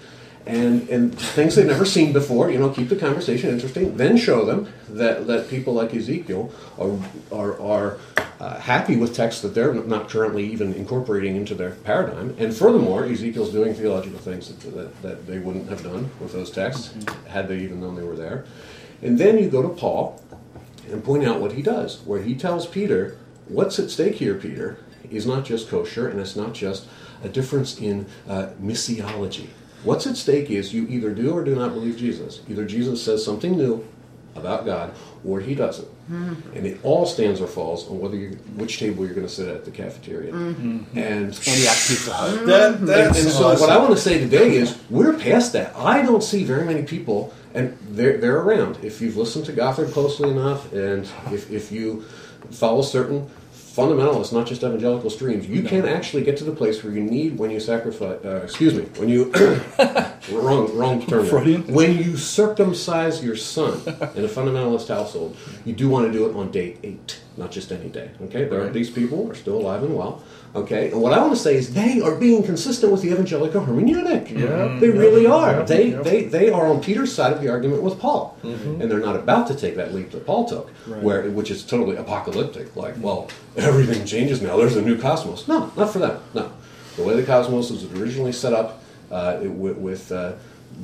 And and things they've never seen before. You know, keep the conversation interesting. Then show them that that people like Ezekiel are are, are uh, happy with texts that they're not currently even incorporating into their paradigm. And furthermore, Ezekiel's doing theological things that, that, that they wouldn't have done with those texts had they even known they were there. And then you go to Paul and point out what he does, where he tells Peter, "What's at stake here, Peter, is not just kosher, and it's not just a difference in uh, missiology." What's at stake is you either do or do not believe Jesus. Either Jesus says something new about God, or he doesn't. Hmm. And it all stands or falls on whether you which table you're going to sit at the cafeteria. Hmm. Mm-hmm. And Antioch Pizza Hut. That, and, and so awesome. what I want to say today is we're past that. I don't see very many people, and they're, they're around. If you've listened to Gothard closely enough, and if, if you follow certain fundamentalist, not just evangelical streams, you can actually get to the place where you need when you sacrifice. Uh, excuse me, when you wrong wrong term. Freudian? When you circumcise your son in a fundamentalist household, you do want to do it on day eight, not just any day. Okay, there are, these people are still alive and well. Okay, and what I want to say is they are being consistent with the evangelical hermeneutic. Yeah. they really are. Yeah. They Yeah. they they are on Peter's side of the argument with Paul, Mm-hmm. and they're not about to take that leap that Paul took, where which is totally apocalyptic. Like, well, everything changes now. There's a new cosmos. No, not for them. No, the way the cosmos was originally set up uh, it, with, with uh,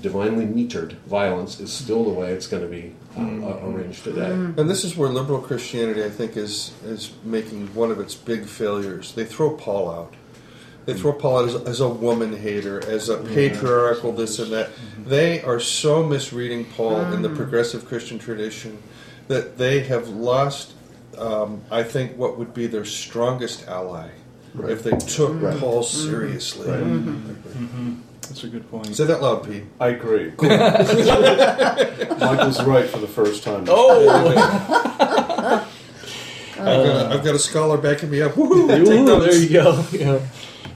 divinely metered violence is still the way it's going to be uh, uh, arranged today. Mm-hmm. And this is where liberal Christianity, I think, is is making one of its big failures. They throw Paul out. They throw Paul out as, as a woman hater, as a patriarchal this and that. Mm-hmm. They are so misreading Paul in the mm. progressive Christian tradition that they have lost, um, I think, what would be their strongest ally if they took Paul seriously. That's a good point. Say that loud, Pete. I agree. Michael's right for the first time. Oh, I've, got a, I've got a scholar backing me up. Woohoo! Take there you go. Yeah.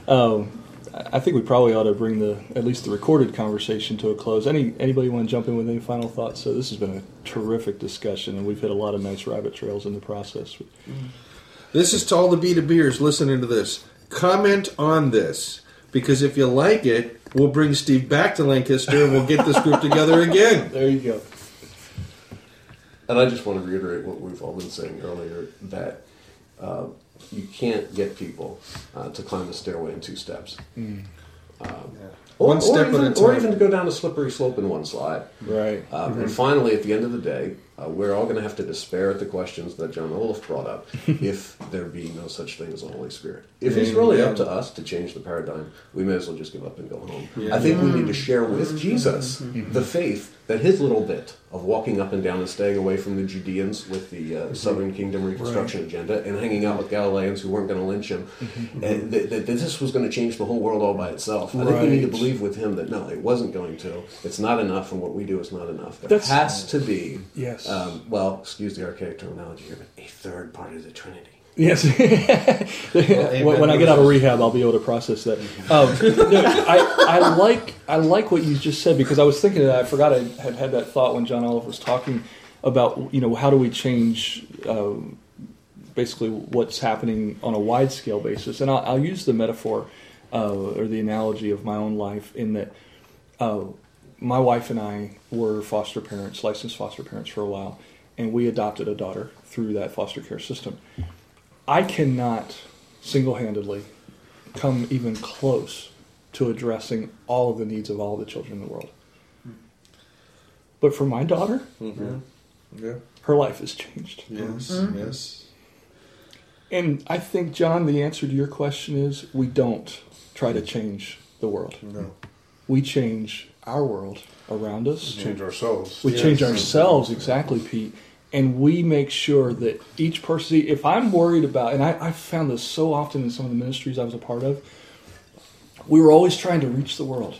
Um, I I think we probably ought to bring the at least the recorded conversation to a close. Any anybody want to jump in with any final thoughts? So this has been a terrific discussion, and we've hit a lot of nice rabbit trails in the process. This is to all the B2Bers listening to this. Comment on this because if you like it, we'll bring Steve back to Lancaster and we'll get this group together again. There you go. And I just want to reiterate what we've all been saying earlier that uh, you can't get people uh, to climb the stairway in two steps. Um, or, One step or even, at a Or even to go down a slippery slope in one slide. Right. Um, And finally, at the end of the day, uh, we're all going to have to despair at the questions that John Olaf brought up if there be no such thing as the Holy Spirit. If mm, it's really up to us to change the paradigm, we may as well just give up and go home. I think we need to mm. share with mm-hmm. Jesus mm-hmm. the faith that his little bit of walking up and down and staying away from the Judeans with the uh, Southern Kingdom Reconstruction agenda and hanging out with Galileans who weren't going to lynch him, and that, that this was going to change the whole world all by itself. I think we need to believe with him that no, it wasn't going to. It's not enough, and what we do is not enough. There That's- has to be, Yes. um, well, excuse the archaic terminology here, but a third part of the Trinity. Yes. when, when I get out of rehab, I'll be able to process that. Um, no, I, I like I like what you just said because I was thinking that I forgot I had had that thought when John Olive was talking about you know how do we change um, basically what's happening on a wide scale basis, and I'll, I'll use the metaphor uh, or the analogy of my own life in that. Uh, my wife and I were foster parents, licensed foster parents for a while, and we adopted a daughter through that foster care system. I cannot single handedly come even close to addressing all of the needs of all the children in the world. Hmm. But for my daughter, mm-hmm. Yeah. her life has changed. Yes. Mm-hmm. Yes. Mm-hmm. And I think, John, the answer to your question is we don't try to change the world. No. We change our world around us. Change ourselves. We Yes. change ourselves, exactly, Pete. And we make sure that each person, if I'm worried about, and I, I found this so often in some of the ministries I was a part of, we were always trying to reach the world.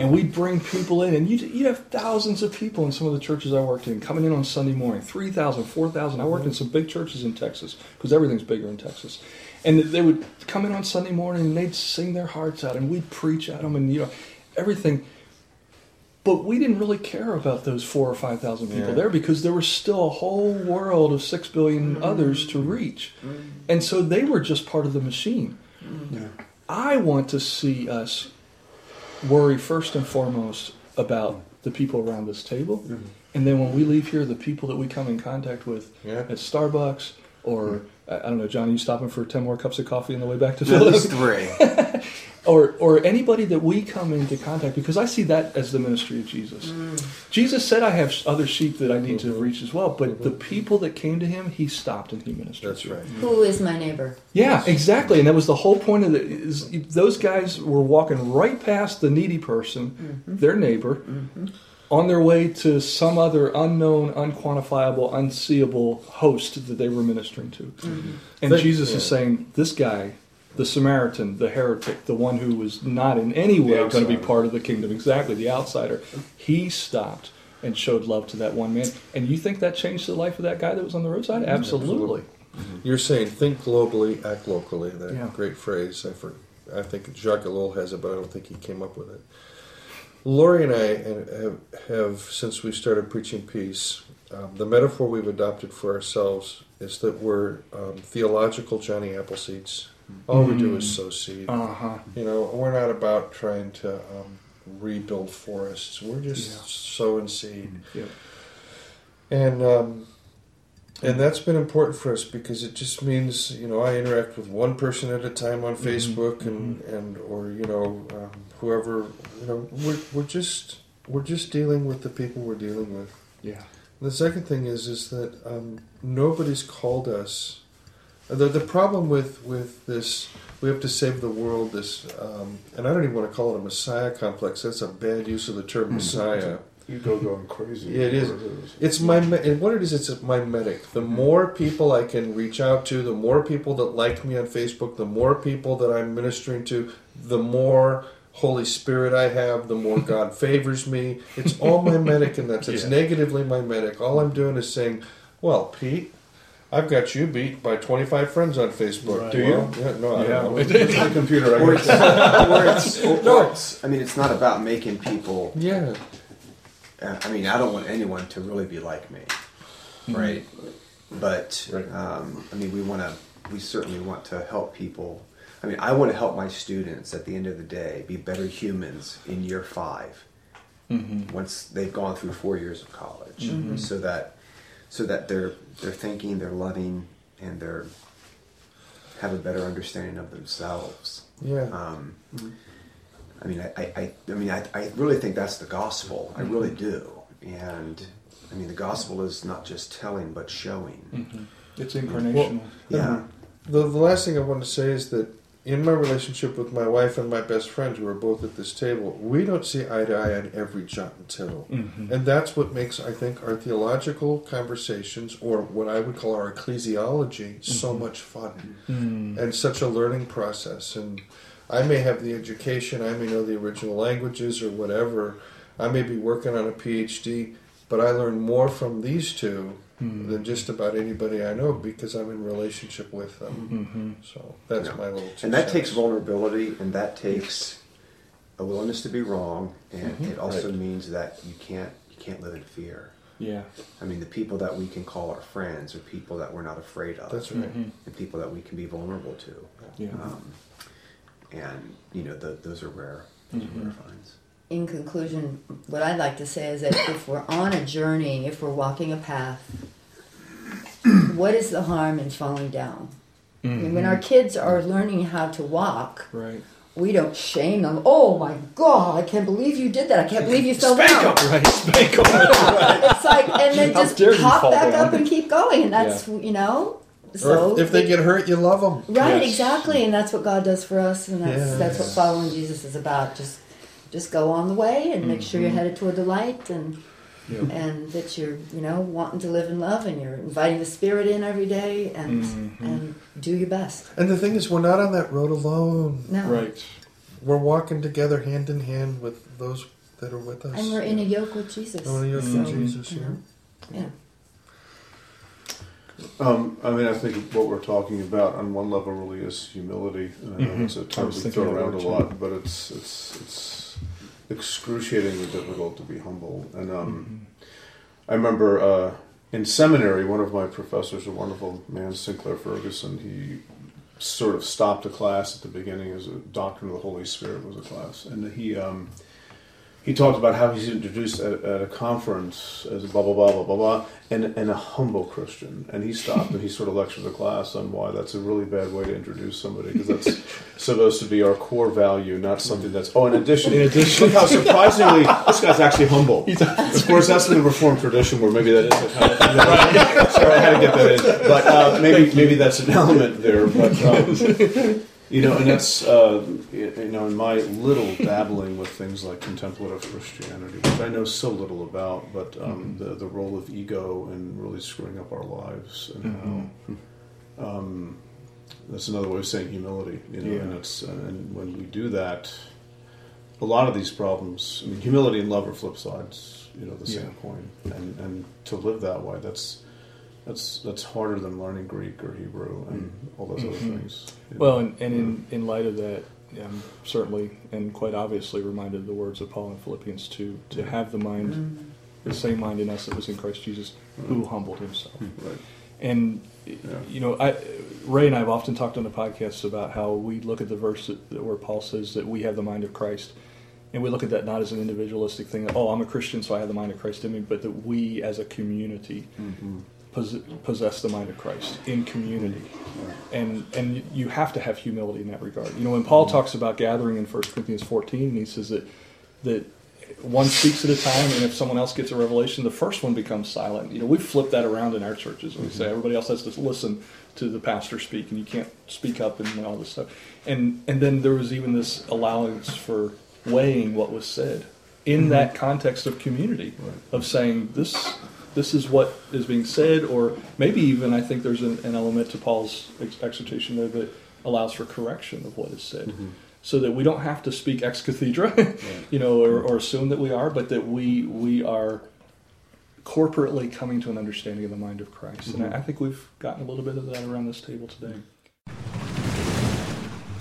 And we'd bring people in, and you'd, you'd have thousands of people in some of the churches I worked in coming in on Sunday morning 3,000, 4,000. I worked in some big churches in Texas because everything's bigger in Texas. And they would come in on Sunday morning and they'd sing their hearts out, and we'd preach at them, and you know, everything. But we didn't really care about those four or five thousand people Yeah. there because there was still a whole world of six billion mm-hmm. others to reach, mm-hmm. and so they were just part of the machine. Mm-hmm. I want to see us worry first and foremost about the people around this table, and then when we leave here, the people that we come in contact with Yeah. at Starbucks or I I don't know, John, are you stopping for ten more cups of coffee on the way back to At least three. or or anybody that we come into contact because I see that as the ministry of Jesus. Mm. Jesus said, "I have other sheep that I need to mm-hmm. reach as well." But the mm-hmm. people that came to him, he stopped and he ministered. That's to. right. Who is my neighbor? Yeah, exactly, and that was the whole point of it. Is those guys were walking right past the needy person, mm-hmm. their neighbor, on their way to some other unknown, unquantifiable, unseeable host that they were ministering to. Mm-hmm. And Think- Jesus is saying, "This guy." The Samaritan, the heretic, the one who was not in any way going to be part of the kingdom, exactly, the outsider, he stopped and showed love to that one man. And you think that changed the life of that guy that was on the roadside? Mm-hmm. Absolutely. Mm-hmm. You're saying think globally, act locally. That Yeah. great phrase. I for, I think Jacques Ellul has it, but I don't think he came up with it. Lori and I have, have since we started preaching peace, um, the metaphor we've adopted for ourselves is that we're um, theological Johnny Appleseeds. All we do is sow seed. Uh huh. You know, we're not about trying to um, rebuild forests. We're just Yeah. sowing seed. Yep. And um, and that's been important for us because it just means you know I interact with one person at a time on Facebook and and or you know um, whoever you know we're we're just we're just dealing with the people we're dealing with. Yeah. The second thing is is that um, nobody's called us. The the problem with with this we have to save the world. This um, and I don't even want to call it a messiah complex. That's a bad use of the term messiah. You go going crazy. Yeah, it is. What is. It's my and what it is. It's mimetic. The more people I can reach out to, the more people that like me on Facebook, the more people that I'm ministering to, the more Holy Spirit I have, the more God favors me. It's all mimetic, and that's it's Yeah. negatively mimetic. All I'm doing is saying, "Well, Pete." I've got you beat by 25 friends on Facebook. Right. Do you? Yeah, no, I Yeah. don't know. It's my computer. I or guess. it's, or it's, or, or it's, I mean, it's not about making people. Yeah, I mean, I don't want anyone to really be like me, right? But Right. um, I mean, we want to. We certainly want to help people. I mean, I want to help my students at the end of the day be better humans in year 5 once they've gone through four years of college, so that so that they're they're thinking, they're loving, and they're have a better understanding of themselves. Yeah. Um, I mean, I, I, I, I mean, I, I really think that's the gospel. I mm-hmm. really do. And I mean, the gospel is not just telling, but showing. Mm-hmm. It's incarnational. Yeah. Um, the, the last thing I want to say is that in my relationship with my wife and my best friend, who are both at this table, we don't see eye to eye on every jot and tittle. Mm-hmm. And that's what makes, I think, our theological conversations, or what I would call our ecclesiology, so much fun mm. and such a learning process. And I may have the education, I may know the original languages or whatever, I may be working on a PhD, but I learn more from these two hmm. than just about anybody I know because I'm in relationship with them. Mm-hmm. So that's Yeah. my little. two And that takes vulnerability, and that takes a willingness to be wrong, and mm-hmm. it also Right. means that you can't you can't live in fear. Yeah. I mean, the people that we can call our friends are people that we're not afraid of. That's right. Mm-hmm. And people that we can be vulnerable to. Yeah. Um, and you know, the, those are rare. Those are rare mm-hmm. finds. in conclusion, what I'd like to say is that if we're on a journey, if we're walking a path, what is the harm in falling down? I mean, when our mm-hmm. kids are learning how to walk, Right. we don't shame them. Oh my God, I can't believe you did that. I can't believe you fell down. Up, right. Spank 'em. It's like, and then How just dare you hop fall back down. up and keep going. And that's, you know, so. Or if, if they get hurt, you love them. Right, Yes. exactly, and that's what God does for us, and that's that's what following Jesus is about. Just just go on the way and make sure you're mm-hmm. headed toward the light, and Yeah. and that you're you know wanting to live in love, and you're inviting the Spirit in every day, and mm-hmm. and do your best. And the thing is, we're not on that road alone. No, Right. We're walking together hand in hand with those that are with us. and we're in a yoke with Jesus. Oh, yeah, so, Jesus, you yeah. know, yeah. Um, I mean, I think what we're talking about on one level really is humility. And I know it's a term we throw around a lot, but it's it's it's excruciatingly difficult to be humble. And um, I remember uh, in seminary, one of my professors, a wonderful man, Sinclair Ferguson, he sort of stopped a class at the beginning as a doctrine of the Holy Spirit was a class, and he. Um, he talked about how he's introduced at, at a conference as a blah blah blah blah blah blah, and, and a humble Christian. And he stopped and he sort of lectured the class on why that's a really bad way to introduce somebody because that's supposed to be our core value, not something that's oh. In addition, in addition, look how surprisingly this guy's actually humble. Of course, that's in the Reformed tradition where maybe that is a kind of thing. That, sorry, I had to get that in, but uh, maybe maybe that's an element there. But um, you know, and that's uh, you know, in my little dabbling with things like contemplative Christianity, which I know so little about, but um, the the role of ego and really screwing up our lives, and how um, that's another way of saying humility. You know, and Yeah. it's and when we do that, a lot of these problems. I mean, humility and love are flip sides. You know, the same Yeah. coin, and and to live that way, that's. That's that's harder than learning Greek or Hebrew and mm-hmm. all those other mm-hmm. things. you know. Well, and, and in, mm-hmm. in light of that, I'm certainly and quite obviously reminded of the words of Paul in Philippians 2 to have the mind, the same mind in us that was in Christ Jesus, who humbled himself. Right. And, you know, I, Ray and I have often talked on the podcast about how we look at the verse that, where Paul says that we have the mind of Christ. And we look at that not as an individualistic thing, oh, I'm a Christian, so I have the mind of Christ in me, but that we as a community pos- possess the mind of Christ in community. And and you have to have humility in that regard. You know, when Paul talks about gathering in 1 Corinthians 14, he says that that one speaks at a time, and if someone else gets a revelation, the first one becomes silent. You know, we flip that around in our churches. We mm-hmm. say everybody else has to listen to the pastor speak, and you can't speak up and all this stuff. And and then there was even this allowance for weighing what was said in mm-hmm. that context of community, of saying this this is what is being said, or maybe even I think there's an, an element to Paul's ex- exhortation there that allows for correction of what is said, mm-hmm. so that we don't have to speak ex cathedra, you know, or, or assume that we are, but that we we are corporately coming to an understanding of the mind of Christ, and I, mm-hmm. I think we've gotten a little bit of that around this table today. Mm-hmm.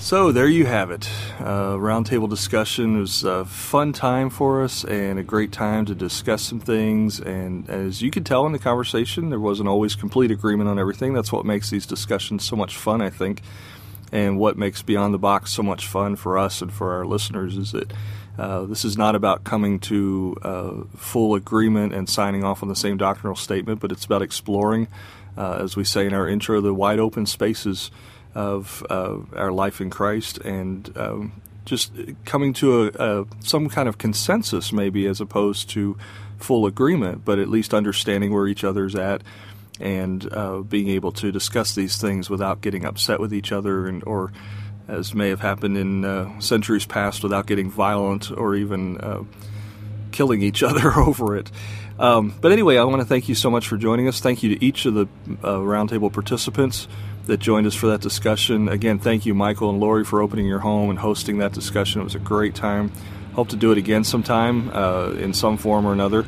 So there you have it. Uh, roundtable discussion it was a fun time for us and a great time to discuss some things. And as you could tell in the conversation, there wasn't always complete agreement on everything. That's what makes these discussions so much fun, I think. And what makes Beyond the Box so much fun for us and for our listeners is that uh, this is not about coming to uh, full agreement and signing off on the same doctrinal statement, but it's about exploring, uh, as we say in our intro, the wide open spaces of uh, our life in Christ and um, just coming to a, a, some kind of consensus, maybe as opposed to full agreement, but at least understanding where each other's at and uh, being able to discuss these things without getting upset with each other and or as may have happened in uh, centuries past without getting violent or even uh, killing each other over it. Um, but anyway, I want to thank you so much for joining us. Thank you to each of the uh, roundtable participants that joined us for that discussion. Again, thank you, Michael and Lori, for opening your home and hosting that discussion. It was a great time. Hope to do it again sometime uh, in some form or another.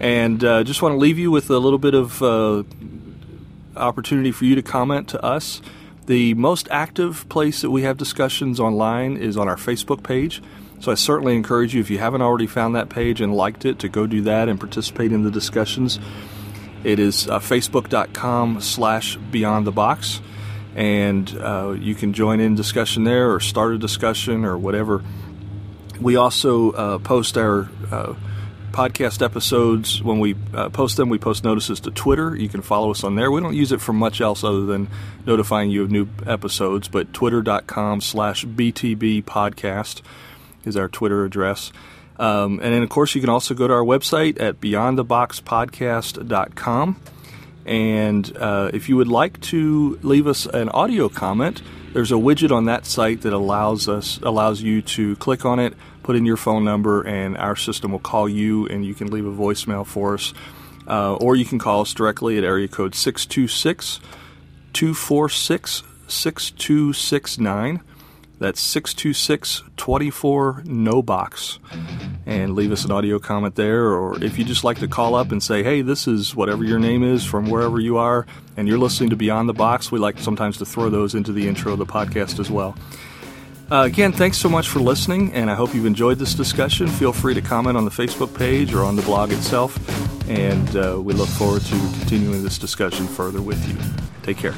And uh, just want to leave you with a little bit of uh, opportunity for you to comment to us. The most active place that we have discussions online is on our Facebook page. So I certainly encourage you, if you haven't already found that page and liked it, to go do that and participate in the discussions. It is uh, facebook.com slash beyond the box. And uh, you can join in discussion there or start a discussion or whatever. We also uh, post our uh, podcast episodes when we uh, post them we post notices to twitter you can follow us on there we don't use it for much else other than notifying you of new episodes but twitter.com slash btb podcast is our twitter address um, and then of course you can also go to our website at beyondtheboxpodcast.com and uh, if you would like to leave us an audio comment there's a widget on that site that allows us allows you to click on it put in your phone number, and our system will call you, and you can leave a voicemail for us. Uh, or you can call us directly at area code 626 246 6269. That's 626 24 no box. And leave us an audio comment there. Or if you just like to call up and say, hey, this is whatever your name is from wherever you are, and you're listening to Beyond the Box, we like sometimes to throw those into the intro of the podcast as well. Uh, again, thanks so much for listening, and I hope you've enjoyed this discussion. Feel free to comment on the Facebook page or on the blog itself, and uh, we look forward to continuing this discussion further with you. Take care.